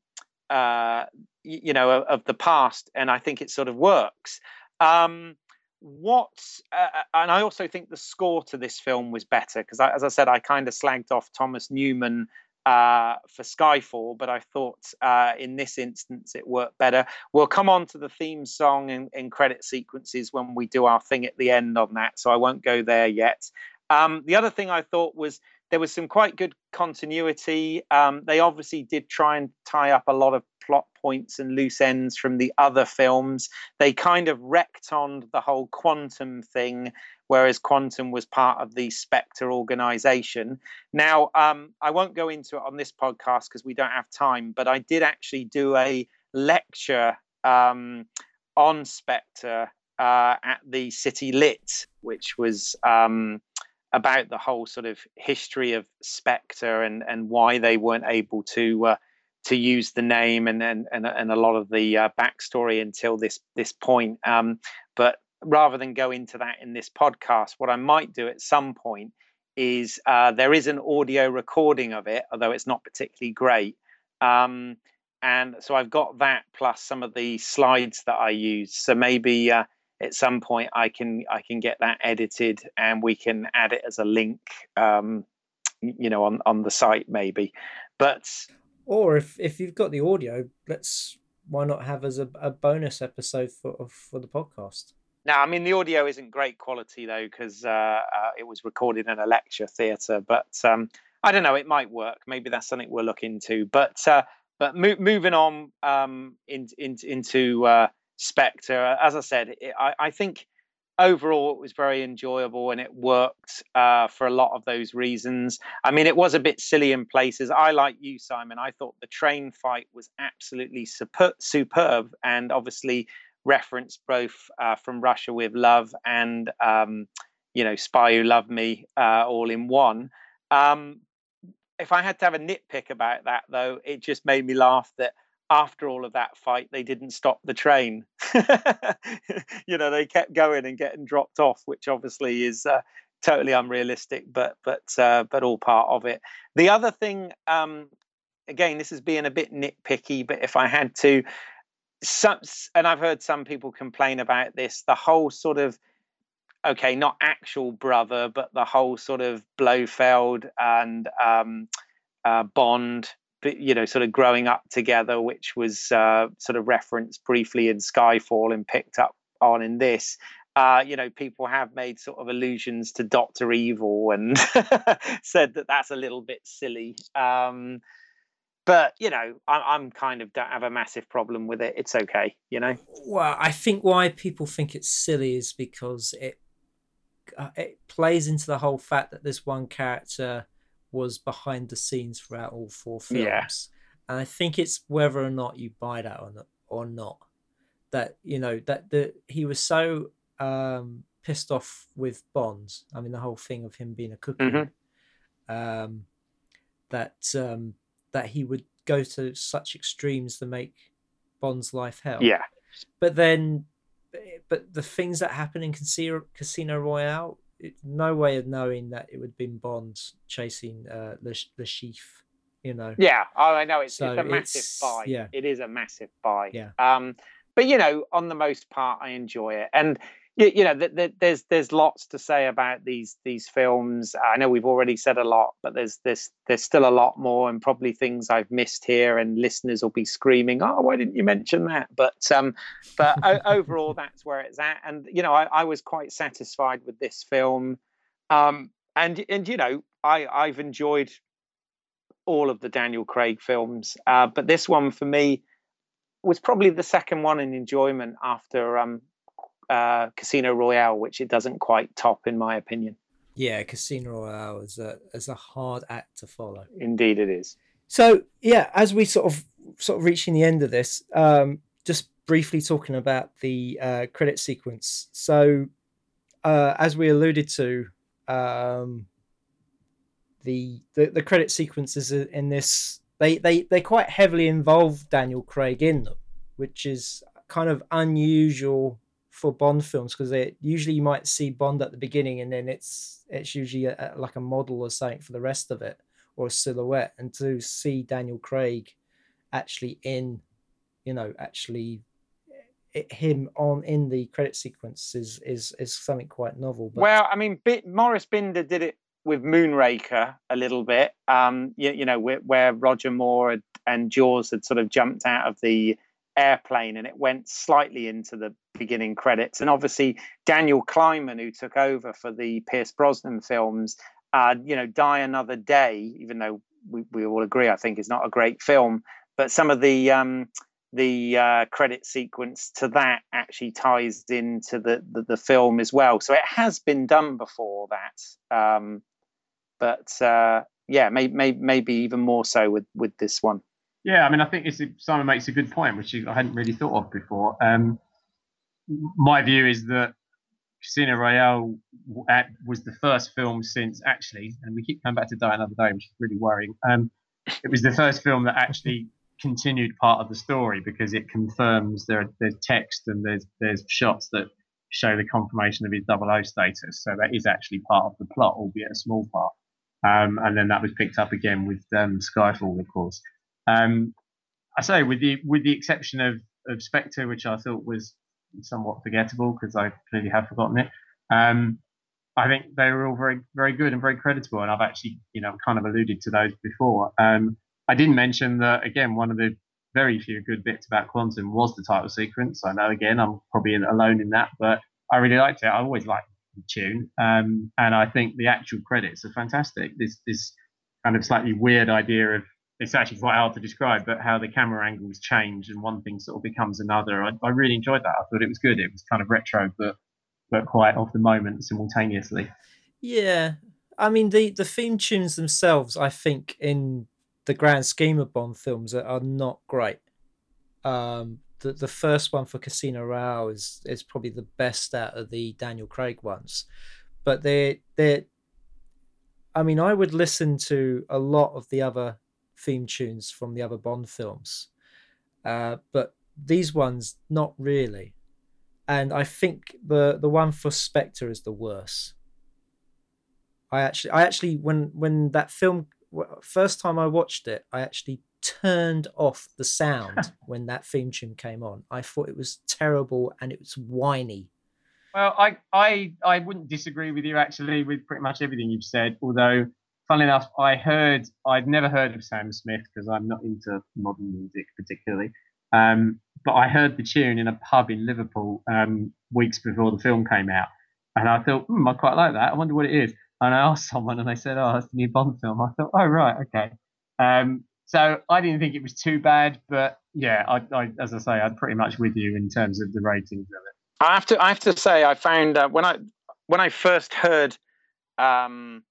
uh, you know, of, of, the past, and I think it sort of works. Um, what, uh, uh, and I also think the score to this film was better because, as I said, I kind of slagged off Thomas Newman uh, for Skyfall, but I thought uh, in this instance it worked better. We'll come on to the theme song and, credit sequences when we do our thing at the end on that, so I won't go there yet. Um, the other thing I thought was there was some quite good continuity. Um, they obviously did try and tie up a lot of plot points and loose ends from the other films. They kind of wrecked on the whole quantum thing, whereas quantum was part of the Spectre organization. Now, um, I won't go into it on this podcast because we don't have time, but I did actually do a lecture um, on Spectre uh, at the City Lit, which was. Um, about the whole sort of history of Spectre and and why they weren't able to uh, to use the name and and and, and a lot of the uh, backstory until this this point. Um, but rather than go into that in this podcast, what I might do at some point is uh, there is an audio recording of it, although it's not particularly great. Um, and so I've got that plus some of the slides that I use. So maybe uh, at some point I can I can get that edited and we can add it as a link, um, you know, on on the site maybe. But or if if you've got the audio, let's why not have as a, a bonus episode for for the podcast. Now, I mean, the audio isn't great quality though because uh, uh, it was recorded in a lecture theatre. But um, I don't know, it might work. Maybe that's something we'll look into. But uh, but mo- moving on um, in, in, into uh, Spectre. As I said, I, I think overall, it was very enjoyable and it worked uh, for a lot of those reasons. I mean, it was a bit silly in places. I, like you, Simon, I thought the train fight was absolutely super- superb and obviously referenced both uh, from Russia with Love and, um, you know, Spy Who Loved Me uh, all in one. Um, if I had to have a nitpick about that, though, it just made me laugh that after all of that fight, they didn't stop the train. you know, they kept going and getting dropped off, which obviously is uh, totally unrealistic, but but uh, but all part of it. The other thing, um, again, this is being a bit nitpicky, but if I had to, some, and I've heard some people complain about this, the whole sort of okay, not actual brother, but the whole sort of Blofeld and um, uh, Bond you know sort of growing up together which was uh, sort of referenced briefly in skyfall and picked up on in this uh, you know people have made sort of allusions to dr evil and said that that's a little bit silly um, but you know I, i'm kind of don't have a massive problem with it. It's okay you know? Well i think why people think it's silly is because it uh, it plays into the whole fact that this one character was behind the scenes throughout all four films. Yeah. And I think it's whether or not you buy that or not, or not. That you know that the he was so um, pissed off with Bonds. I mean, the whole thing of him being a cookie. Mm-hmm. Um, that um, that he would go to such extremes to make Bond's life hell. Yeah. But then, but the things that happen in Casino, Casino Royale no way of knowing that it would have been Bond chasing uh, the the chief. You know. Yeah, oh, I know it's, so it's a massive it's, buy. Yeah, it is a massive buy. Yeah. Um, but you know, on the most part, I enjoy it, and you, you know, th- th- there's there's lots to say about these these films. I know we've already said a lot, but there's there's there's still a lot more, and probably things I've missed here, and listeners will be screaming, "Oh, why didn't you mention that?" But um, but o- overall, that's where it's at, and you know, I, I was quite satisfied with this film, um, and and you know, I I've enjoyed all of the Daniel Craig films, uh, but this one for me was probably the second one in enjoyment after um, uh, Casino Royale, which it doesn't quite top, in my opinion. Yeah, Casino Royale is a is a hard act to follow. Indeed, it is. So yeah, as we sort of sort of reaching the end of this, um, just briefly talking about the uh, credit sequence. So uh, as we alluded to, um, the, the the credit sequences in this they they they quite heavily involve Daniel Craig in them, which is kind of unusual for Bond films because usually you might see Bond at the beginning and then it's it's usually a, a, like a model or something for the rest of it or a silhouette, and to see Daniel Craig actually in, you know, actually it, him on in the credit sequence is is is something quite novel. But... Well, I mean, Maurice Binder did it with Moonraker a little bit. Um, you, you know, where, where Roger Moore and Jaws had sort of jumped out of the airplane and it went slightly into the beginning credits. And obviously, Daniel Kleinman, who took over for the Pierce Brosnan films, uh, you know, Die Another Day, even though we, we all agree, I think, is not a great film, but some of the um, the uh, credit sequence to that actually ties into the, the, the film as well. So it has been done before that, um, but uh, yeah, may, may, maybe even more so with with this one. Yeah, I mean, I think it's, Simon makes a good point, which I hadn't really thought of before. Um, my view is that Casino Royale was the first film since actually, and we keep coming back to Die Another Day, which is really worrying. Um, it was the first film that actually continued part of the story because it confirms there there's text and there's there's shots that show the confirmation of his double O status. So that is actually part of the plot, albeit a small part. Um, and then that was picked up again with um, Skyfall, of course. Um, I say, with the with the exception of of Spectre, which I thought was somewhat forgettable because I clearly have forgotten it. Um, I think they were all very very good and very creditable, and I've actually you know kind of alluded to those before. Um, I didn't mention that again. One of the very few good bits about Quantum was the title sequence. I know again I'm probably alone in that, but I really liked it. I always liked the tune, um, and I think the actual credits are fantastic. This this kind of slightly weird idea of it's actually quite hard to describe, but how the camera angles change and one thing sort of becomes another. I, I really enjoyed that. I thought it was good. It was kind of retro, but but quite of the moment simultaneously. Yeah, I mean the the theme tunes themselves, I think, in the grand scheme of Bond films, are, are not great. Um, the the first one for Casino Royale is is probably the best out of the Daniel Craig ones, but they they. I mean, I would listen to a lot of the other theme tunes from the other Bond films, uh, but these ones not really. And I think the the one for Spectre is the worst. I actually, I actually, when when that film first time I watched it, I actually turned off the sound when that theme tune came on. I thought it was terrible and it was whiny. Well, I I I wouldn't disagree with you actually with pretty much everything you've said. Although, funnily enough, I heard I'd never heard of Sam Smith because I'm not into modern music particularly. Um, but I heard the tune in a pub in Liverpool um, weeks before the film came out, and I thought, hmm, I quite like that. I wonder what it is. And I asked someone, and they said, "Oh, it's the new Bond film." I thought, "Oh, right, okay." Um, so I didn't think it was too bad, but yeah, I, I, as I say, I'm pretty much with you in terms of the ratings of it. I have to, I have to say, I found uh, when I when I first heard um,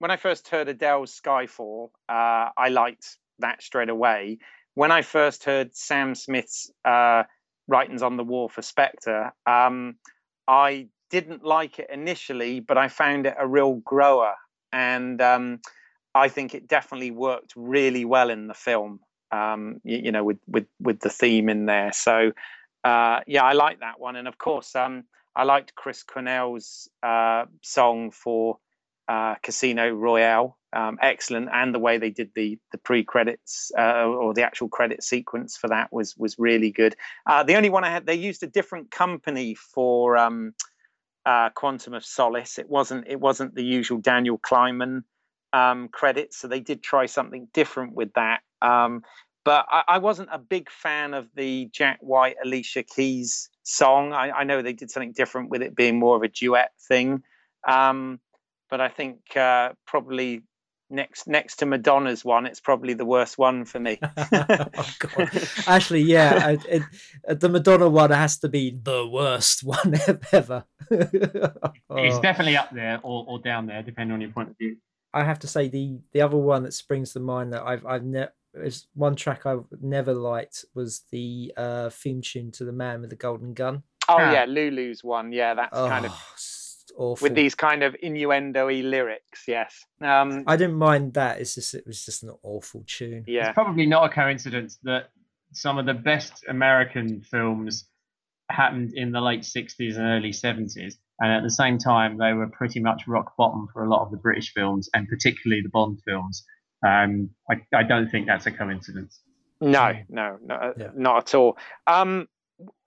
when I first heard Adele's Skyfall, uh, I liked that straight away. When I first heard Sam Smith's uh, writings on the wall for Spectre, um, I didn't like it initially, but I found it a real grower, and um, I think it definitely worked really well in the film. Um, you, you, know, with with with the theme in there. So uh, yeah, I like that one, and of course, um, I liked Chris Cornell's uh, song for uh, Casino Royale. Um, excellent, and the way they did the the pre credits uh, or the actual credit sequence for that was was really good. Uh, the only one I had, they used a different company for um, uh, Quantum of Solace. It wasn't it wasn't the usual Daniel Kleinman um, credits, so they did try something different with that. Um, but I, I, wasn't a big fan of the Jack White Alicia Keys song. I, I, know they did something different with it being more of a duet thing. Um, but I think uh, probably next next to Madonna's one, it's probably the worst one for me. oh, Actually, yeah, it, it, uh, the Madonna one has to be the worst one ever. oh. It's definitely up there or, or down there, depending on your point of view. I have to say the the other one that springs to mind that I've I've never is one track I've never liked was the uh, theme tune to the Man with the Golden Gun. Oh yeah, Lulu's one. Yeah, that's oh, kind of awful. with these kind of innuendo-y lyrics. Yes, um, I didn't mind that. It's just it was just an awful tune. Yeah, it's probably not a coincidence that some of the best American films happened in the late '60s and early '70s, and at the same time they were pretty much rock bottom for a lot of the British films, and particularly the Bond films. Um, I, I don't think that's a coincidence. No, no, no yeah. not at all. Um,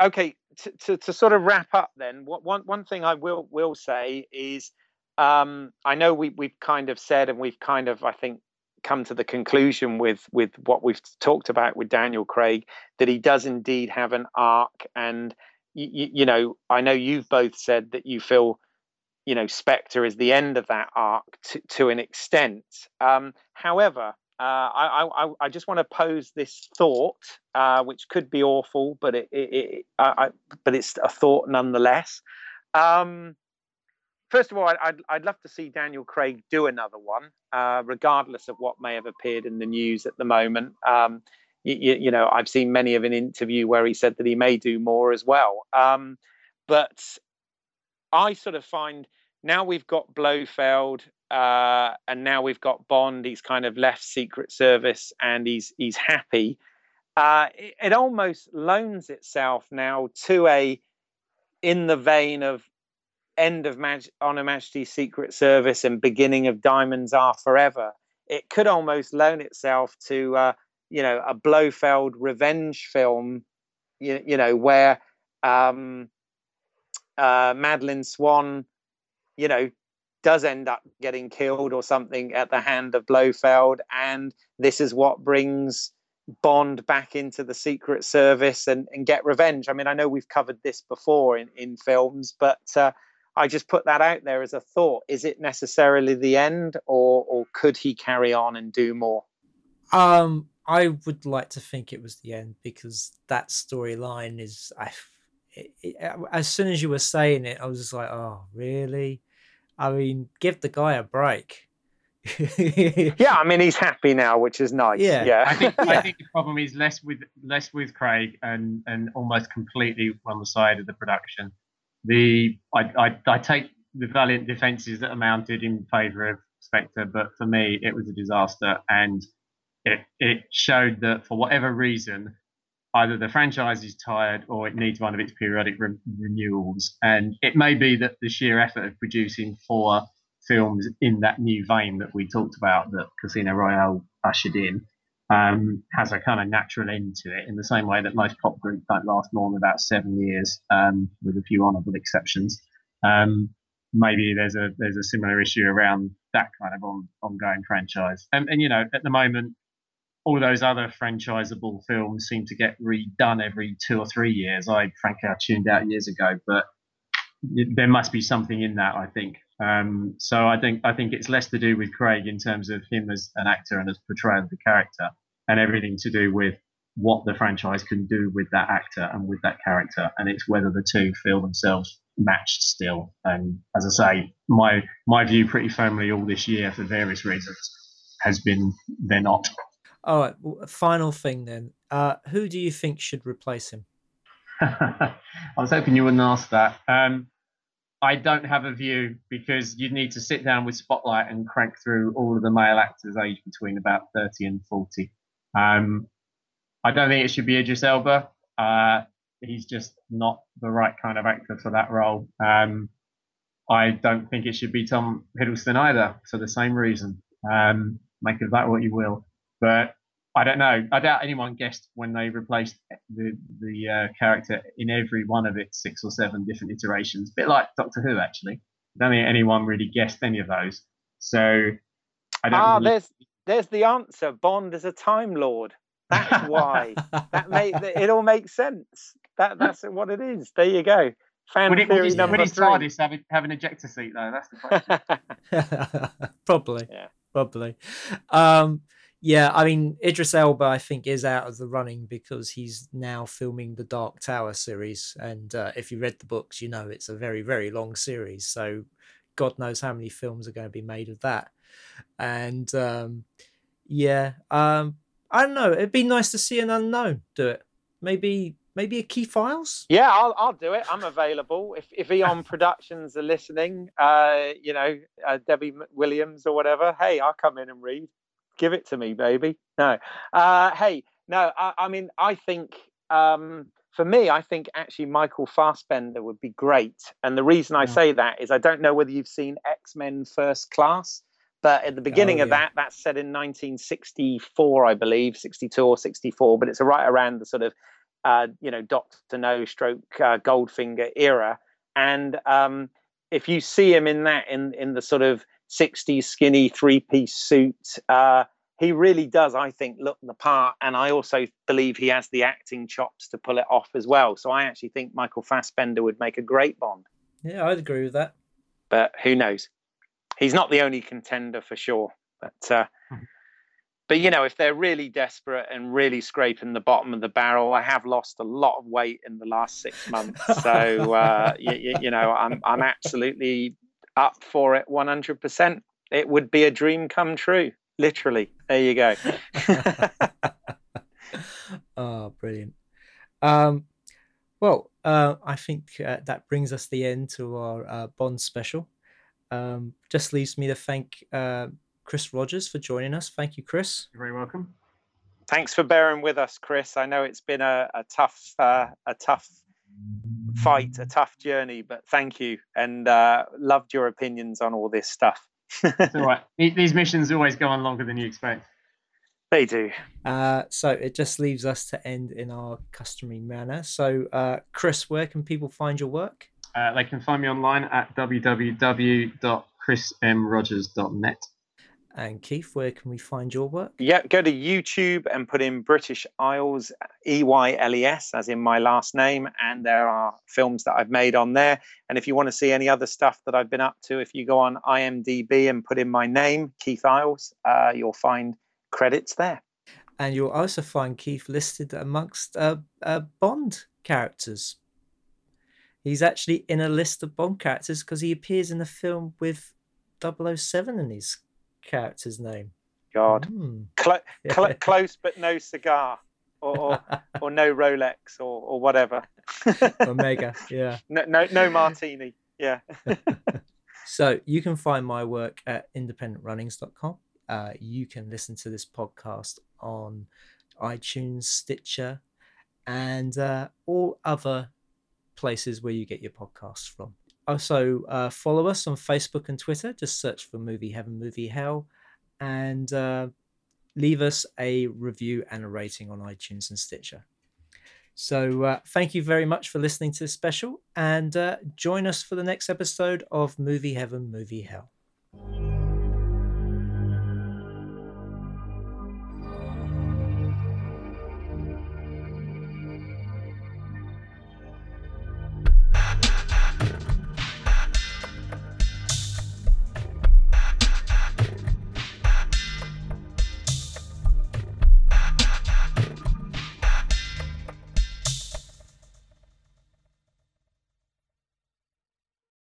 okay, to, to, to, sort of wrap up then, what, one one thing I will will say is, um, I know we we've kind of said and we've kind of I think come to the conclusion with with what we've talked about with Daniel Craig that he does indeed have an arc and you, you know, I know you've both said that you feel, you know, Spectre is the end of that arc to, to an extent. Um, however, uh, I, I, I, just want to pose this thought, uh, which could be awful, but it, it, it I, but it's a thought nonetheless. Um, first of all, I'd, I'd love to see Daniel Craig do another one, uh, regardless of what may have appeared in the news at the moment. Um, you, you, know, I've seen many of an interview where he said that he may do more as well. Um, but I sort of find now we've got Blofeld, uh, and now we've got Bond. He's kind of left Secret Service, and he's he's happy. Uh, it, it almost loans itself now to a in the vein of end of On Her Majesty's Secret Service and beginning of Diamonds Are Forever. It could almost loan itself to uh, you know a Blofeld revenge film, you, you know where um, uh, Madeleine Swann, you know, does end up getting killed or something at the hand of Blofeld, and this is what brings Bond back into the Secret Service and, and get revenge. I mean, I know we've covered this before in, in films, but uh, I just put that out there as a thought. Is it necessarily the end, or or could he carry on and do more? Um, I would like to think it was the end because that storyline is I, it, it, as soon as you were saying it, I was just like, oh, really? I mean, give the guy a break. yeah, I mean he's happy now, which is nice. Yeah, yeah. I think I think the problem is less with less with Craig and and almost completely on the side of the production. The I I, I take the valiant defences that are mounted in favour of Spectre, but for me it was a disaster, and it it showed that for whatever reason, either the franchise is tired or it needs one of its periodic re- renewals, and it may be that the sheer effort of producing four films in that new vein that we talked about that Casino Royale ushered in um, has a kind of natural end to it in the same way that most pop groups don't last more than about seven years, um, with a few honourable exceptions. Um, maybe there's a there's a similar issue around that kind of on, ongoing franchise. And, and you know, at the moment, all those other franchisable films seem to get redone every two or three years. I frankly I tuned out years ago, but there must be something in that. I think. Um, so I think I think it's less to do with Craig in terms of him as an actor and as portrayal of the character, and everything to do with what the franchise can do with that actor and with that character, and it's whether the two feel themselves matched still. And as I say, my my view pretty firmly all this year for various reasons has been they're not. All right. Final thing then. Uh, who do you think should replace him? I was hoping you wouldn't ask that. Um, I don't have a view because you'd need to sit down with Spotlight and crank through all of the male actors aged between about 30 and 40. Um, I don't think it should be Idris Elba. Uh, he's just not the right kind of actor for that role. Um, I don't think it should be Tom Hiddleston either for the same reason. Um, make of that what you will. But I don't know. I doubt anyone guessed when they replaced the the uh, character in every one of its six or seven different iterations. A bit like Doctor Who, actually. I don't think anyone really guessed any of those. So I don't. Ah, really... there's there's the answer. Bond is a Time Lord. That's why. that make it all makes sense. That that's what it is. There you go. Fan would it, theory would number would his TARDIS have, have an ejector seat though? That's the question. Probably. Yeah. Probably. Um, yeah, I mean Idris Elba, I think, is out of the running because he's now filming the Dark Tower series, and uh, if you read the books, you know it's a very, very long series. So, God knows how many films are going to be made of that. And um, yeah, um, I don't know. It'd be nice to see an unknown do it. Maybe, maybe a Keith Eyles. Yeah, I'll, I'll do it. I'm available. If if Eon Productions are listening, uh, you know, uh, Debbie Williams or whatever. Hey, I'll come in and read give it to me, baby. No. Uh, hey, no, I, I, mean, I think um, for me, I think actually Michael Fassbender would be great. And the reason I say that is I don't know whether you've seen X Men First Class, but at the beginning oh, of that, that's set in 1964, I believe, 62 or 64, but it's right around the sort of, uh, you know, Doctor No stroke uh, Goldfinger era. And um, if you see him in that, in, in the sort of 60s skinny three piece suit. Uh, he really does, I think, look the part. And I also believe he has the acting chops to pull it off as well. So I actually think Michael Fassbender would make a great Bond. Yeah, I'd agree with that. But who knows? He's not the only contender for sure. But uh, hmm. but you know, if they're really desperate and really scraping the bottom of the barrel, I have lost a lot of weight in the last six months. So uh, you, you know, I'm I'm absolutely up for it 100%. It would be a dream come true, literally. There you go. oh, brilliant. Um, well, uh, I think uh, that brings us the end to our uh, Bond special. Um, just leaves me to thank uh, Chris Rogers for joining us. Thank you, Chris. You're very welcome. Thanks for bearing with us, Chris. I know it's been a, a tough, uh, a tough fight, a tough journey, but thank you and uh, loved your opinions on all this stuff. all right. These missions always go on longer than you expect. They do. Uh, so it just leaves us to end in our customary manner. So, uh, Chris, where can people find your work? Uh, they can find me online at www.chrismrogers.net. And Keith, where can we find your work? Yeah, go to YouTube and put in British Eyles, E Y L E S, as in my last name. And there are films that I've made on there. And if you want to see any other stuff that I've been up to, if you go on IMDb and put in my name, Keith Eyles, uh, you'll find credits there. And you'll also find Keith listed amongst uh, uh, Bond characters. He's actually in a list of Bond characters because he appears in the film with 007 in his character's name. God. Clo- cl- close but no cigar, or or, or no Rolex, or or whatever. Omega, yeah. no, no, no martini. Yeah. So you can find my work at independentrunnings.com. Uh, you can listen to this podcast on iTunes, Stitcher, and uh, all other places where you get your podcasts from. Also, uh, follow us on Facebook and Twitter. Just search for Movie Heaven, Movie Hell, and uh, leave us a review and a rating on iTunes and Stitcher. So, uh, thank you very much for listening to this special, and uh, join us for the next episode of Movie Heaven, Movie Hell.